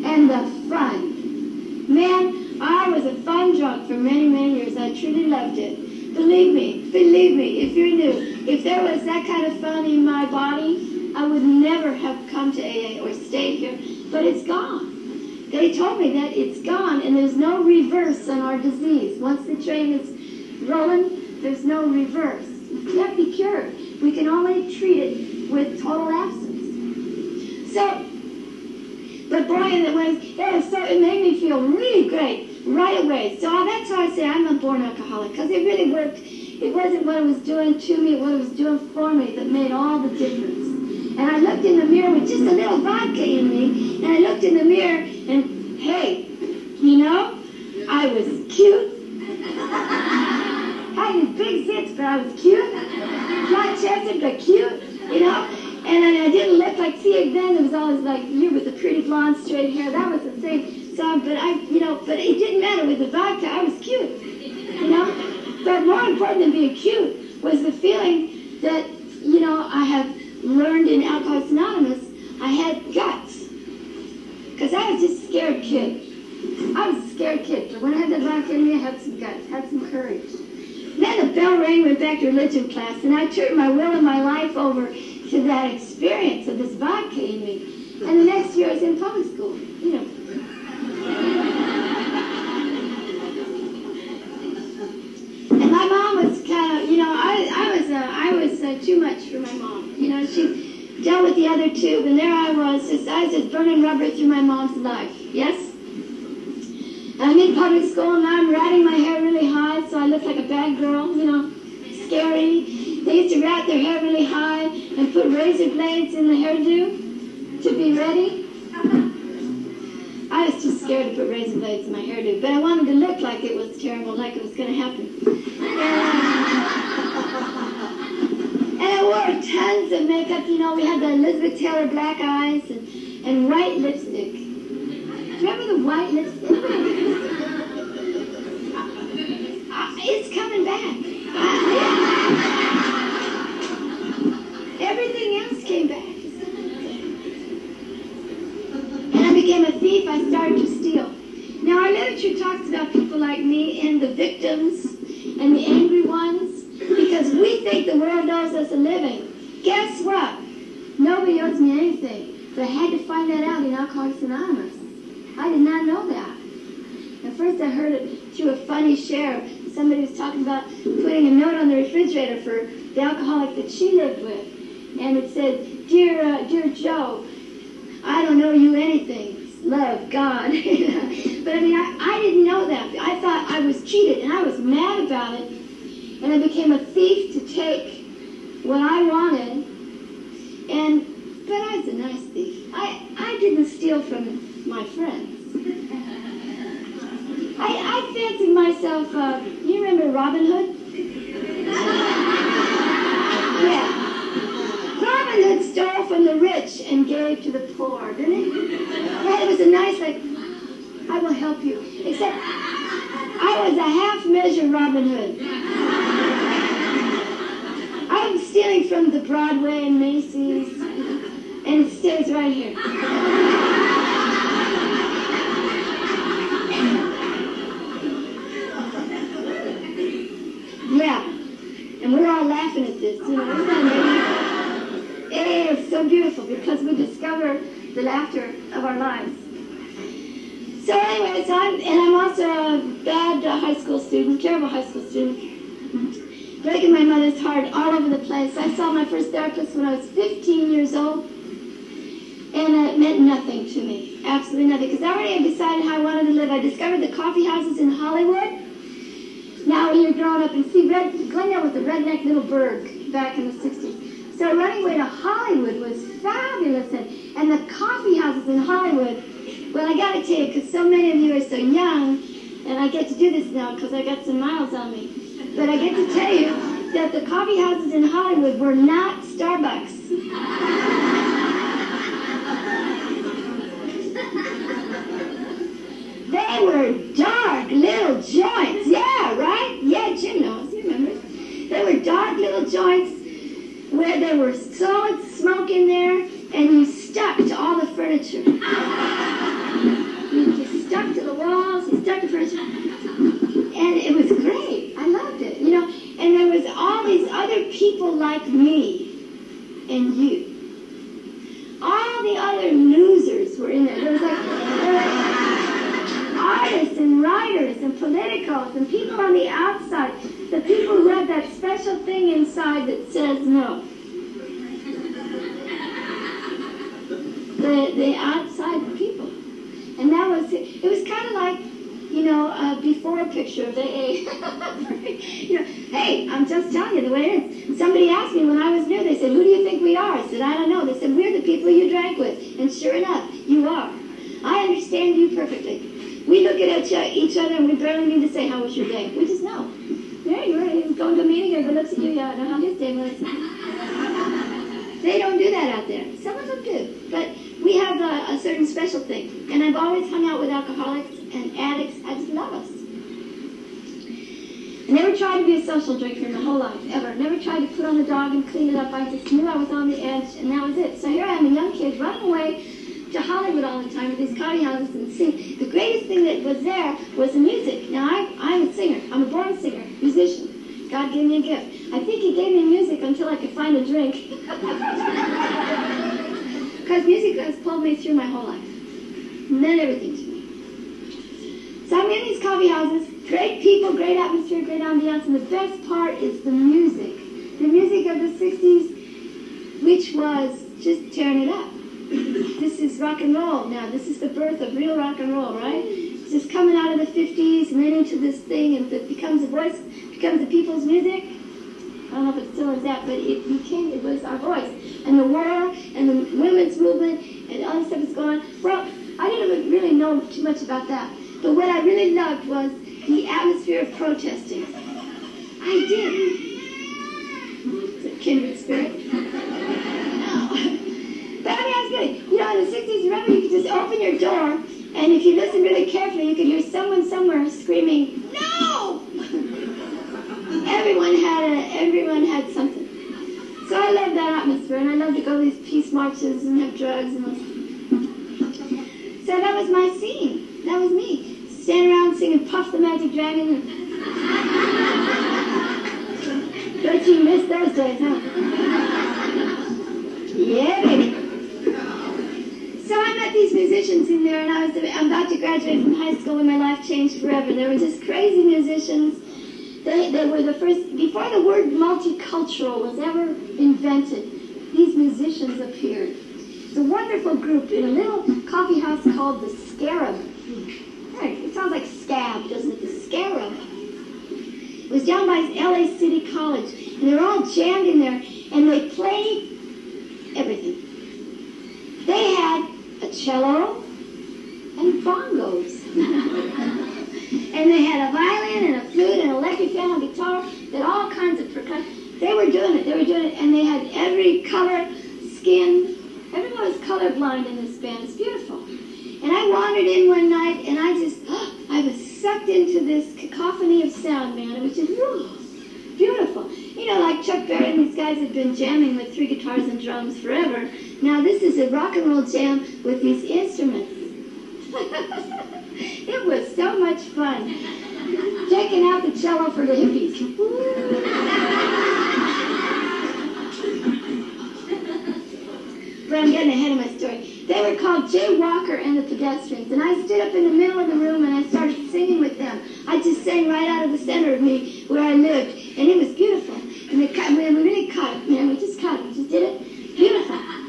and the fun. Man, I was a fun drunk for many, many years. I truly loved it. Believe me, believe me, if you're new, if there was that kind of fun in my body, I would never have come to AA or stayed here. But it's gone. They told me that it's gone and there's no reverse on our disease. Once the train is rolling, there's no reverse. It can't be cured. We can only treat it with total absence. So, but boy, it was, it was so, it made me feel really great right away. So that's why I say I'm a born alcoholic because it really worked. It wasn't what it was doing to me, what it was doing for me that made all the difference. And I looked in the mirror with just a little vodka in me, and I looked in the mirror, and hey, you know, I was cute. I had big zits, but I was cute. Flat chested, but cute, you know. And I didn't look like, see, then it was always like you with the pretty blonde straight hair. That was the thing. So, but I, you know, but it didn't matter with the vodka. I was cute, you know. But more important than being cute was the feeling that, you know, I have learned in Alcoholics Anonymous, I had guts. Because I was just a scared kid. I was a scared kid. But when I had the vodka in me, I had some guts, had some courage. Then the bell rang, went back to religion class, and I turned my will and my life over to that experience of this vodka in me. And the next year I was in public school, you know. And my mom was kind of, you know, I, I was, uh, I was uh, too much for my mom. You know, she dealt with the other two, and there I was, just, I was just burning rubber through my mom's life. Yes? And I'm in public school, and I'm ratting my hair really high, so I look like a bad girl, you know, scary. They used to wrap their hair really high and put razor blades in the hairdo to be ready. I was too scared to put razor blades in my hairdo, but I wanted to look like it was terrible, like it was going to happen. And, and I wore tons of makeup. You know, we had the Elizabeth Taylor black eyes and, and white lipstick. Remember the white lipstick? It's coming back. Everything else came back. And I became a thief. I started to steal. Now, our literature talks about people like me and the victims and the angry ones because we think the world owes us a living. Guess what? Nobody owes me anything. But I had to find that out in Alcoholics Anonymous. I did not know that. At first, I heard it through a funny share. Somebody was talking about putting a note on the refrigerator for the alcoholic that she lived with. And it said, Dear, uh, dear Joe, I don't know you anything. Love, God. but I mean, I, I didn't know that. I thought I was cheated, and I was mad about it. And I became a thief to take what I wanted. And, but I was a nice thief. I, I didn't steal from my friends. I, I fancied myself, uh, you remember Robin Hood? yeah. Robin Hood stole from the rich and gave to the poor, didn't he? Yeah, it was a nice, like, I will help you. Except I was a half measure Robin Hood. I'm stealing from the Broadway and Macy's, and it stays right here. Yeah, and we're all laughing at this, you know. So beautiful because we discover the laughter of our lives. So anyway, so I'm, and I'm also a bad high school student, terrible high school student, breaking my mother's heart all over the place. I saw my first therapist when I was 15 years old, and it meant nothing to me, absolutely nothing, because I already had decided how I wanted to live. I discovered the coffee houses in Hollywood. Now you're growing up and see, Red, Glendale was a redneck little burg back in the 60s. So running away to Hollywood was fabulous. And, and the coffee houses in Hollywood, well, I got to tell you, because so many of you are so young, and I get to do this now because I got some miles on me. But I get to tell you that the coffee houses in Hollywood were not Starbucks. They were dark little joints. Yeah, right? Yeah, Jim knows. He remembers. They were dark little joints where there was so much smoke in there and you stuck to all the furniture. You just stuck to the walls, you stuck to furniture. And it was great. I loved it. You know, and there was all these other people like me and you. All the other losers were in there. There was like, there were artists and writers and politicals and people on the outside. The people who have that special thing inside that says no. The, the outside people. And that was, it it was kind of like, you know, a before picture of AA. you know, hey, I'm just telling you the way it is. Somebody asked me when I was new, they said, who do you think we are? I said, I don't know. They said, we're the people you drank with. And sure enough, you are. I understand you perfectly. We look at uh, each other and we barely need to say, how was your day? We just know. There you are. Going to a meeting, everybody looks at you, yeah, I know how his day was. they don't do that out there. Some of them do. But we have a, a certain special thing. And I've always hung out with alcoholics and addicts. I just love us. I never tried to be a social drinker in my whole life, ever. Never tried to put on the dog and clean it up. I just knew I was on the edge, and that was it. So here I am, a young kid, running away to Hollywood all the time with these coffee houses and sing. The greatest thing that was there was the music. Now, I, I'm a singer. I'm a born singer, musician. God gave me a gift. I think he gave me music until I could find a drink. Because music has pulled me through my whole life. Meant everything to me. So I'm in these coffee houses. Great people, great atmosphere, great ambiance. And the best part is the music. The music of the 60s, which was just tearing it up this is rock and roll now. This is the birth of real rock and roll, right? It's just coming out of the 50s and then into this thing and it becomes a voice, becomes the people's music. I don't know if it still is that, but it became, it was our voice. And the war and the women's movement and all this stuff is going. Well, I didn't really know too much about that. But what I really loved was the atmosphere of protesting. I did. Kindred spirit. But was good. You know, in the 60s, remember, you could just open your door, and if you listen really carefully, you could hear someone somewhere screaming, "No!" everyone had a, everyone had something. So I love that atmosphere, and I love to go to these peace marches and have drugs and. So that was my scene. That was me. Stand around singing Puff the Magic Dragon. Bet you missed those days, huh? Yeah, baby. So I met these musicians in there, and I was about to graduate from high school, and my life changed forever. They were just crazy musicians. They, they were the first, before the word multicultural was ever invented, these musicians appeared. It's a wonderful group in a little coffee house called the Scarab. Right, it sounds like scab, doesn't it? The Scarab. It was down by LA City College, and they were all jammed in there, and they played everything. They had a cello and bongos. and they had a violin and a flute and an electric piano, guitar, and all kinds of percussion. They were doing it, they were doing it, and they had every color, skin. Everyone was colorblind in this band. It's beautiful. And I wandered in one night, and I just, oh, I was sucked into this cacophony of sound, man. It was just, whoa, beautiful. You know, like Chuck Berry and these guys had been jamming with three guitars and drums forever. Now this is a rock and roll jam with these instruments. it was so much fun. Checking out the cello for the hippies. but I'm getting ahead of my story. They were called Jay Walker and the Pedestrians, and I stood up in the middle of the room and I started singing with them. I just sang right out of the center of me where I lived, and it was beautiful. And cut, we really caught it, man. We just caught it. We just did it. Beautiful.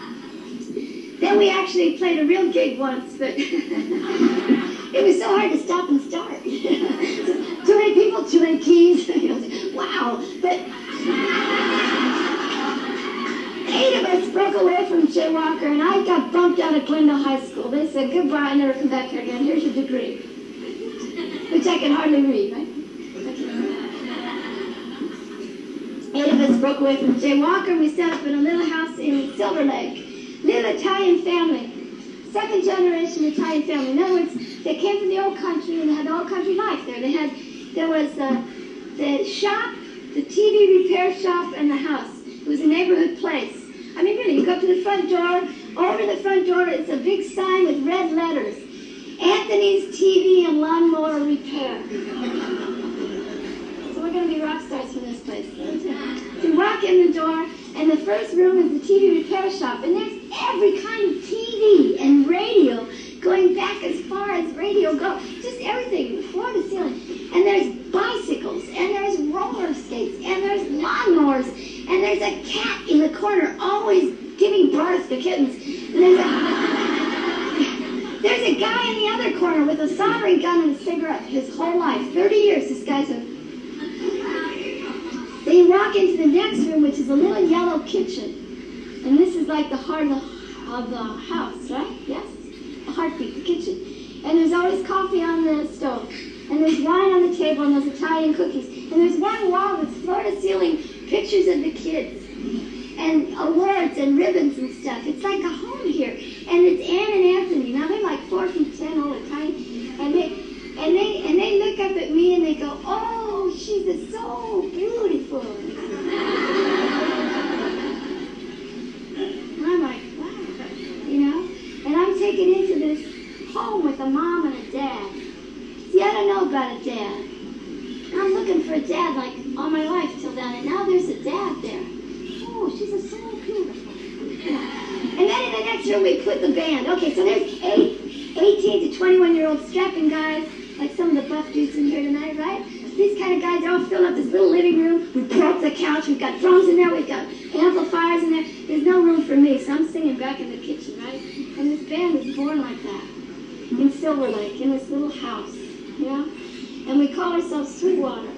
We actually played a real gig once, but it was so hard to stop and start. too many people, too many keys. wow. But eight of us broke away from Jay Walker, and I got bumped out of Glendale High School. They said, goodbye, I never come back here again. Here's your degree. Which I can hardly read, right? Eight of us broke away from Jay Walker. We set up in a little house in Silver Lake. Little Italian family. Second generation Italian family. In other words, they came from the old country and had old country life there. They had, there was uh, the shop, the TV repair shop, and the house. It was a neighborhood place. I mean, really, you go to the front door. Over the front door is a big sign with red letters. Anthony's TV and Lawnmower Repair. So we're going to be rock stars from this place. You walk in the door, and the first room is the TV repair shop, and there's every kind of TV and radio going back as far as radio goes. Just everything, floor to ceiling. And there's bicycles, and there's roller skates, and there's lawnmowers, and there's a cat in the corner always giving birth to kittens. And there's a, there's a guy in the other corner with a soldering gun and a cigarette his whole life. 30 years this guy's a then you walk into the next room, which is a little yellow kitchen. And this is like the heart of the, of the house, right? Yes? The heartbeat, the kitchen. And there's always coffee on the stove. And there's wine on the table, and there's Italian cookies. And there's one wall that's floor to ceiling pictures of the kids. And uh, awards and ribbons and stuff. It's like a home here. And it's Anne and Anthony. Now they're like four feet ten, all the time. And they and they and they look up at me and they go, "Oh, she's so beautiful." I'm like, "Wow," you know. And I'm taken into this home with a mom and a dad. See, I don't know about a dad. I'm looking for a dad like all my life till then, and now there's a dad there. Oh, she's so beautiful. And then in the next room we put the band. Okay, so there's eight, 18 to 21 year old strapping guys, like some of the buff dudes in here tonight, right? These kind of guys, all filling up this little living room. We broke the couch, we've got drums in there, we've got amplifiers in there. There's no room for me, so I'm singing back in the kitchen, right? And this band was born like that in Silver Lake, in this little house, you know? And we call ourselves Sweetwater.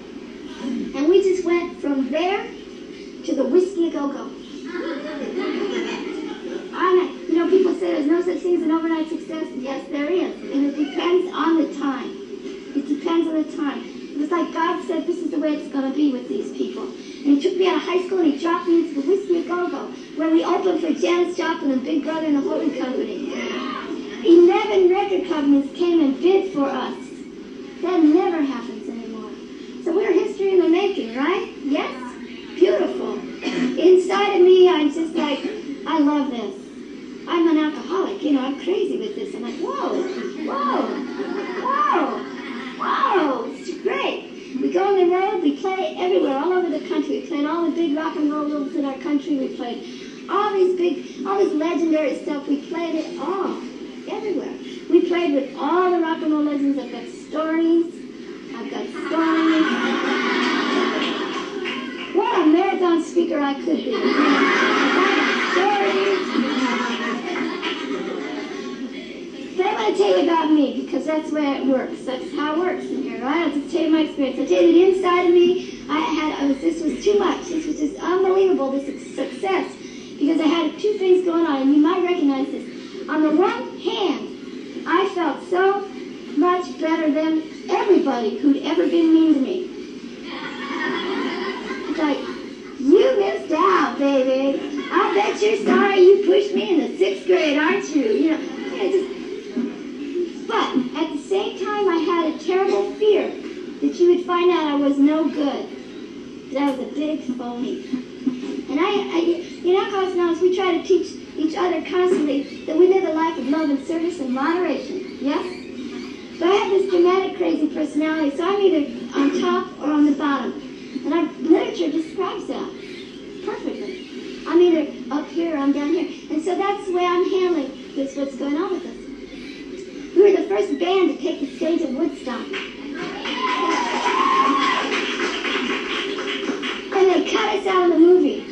And we just went from there to the Whisky A Go Go. You know, people say there's no such thing as an overnight success. Yes, there is. And it depends on the time. It depends on the time. It was like God said, this is the way it's going to be with these people. And he took me out of high school and he dropped me into the Whisky A Go Go, where we opened for Janis Joplin and Big Brother and the Holding Company. Eleven record companies came and bid for us. That never happens anymore. So we're history in the making, right? Yes? Beautiful. Inside of me, I'm just like, I love this. I'm an alcoholic, you know, I'm crazy with this. I'm like, whoa, whoa, whoa, whoa, it's great. We go on the road, we play everywhere, all over the country. We played all the big rock and roll rooms in our country. We played all these big, all this legendary stuff. We played it all, everywhere. We played with all the rock and roll legends. I've got stories. I've got stories. What a marathon speaker I could be. I've got stories. But I want to tell you about me because that's the way it works. That's how it works in here? I'll just tell you my experience. I'll tell you that inside of me, I had, I was, this was too much. This was just unbelievable, this success. Because I had two things going on, and you might recognize this. On the one hand, I felt so much better than everybody who'd ever been mean to me. It's like, you missed out, baby. I bet you're sorry you pushed me in the sixth grade, aren't you? You know, I just, same time, I had a terrible fear that you would find out I was no good. That was a big phony. And I, I in Alcoholics Anonymous, we try to teach each other constantly that we live a life of love and service and moderation. Yes? So I have this dramatic, crazy personality, so I'm either on top or on the bottom. And our literature describes that perfectly. I'm either up here or I'm down here. And so that's the way I'm handling this, what's going on with us. We were the first band to take the stage at Woodstock. And they cut us out of the movie.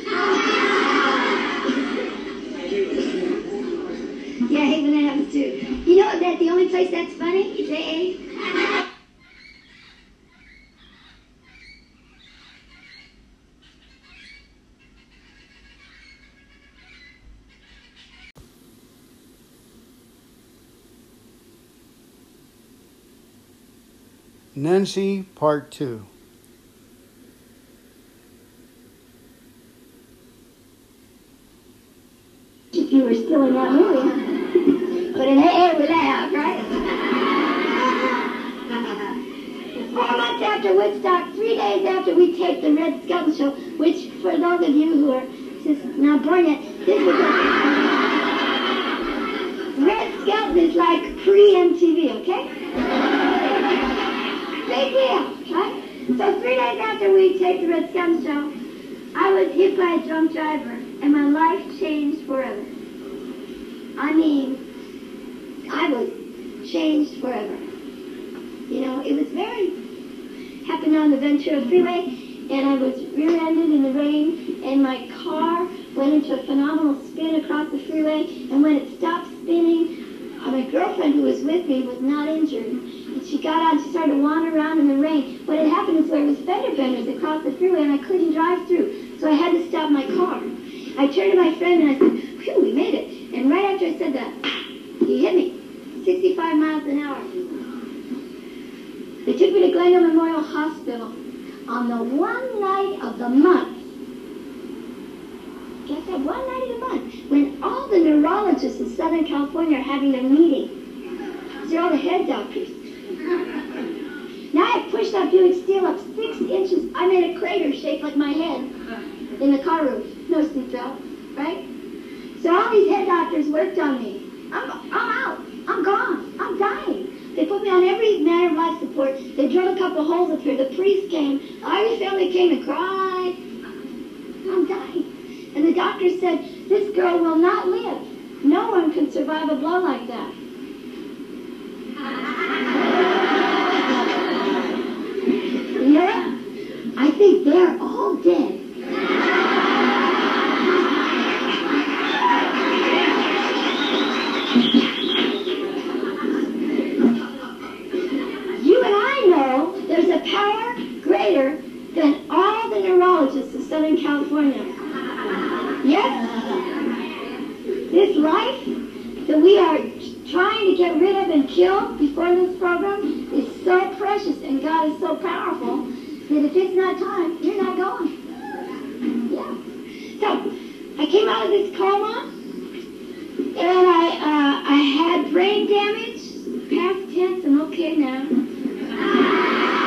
Yeah, I hate when that happens too. You know that the only place that's funny is AA? Nancy, part two. If you were still in that movie. But in AA, we laugh, right? Four months after Woodstock, three days after we taped the Red Skelton Show, which, for those of you who are just not born yet, this is a... Red Skelton is like pre-MTV, okay? Big deal, right? So three days after we taped the Red Skelton Show, I was hit by a drunk driver, and my life changed forever. I mean, I was changed forever. You know, it was very happened on the Ventura Freeway, and I was rear-ended in the rain, and my car went into a phenomenal spin across the freeway, and when it stopped spinning, uh, my girlfriend who was with me was not injured. She got out, and she started to wander around in the rain. What had happened is there was fender benders across the freeway, and I couldn't drive through, so I had to stop my car. I turned to my friend and I said, Phew, we made it. And right after I said that, he hit me, 65 miles an hour. They took me to Glendale Memorial Hospital on the one night of the month. Guess that one night of the month when all the neurologists in Southern California are having a meeting. These are all the head doctors. Now I pushed that Buick steel up six inches. I made a crater shaped like my head in the car roof. No seatbelt, right? So all these head doctors worked on me. I'm, I'm out. I'm gone. I'm dying. They put me on every manner of life support. They drilled a couple holes up here. The priest came. The Irish family came and cried. I'm dying. And the doctor said, this girl will not live. No one can survive a blow like that. Yeah, I think they're all dead. You and I know there's a power greater than all the neurologists of Southern California. Yes? This life that we are trying to get rid of and kill before this program is so precious and God is so powerful that if it's not time, you're not going. Yeah. So, I came out of this coma and I, uh, I had brain damage, past tense, I'm okay now.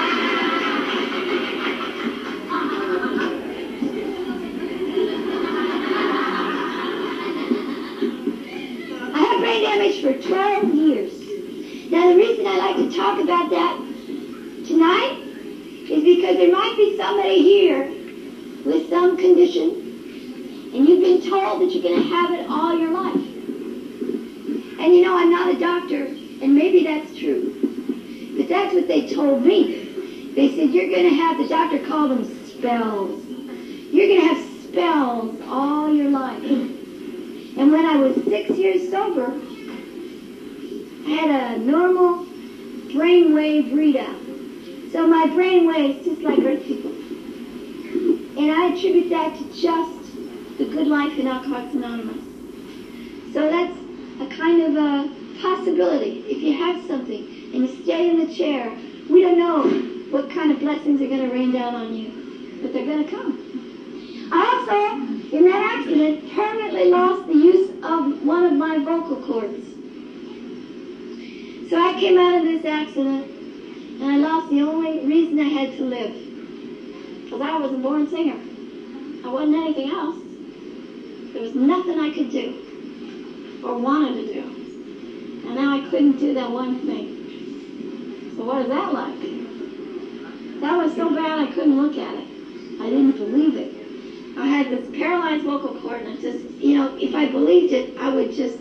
Brain damage for 12 years. Now, the reason I like to talk about that tonight is because there might be somebody here with some condition, and you've been told that you're going to have it all your life. And you know, I'm not a doctor, and maybe that's true. But that's what they told me. They said, you're going to have, the doctor called them spells. You're going to have spells all your life. And when I was six years sober, I had a normal brainwave readout. So my brain waves just like Earth people. And I attribute that to just the good life in Alcoholics Anonymous. So that's a kind of a possibility. If you have something and you stay in the chair, we don't know what kind of blessings are going to rain down on you, but they're going to come. I also, in that accident, permanently lost the use of one of my vocal cords. So I came out of this accident and I lost the only reason I had to live. Because I was a born singer. I wasn't anything else. There was nothing I could do or wanted to do. And now I couldn't do that one thing. So what is that like? That was so bad I couldn't look at it. I didn't believe it. I had this paralyzed vocal cord, and I just, you know, if I believed it, I would just,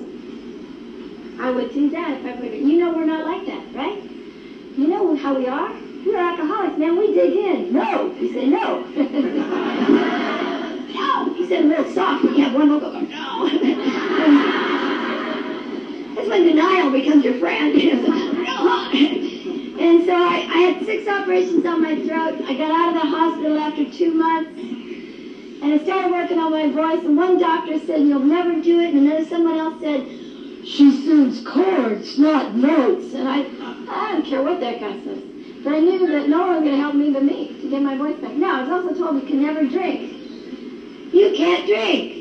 I would do that if I believed it. You know we're not like that, right? You know how we are? We're alcoholics, man. We dig in. No. You say no. no. You said a little soft when you have one vocal cord. No. That's when denial becomes your friend. And so I, I had six operations on my throat. I got out of the hospital after two months. And I started working on my voice. And one doctor said, you'll never do it. And then someone else said, she sings chords, not notes. And I, I don't care what that guy says. But I knew that no one was going to help me but me to get my voice back. Now, I was also told you can never drink. You can't drink.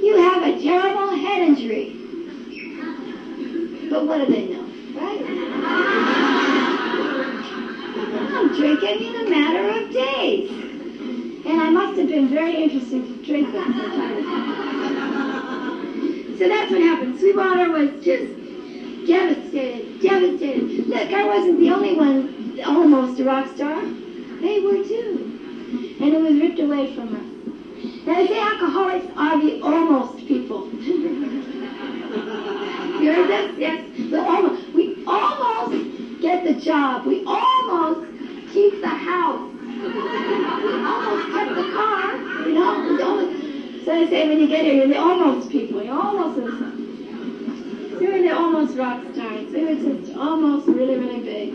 You have a terrible head injury. But what do they know, right? I'm drinking in a matter of days. And I must have been very interesting to drink that. So that's what happened. Sweetwater was just devastated, devastated. Look, I wasn't the only one almost a rock star. They were too. And it was ripped away from us. Now, they say alcoholics are the almost people. you heard this? Yes. The almost. We almost get the job. We almost keep the house. Almost get the car. You know? Almost, so they say when you get here, you're the almost people. You're almost in. We were the almost rock stars. We were just almost really, really big.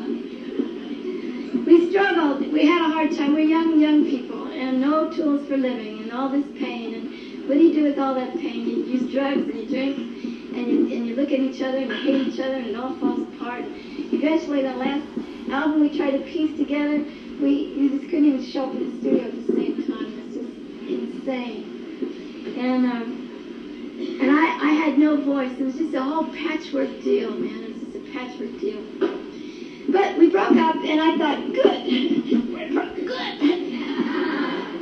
We struggled. We had a hard time. We're young, young people, and no tools for living, and all this pain. And what do you do with all that pain? You use drugs and you drink, and you, and you look at each other and you hate each other, and it all falls apart. Eventually, the last album we tried to piece together, we just couldn't even show up in the studio at the same time. It's just insane. And um, and I, I had no voice. It was just a whole patchwork deal, man. It was just a patchwork deal. But we broke up, and I thought, good, good.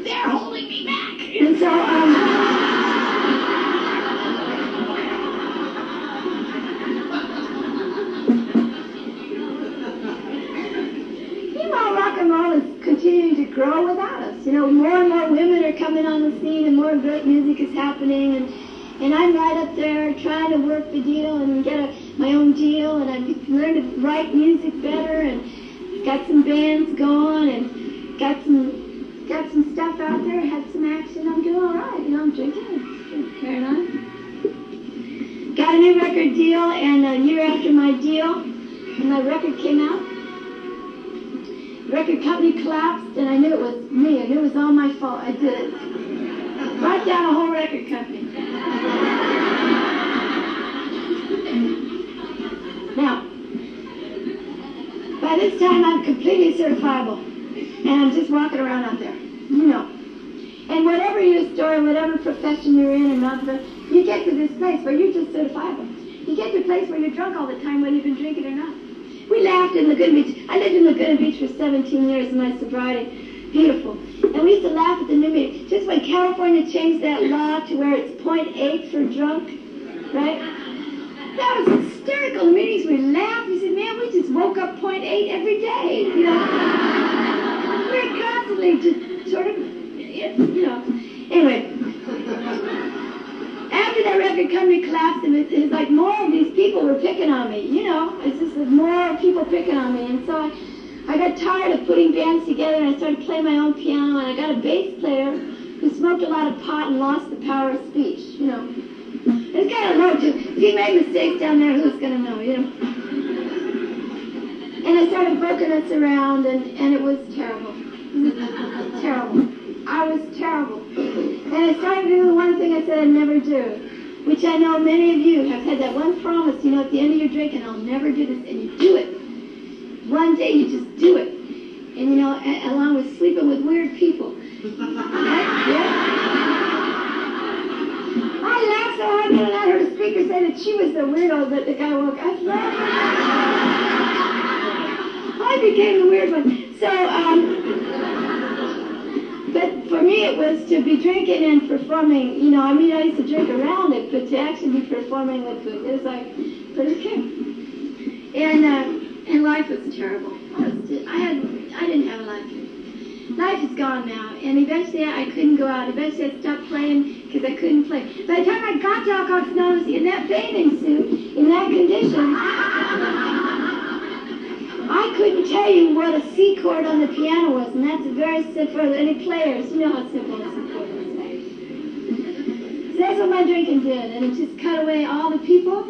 They're holding me back. And so, um, grow without us. You know, more and more women are coming on the scene, and more great music is happening, and and I'm right up there trying to work the deal and get a, my own deal, and I've learned to write music better, and got some bands going, and got some got some stuff out there, had some action. I'm doing all right. You know, I'm drinking, carrying on. Got a new record deal, and a year after my deal, and my record came out. Record company collapsed, and I knew it was me. I knew it was all my fault. I did it. Brought down a whole record company. Now, by this time I'm completely certifiable, and I'm just walking around out there, you know. And whatever your story, whatever profession you're in, and not you get to this place where you're just certifiable. You get to a place where you're drunk all the time, whether you've been drinking or not. We laughed in Laguna Beach. I lived in Laguna Beach for 17 years in my sobriety. Beautiful. And we used to laugh at the new. Just when California changed that law to where it's 0.8 for drunk, right? That was hysterical. The meetings we laughed. We said, man, we just woke up 0.8 every day, you know. We're constantly just sort of, you know. Anyway, after that record company collapsed, and it's, it's like more of these people were picking on me, you know. Just more people picking on me, and so I, I got tired of putting bands together, and I started playing my own piano, and I got a bass player who smoked a lot of pot and lost the power of speech, you know. It's kind of hard to, If he made mistakes down there, who's gonna know, you know? And I started poking us around, and, and it was terrible. terrible. I was terrible. And I started doing the one thing I said I'd never do, which I know many of you have had that one promise, you know, at the end of your drinking, I'll never do this, and you do it. One day you just do it. And you know, along with sleeping with weird people. Yeah? I laughed so hard that I heard a speaker say that she was the weirdo that the guy woke. up. I became the weird one. So, um, but for me, it was to be drinking and performing. You know, I mean, I used to drink around it, but to actually be performing with it, it was like pretty cool. And uh, and life was terrible. I, was I had, I didn't have a life. Life is gone now, and eventually I couldn't go out. Eventually I stopped playing because I couldn't play. By the time I got to Alcoholics Anonymous in that bathing suit, in that condition, I couldn't tell you what a C chord on the piano was, and that's very simple. For any players, you know how simple a C chord is. So that's what my drinking did, and it just cut away all the people.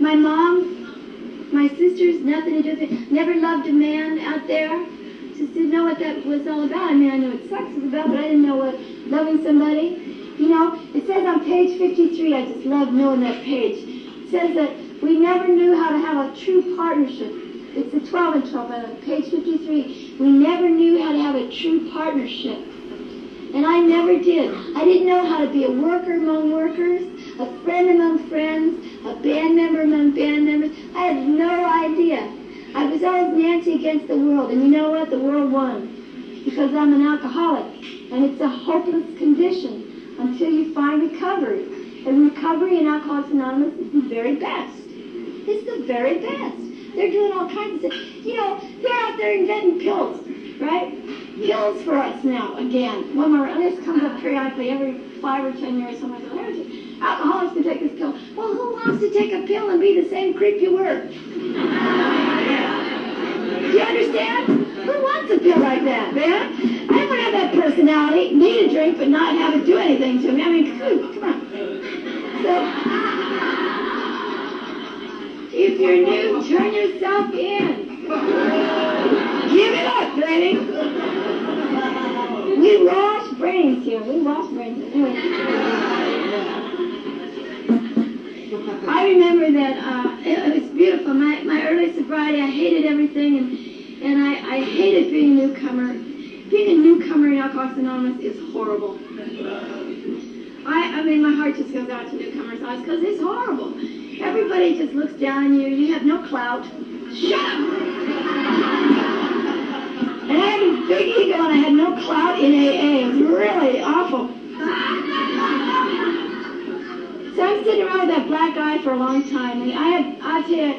My mom, my sisters, nothing to do with it. Never loved a man out there. Just didn't know what that was all about. I mean, I knew what sex was about, but I didn't know what loving somebody. You know, it says on page 53, I just love knowing that page. It says that we never knew how to have a true partnership It's the 12 and 12, by the way, page 53. We never knew how to have a true partnership. And I never did. I didn't know how to be a worker among workers, a friend among friends, a band member among band members. I had no idea. I was always Nancy against the world, and you know what? The world won. Because I'm an alcoholic, and it's a hopeless condition until you find recovery. And recovery in Alcoholics Anonymous is the very best. It's the very best. They're doing all kinds of. You know, they're out there inventing pills, right? Pills for us now, again. One more, and this comes up periodically every five or ten years. Someone goes, "Hey, alcoholics can take this pill. Well, who wants to take a pill and be the same creep you were? Do you understand? Who wants a pill like that, man? I don't have that personality, need a drink, but not have it do anything to me. I mean, come on. So, if you're new, turn yourself in. Give it up, baby. We wash brains here. We wash brains. I remember that uh, it, it was beautiful. My, my early sobriety, I hated everything, and and I, I hated being a newcomer. Being a newcomer in Alcoholics Anonymous is horrible. I, I mean, my heart just goes out to newcomers eyes because it's horrible. Everybody just looks down on you. You have no clout. Shut up! And I had a big ego and I had no clout in AA. It was really awful. So I'm sitting around with that black guy for a long time. And I had, I tell you,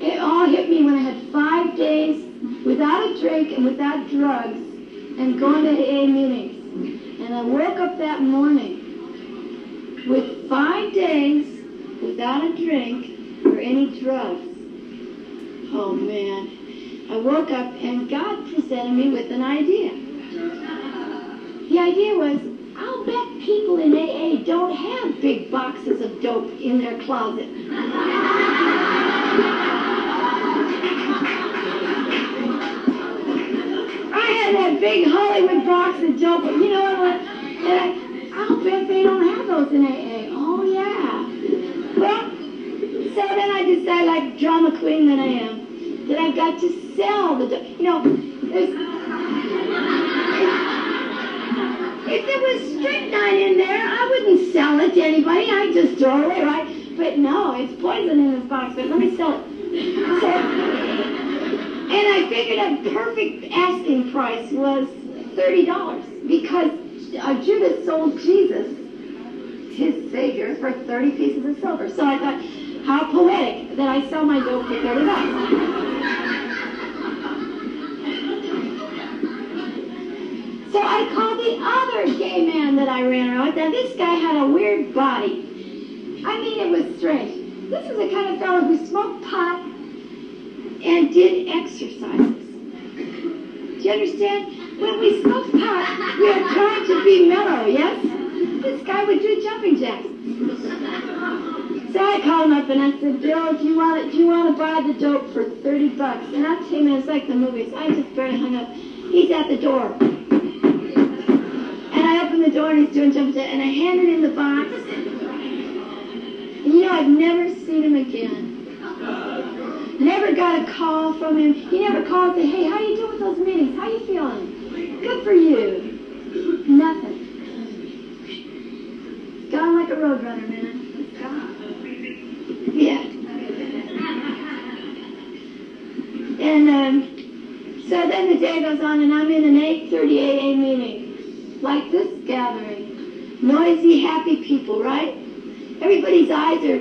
it all hit me when I had five days without a drink and without drugs and going to AA meetings. And I woke up that morning with five days without a drink or any drugs. Oh man. I woke up and God presented me with an idea. The idea was, I'll bet people in AA don't have big boxes of dope in their closet. I had that big Hollywood box of dope, but you know what? I, I'll bet they don't have those in AA. Oh yeah. Well, so then I decided, like drama queen that I am, that I've got to sell the. You know, if there was strychnine in there, I wouldn't sell it to anybody. I'd just throw it away, right? But no, it's poison in this box, but let me sell it. So, and I figured a perfect asking price was $30 because uh, Judas sold Jesus, his Savior, for 30 pieces of silver. So I thought, how poetic that I sell my dope for 30 bucks. So I called the other gay man that I ran around with. Now this guy had a weird body. I mean, it was strange. This was the kind of fellow who smoked pot and did exercises. Do you understand? When we smoked pot, we are trying to be mellow, yes? This guy would do jumping jacks. So I called him up and I said, Bill, do you want to, do you want to buy the dope for 30 bucks? And I'll tell you, man, it's like the movies. I just barely hung up. He's at the door. And I opened the door and he's doing jumping jacks and I handed him the box. And you know, I've never seen him again. Never got a call from him. He never called and said, hey, how you doing with those meetings? How you feeling? Good for you. Nothing. Gone like a roadrunner, man. Yeah. And um, so then the day goes on and I'm in an 8.30 AA meeting. Like this gathering. Noisy, happy people, right? Everybody's eyes are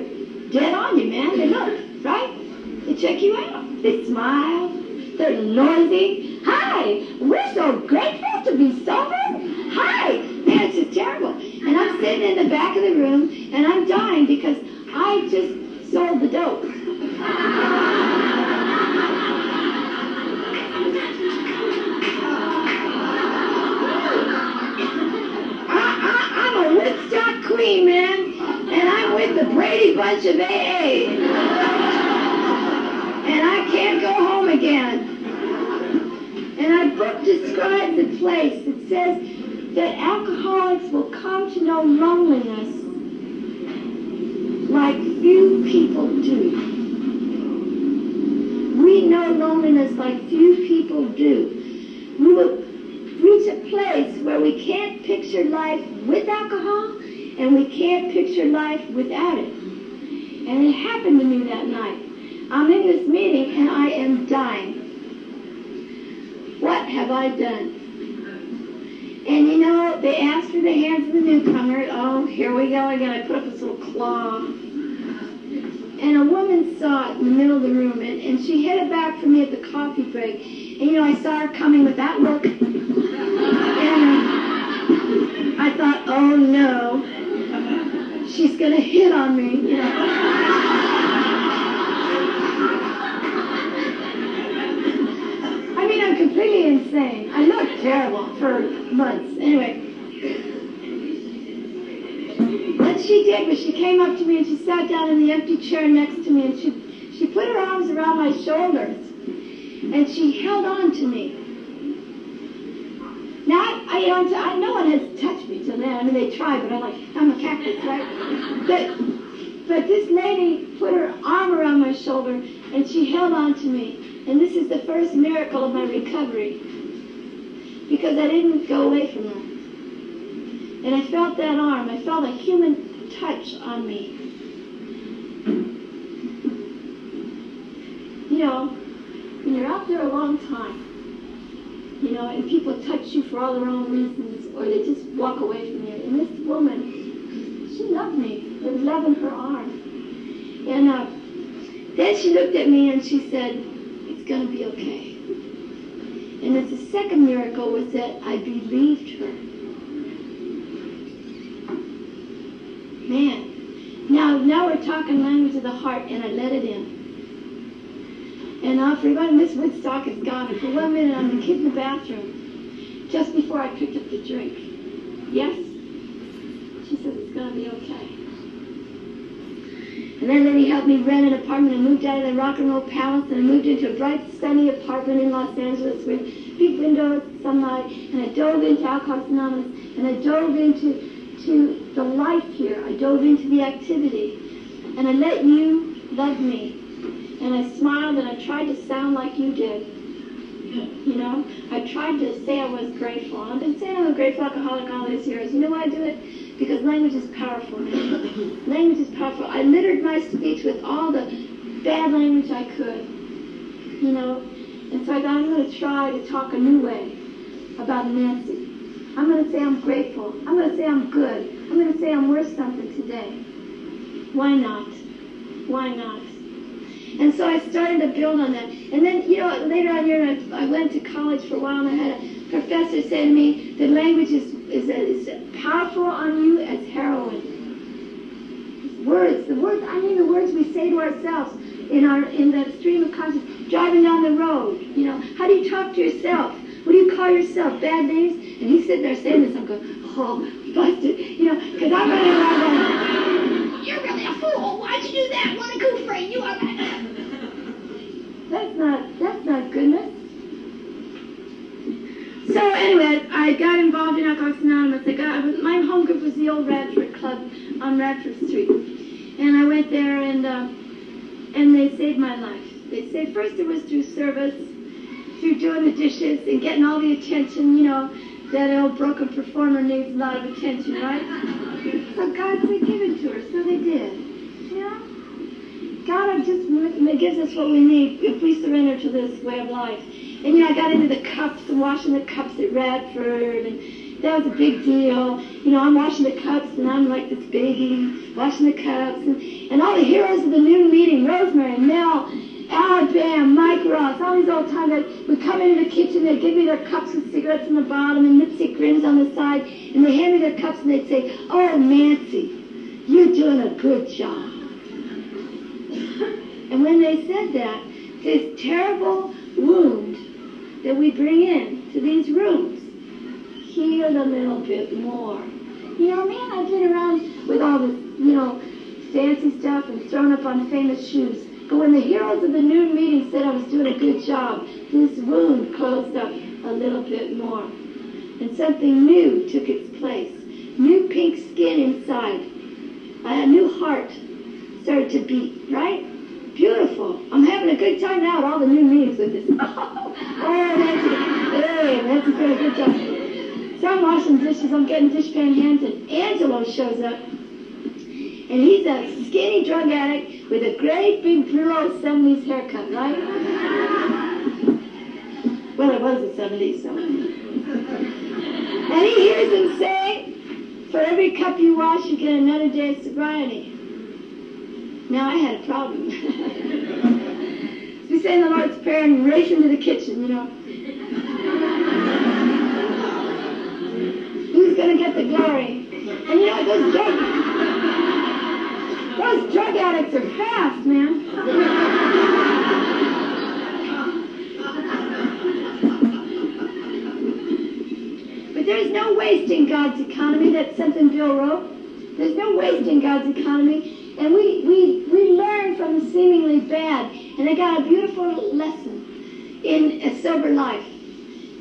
dead on you, man. They look, right? They check you out. They smile. They're noisy. Hi, we're so grateful to be sober. Hi, man, it's just terrible. And I'm sitting in the back of the room and I'm dying because I just sold the dope. I'm a Woodstock queen, man, and I'm with the Brady Bunch of AA and I can't go home again. And I book describes a place that says that alcoholics will come to know loneliness like few people do. We know loneliness like few people do. We will reach a place where we can't picture life with alcohol and we can't picture life without it. And it happened to me that night. I'm in this meeting and I am dying. What have I done? And you know, they asked for the hands of the newcomer. Oh, here we go again. I put up this little claw. And a woman saw it in the middle of the room, and, and she it back for me at the coffee break. And you know, I saw her coming with that look. And I thought, oh no, she's going to hit on me. You know. I mean, I'm completely insane. I look terrible for months. Anyway. What she did was she came up to me and she sat down in the empty chair next to me and she, she put her arms around my shoulders and she held on to me. Now, I, I, know, I, no one has touched me till then. I mean, they tried, but I'm like, I'm a cactus, right? But, but this lady put her arm around my shoulder and she held on to me. And this is the first miracle of my recovery because I didn't go away from her. And I felt that arm. I felt a human touch on me. You know, when you're out there a long time, you know, and people touch you for all the wrong reasons, or they just walk away from you. And this woman, she loved me with love in her arm. And uh, then she looked at me and she said, going to be okay. And then the second miracle was that I believed her. Man. Now, now we're talking language of the heart, and I let it in. And uh, for one, Miss Woodstock is gone. And for one minute, I'm the kid in the bathroom, just before I picked up the drink. Yes? She says it's going to be okay. And then Lady helped me rent an apartment and moved out of the rock and roll palace and moved into a bright, sunny apartment in Los Angeles with big windows, sunlight, and I dove into Alcoholics Anonymous and I dove into to the life here. I dove into the activity. And I let you love me. And I smiled and I tried to sound like you did. You know, I tried to say I was grateful. I've been saying I'm a grateful alcoholic all these years. You know why I do it? Because language is powerful. language is powerful. I littered my speech with all the bad language I could. You know, and so I thought I'm going to try to talk a new way about Nancy. I'm going to say I'm grateful. I'm going to say I'm good. I'm going to say I'm worth something today. Why not? Why not? And so I started to build on that. And then, you know, later on I went to college for a while, and I had a professor say to me that language is, is, is powerful on you as heroin. Words, the words, I mean the words we say to ourselves in our in the stream of consciousness, driving down the road. You know, how do you talk to yourself? What do you call yourself? Bad names? And he's sitting there saying this. I'm going, oh, busted. You know, because I'm running around going, you're really a fool. Why'd you do that? What a goof brain you are. That's not, that's not goodness. So anyway, I got involved in Alcoholics Anonymous. I got, my home group was the old Radford Club on Radford Street. And I went there and, uh, and they saved my life. They saved, first it was through service, through doing the dishes and getting all the attention, you know, that old broken performer needs a lot of attention, right? So God would give it to her, so they did. Know? God just gives us what we need if we surrender to this way of life. And you I got into the cups and washing the cups at Radford, and that was a big deal. You know, I'm washing the cups, and I'm like this baby washing the cups, and, and all the heroes of the noon meeting, Rosemary, Mel, Al Bam, Mike Ross, all these old time would come into the kitchen, they'd give me their cups with cigarettes in the bottom and lipstick grins on the side, and they hand me their cups and they'd say, Oh, Nancy, you're doing a good job. and when they said that, this terrible wound that we bring in to these rooms healed a little bit more. You know, man, I've been around with all this, you know, fancy stuff and thrown up on famous shoes. But when the heroes of the noon meeting said I was doing a good job, this wound closed up a little bit more. And something new took its place. New pink skin inside. A new heart started to beat, right? Beautiful. I'm having a good time now at all the new meetings with this. oh, Nancy, hey, Nancy's doing a good job. So I'm washing dishes, I'm getting dishpan hands, and Angelo shows up. And he's a skinny drug addict with a great big Brillo 70s haircut, right? well, it was the 70s, so. And he hears him say, for every cup you wash, you get another day of sobriety. Now I had a problem. we say the Lord's Prayer and race into the kitchen, you know. Who's gonna get the glory? And you know those drug those drug addicts are fast, man. but there's no waste in God's economy. That's something Bill wrote. There's no waste in God's economy. And we, we, we learn from the seemingly bad. And I got a beautiful lesson in a sober life.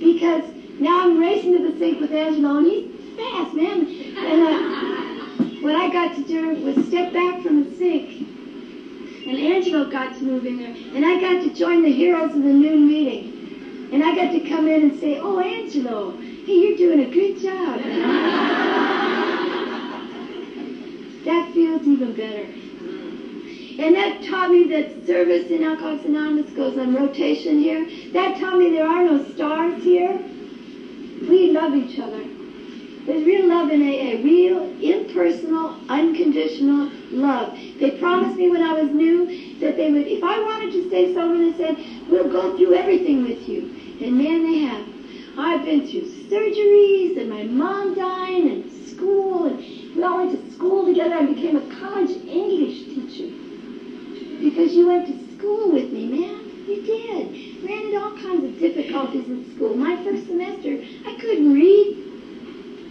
Because now I'm racing to the sink with Angelo, and he's fast, man. And uh, what I got to do was step back from the sink. And Angelo got to move in there. And I got to join the heroes of the noon meeting. And I got to come in and say, oh, Angelo, hey, you're doing a good job. that feels even better. And that taught me that service in Alcoholics Anonymous goes on rotation here. That taught me there are no stars here. We love each other. There's real love in AA, real impersonal, unconditional love. They promised me when I was new that they would, if I wanted to stay sober, they said, we'll go through everything with you. And man, they have. I've been through surgeries and my mom dying and school and we all went to school together. I became a college English teacher because you went to school with me, man. You did. Ran into all kinds of difficulties in school. My first semester, I couldn't read.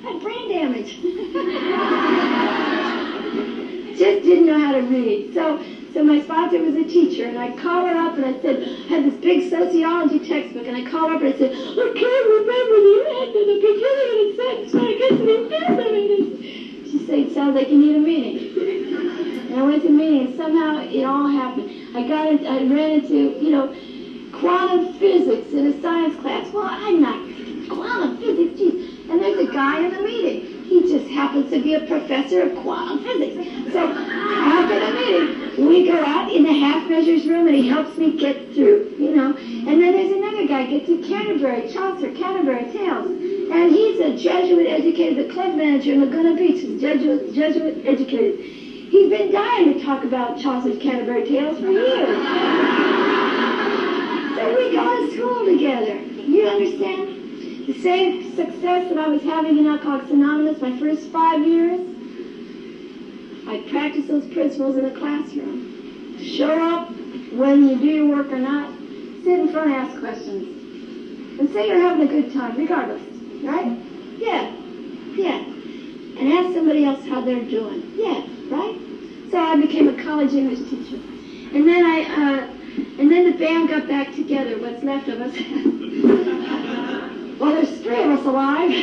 I had brain damage. Just didn't know how to read. So, so my sponsor was a teacher, and I called her up and I said, I had this big sociology textbook, and I called her up and I said, I can't remember the end of the beginning of the sentence when I to the end of it. She said, sounds like you need a meeting. And I went to a meeting, and somehow it all happened. I got, in, I ran into, you know, quantum physics in a science class. Well, I'm not quantum physics, geez. And there's a guy in the meeting. He just happens to be a professor of quantum physics. So after the meeting, we go out in the half measures room, and he helps me get through, you know. And then there's another guy gets to Canterbury, Chaucer, Canterbury Tales. And he's a Jesuit educated, the club manager in Laguna Beach is Jesuit, Jesuit educated. He's been dying to talk about Chaucer's Canterbury Tales for years. so we go to school together. You understand? The same success that I was having in Alcoholics Anonymous my first five years, I practice those principles in the classroom. Show up when you do your work or not. Sit in front and ask questions. And say you're having a good time, regardless. Right? Yeah. Yeah. And ask somebody else how they're doing. Yeah. Right? So I became a college English teacher. And then I, uh, and then the band got back together, what's left of us. well, there's three of us alive.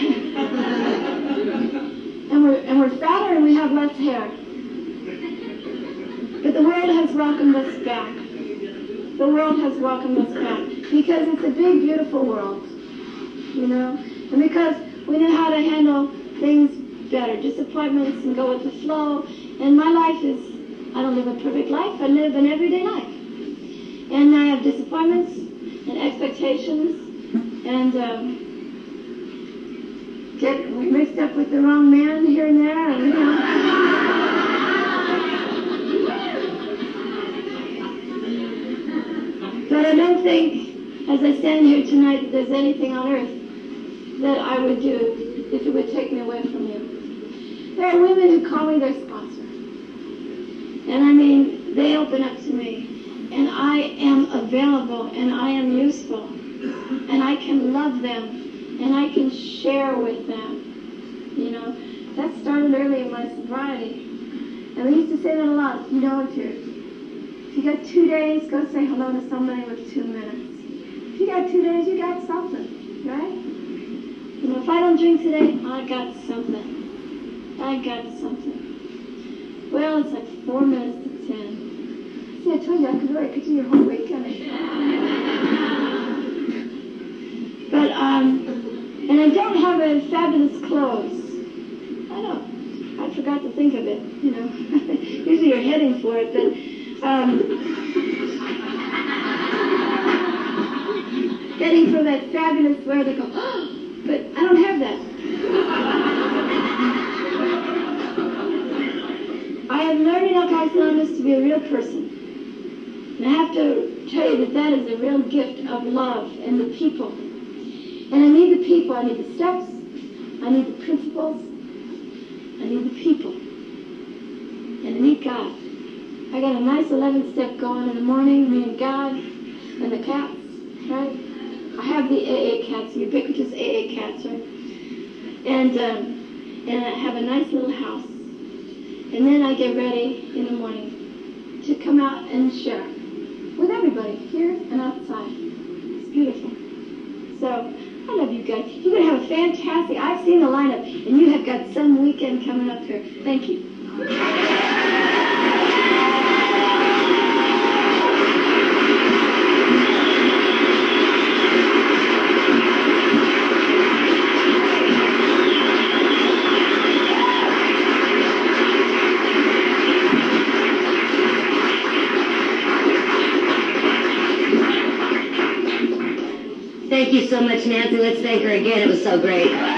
and we're, and we're fatter and we have less hair. But the world has welcomed us back. The world has welcomed us back. Because it's a big, beautiful world. You know? And because we know how to handle things better. Disappointments and go with the flow. And my life is, I don't live a perfect life. I live an everyday life. And I have disappointments and expectations and um, get mixed up with the wrong man here and there. And, you know. but I don't think, as I stand here tonight, that there's anything on earth that I would do if it would take me away from you. There are women who call me their sponsor. And I mean, they open up to me. And I am available and I am useful. And I can love them and I can share with them. You know, that started early in my sobriety. And we used to say that a lot. You know, if you're if you got two days, go say hello to somebody with two minutes. If you got two days, you got something, right? If I don't drink today, I got something. I got something. Well, it's like four minutes to ten. See, I told you I could write, I could do your whole week on it. But, um, and I don't have a fabulous clothes. I don't. I forgot to think of it, you know. Usually you're heading for it, but, um, heading for that fabulous where they go, oh, but I don't have that. I have learned Alcoholics Anonymous to be a real person. And I have to tell you that that is a real gift of love and the people. And I need the people. I need the steps. I need the principles. I need the people. And I need God. I got a nice 11 step going in the morning, me and God and the cats, right? I have the AA cats, the ubiquitous AA cats, right? And, um, and I have a nice little house. And then I get ready in the morning to come out and share with everybody here and outside. It's beautiful. So I love you guys. You're to have a fantastic, I've seen the lineup, and you have got some weekend coming up here. Thank you so much, Nancy. Let's thank her again. It was so great.